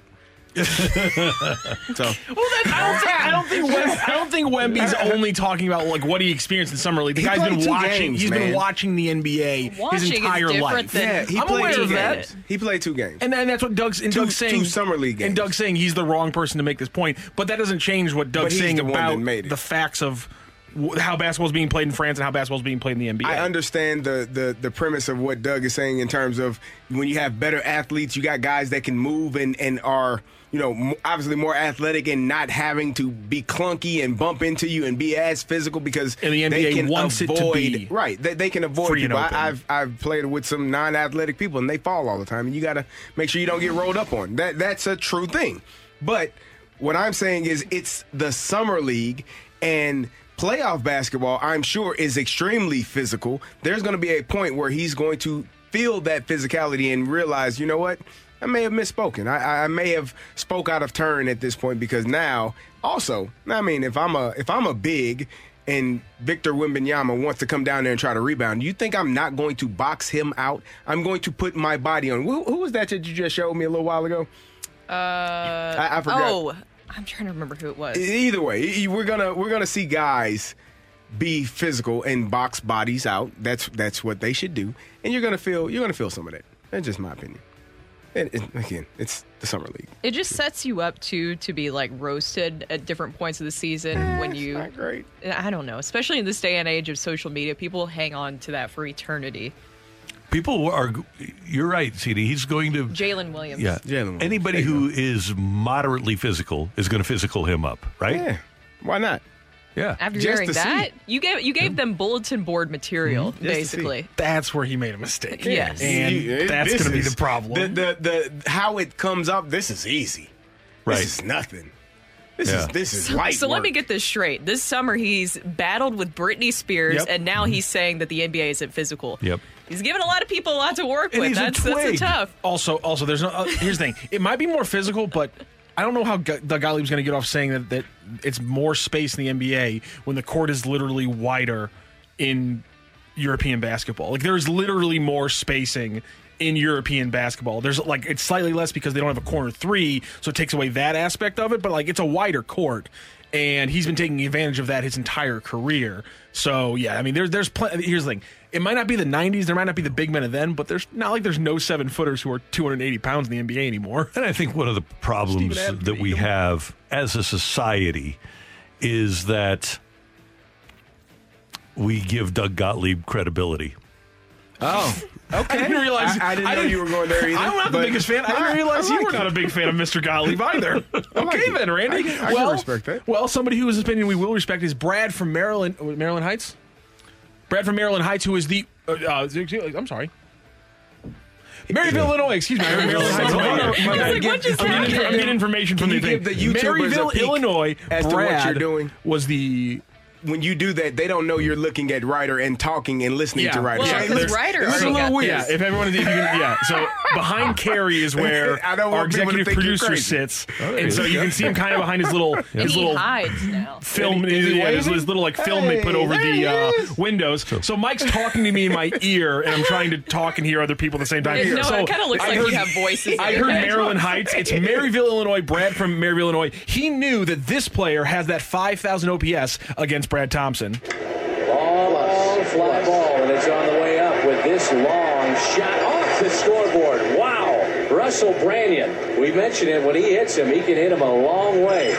*laughs* so Well, then, I don't think I don't think Wem, I don't think Wemby's *laughs* only talking about like what he experienced in summer league. The He guy's played been two watching. games, he's been watching the NBA Watching his entire different life. than- yeah, he I'm played aware two of that. games. He played two games. And, and that's what Doug's and Two- Doug's saying. two summer league And games. Doug's saying he's the wrong person to make this point. But that doesn't change what But Doug's he's saying the one that about made it. the facts of wh- how basketball's being played in France and how basketball's being played in the NBA. I understand the, the the premise of what Doug is saying in terms of when you have better athletes, you got guys that can move and, and are you know obviously more athletic and not having to be clunky and bump into you and be as physical because And the they NBA can wants it to be right they, they can avoid free and people. open. I, I've I've played with some non-athletic people and they fall all the time and you got to make sure you don't get rolled up on. That that's a true thing, but what I'm saying is it's the summer league and playoff basketball, I'm sure, is extremely physical. There's going to be a point where he's going to feel that physicality and realize, you know what? I may have misspoken. I, I may have spoke out of turn at this point because now, also, I mean, if I'm a if I'm a big and Victor Wembanyama wants to come down there and try to rebound, you think I'm not going to box him out? I'm going to put my body on. Who, who was that that you just showed me a little while ago? Uh, I forgot. Oh, I'm trying to remember who it was. Either way, we're gonna we're gonna see guys be physical and box bodies out. That's that's what they should do, and you're gonna feel you're gonna feel some of that. That's just my opinion. And, and again, it's the summer league. It just sets you up to to be like roasted at different points of the season eh, when you. not great. Eh, I don't know, especially in this day and age of social media, people hang on to that for eternity. People are. You're right, CD. He's going to. Jalen Williams. Yeah. Jalen. Anybody who is moderately physical is going to physical him up, right? Yeah. Why not? Yeah. After Just hearing to see. that, you gave you gave them bulletin board material, Mm-hmm. Just to see. basically. That's where he made a mistake. Yes. And You- that's going to be the problem. The, the the how it comes up. This is easy. Right. This is nothing. This Yeah. is this is So, light. so let me get this straight. This summer, he's battled with Britney Spears, Yep. and now he's saying that the NBA isn't physical. Yep. He's giving a lot of people a lot to work And with. he's a That's, that's a tough. Also, also, there's no. Uh, here's the thing. It might be more physical, but I don't know how Gu- Doug Gottlieb's going to get off saying that that it's more space in the NBA when the court is literally wider in European basketball. Like there's literally more spacing in European basketball. There's like it's slightly less because they don't have a corner three, so it takes away that aspect of it. But like it's a wider court. And he's been taking advantage of that his entire career. So yeah, I mean, there's there's plenty. Here's the thing: it might not be the '90s, there might not be the big men of then, but there's not like there's no seven footers who are 280 pounds in the NBA anymore. And I think one of the *laughs* problems that we have as a society is that we give Doug Gottlieb credibility. Oh, okay. I didn't realize. I, I didn't know you were going there *laughs* either. I'm not the biggest fan. I didn't I- realize I you like were not it. a big fan of Mr. Gottlieb *laughs* either. okay, it. then, Randy. I I well, respect that. Well, somebody whose opinion we will respect is Brad from Maryland, Maryland Heights. Brad from Maryland Heights, who is the. Uh, uh, I'm sorry. Maryville, Illinois. Excuse me. Maryville, *laughs* Illinois. So, I'm, I'm, just I'm getting, give- I'm getting information from Can the you thing. give the YouTubers a Maryville, Illinois. as to what Brad you're doing? Was the when you do that, they don't know you're looking at Ryder and talking and listening to Ryder. Well, So 'cause there's- Ryder It's a little weird. Yeah, if everyone, if you can, yeah. So *laughs* behind Carey is where I don't our want people to executive producer sits, there and so you you can see him kind of behind his little And *laughs* his he little hides now. film, Is he- yeah, his, his little like film they put over the uh, windows. So Mike's talking to me in my ear, and I'm trying to talk and hear other people at the same time. No, so it kind of looks I like heard- you have voices. I heard head. Maryland Heights. It's *laughs* Maryville, Illinois. Brad from Maryville, Illinois. He knew that this player has that 5,000 OPS against Brad Thompson. Ball, a fly ball, and it's on the way up with this long shot off the scoreboard. Wow. Russell Branyan. We mentioned it. When he hits him, he can hit him a long way.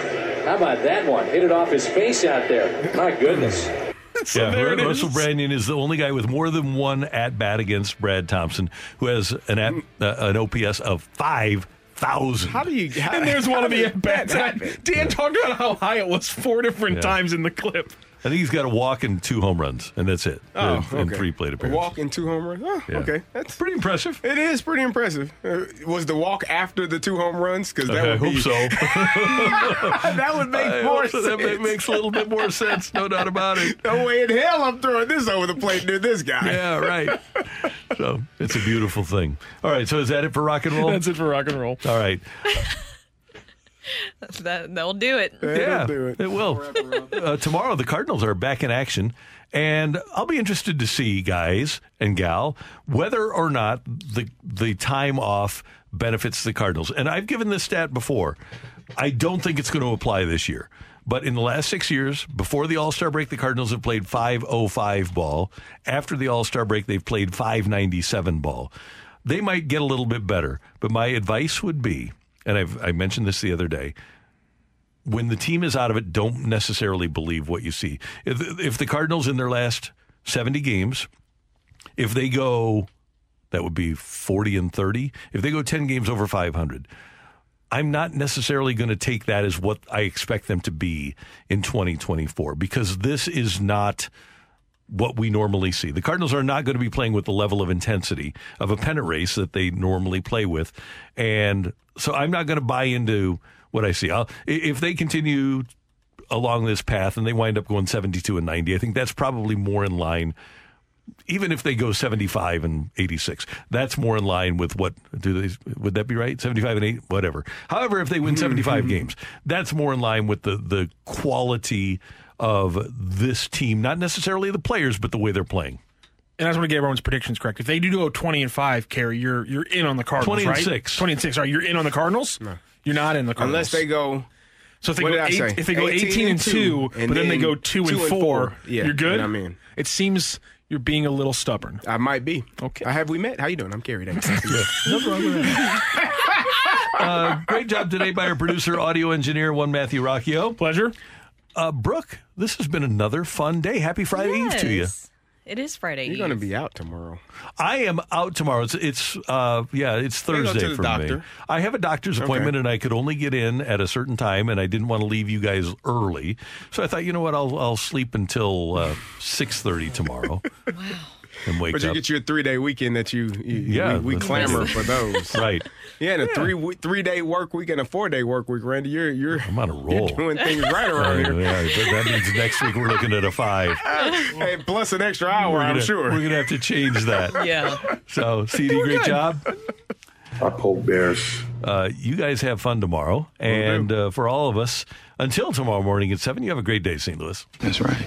How about that one? Hit it off his face out there. My goodness. *laughs* So yeah, there it is. Russell Branyan is the only guy with more than one at bat against Brad Thompson, who has an at, uh, an OPS of five thousand. How do you? *laughs* How, And there's one of the at bats. does that? Dan talked about how high it was four different Yeah. times in the clip. I think he's got a walk and two home runs, and that's it. Oh, in, in okay. three plate A appearances. walk and two home runs. Oh, Yeah. Okay, that's Pretty impressive. It is pretty impressive. Uh, was the walk after the two home runs? Because that I would hope be, so. *laughs* *laughs* that would make I more hope so. sense. That ma- makes a little bit more sense, no doubt about it. No way in hell I'm throwing this over the plate near this guy. Yeah, right. So it's a beautiful thing. All right, so is that it for rock and roll? That's it for rock and roll. All right. *laughs* That, they'll do it. yeah, do it. will. Uh, tomorrow, the Cardinals are back in action, and I'll be interested to see, guys and gal, whether or not the the time off benefits the Cardinals. And I've given this stat before. I don't think it's going to apply this year. But in the last six years, before the All Star break, the Cardinals have played 505 ball. After the All Star break, they've played 597 ball. They might get a little bit better, but my advice would be, and I've, I mentioned this the other day, when the team is out of it, don't necessarily believe what you see. If, if the Cardinals in their last 70 games, if they go, that would be 40 and 30, if they go 10 games over 500, I'm not necessarily going to take that as what I expect them to be in 2024 because this is not what we normally see. The Cardinals are not going to be playing with the level of intensity of a pennant race that they normally play with. And so I'm not going to buy into what I see. I'll, if they continue along this path and they wind up going 72 and 90, I think that's probably more in line even if they go 75 and 86 that's more in line with what do they would that be right? 75 and 8 whatever. However if they win 75 mm-hmm. games that's more in line with the the quality of this team not necessarily the players but the way they're playing And I just want to get everyone's predictions correct. If they do go twenty and five, Carey, you're you're in on the Cardinals, 20 and right? six. Twenty and six. Are you're in on the Cardinals? No, you're not in the Cardinals Unless they go. So if they what go did I eight, say? if they go 18, and two, and but then, they go two, two and, and four, four. Yeah, you're good. then I'm in. It seems you're being a little stubborn. I might be. Okay. Uh, have we met? How you doing? I'm Carey. Thanks. Nothing wrong with that. uh, great job today by our producer, audio engineer, one Matthew Rocchio. Pleasure. Uh, Brooke, this has been another fun day. Happy Friday Eve to you. Yes. It is Friday. You're going to be out tomorrow. I am out tomorrow. It's, it's uh, yeah, it's You go to Thursday for doctor. me. I have a doctor's Okay. appointment, and I could only get in at a certain time, and I didn't want to leave you guys early, so I thought, you know what, I'll I'll sleep until uh, six thirty tomorrow. And wake But you up. get your three day weekend that you, you Yeah, we, we clamor right. for those. *laughs* right. Yeah, and a three three day work week and a four day work week, Randy. You're you're I'm on a roll. You're doing things right around Uh, here. yeah, but that means next week we're looking at a five. *laughs* hey, plus an extra hour, We're I'm sure. We're gonna have to change that. *laughs* Yeah. So, CD, great job. I poke bears. Uh, you guys have fun tomorrow, and uh, for all of us, until tomorrow morning at seven, you have a great day, St. Louis. That's right.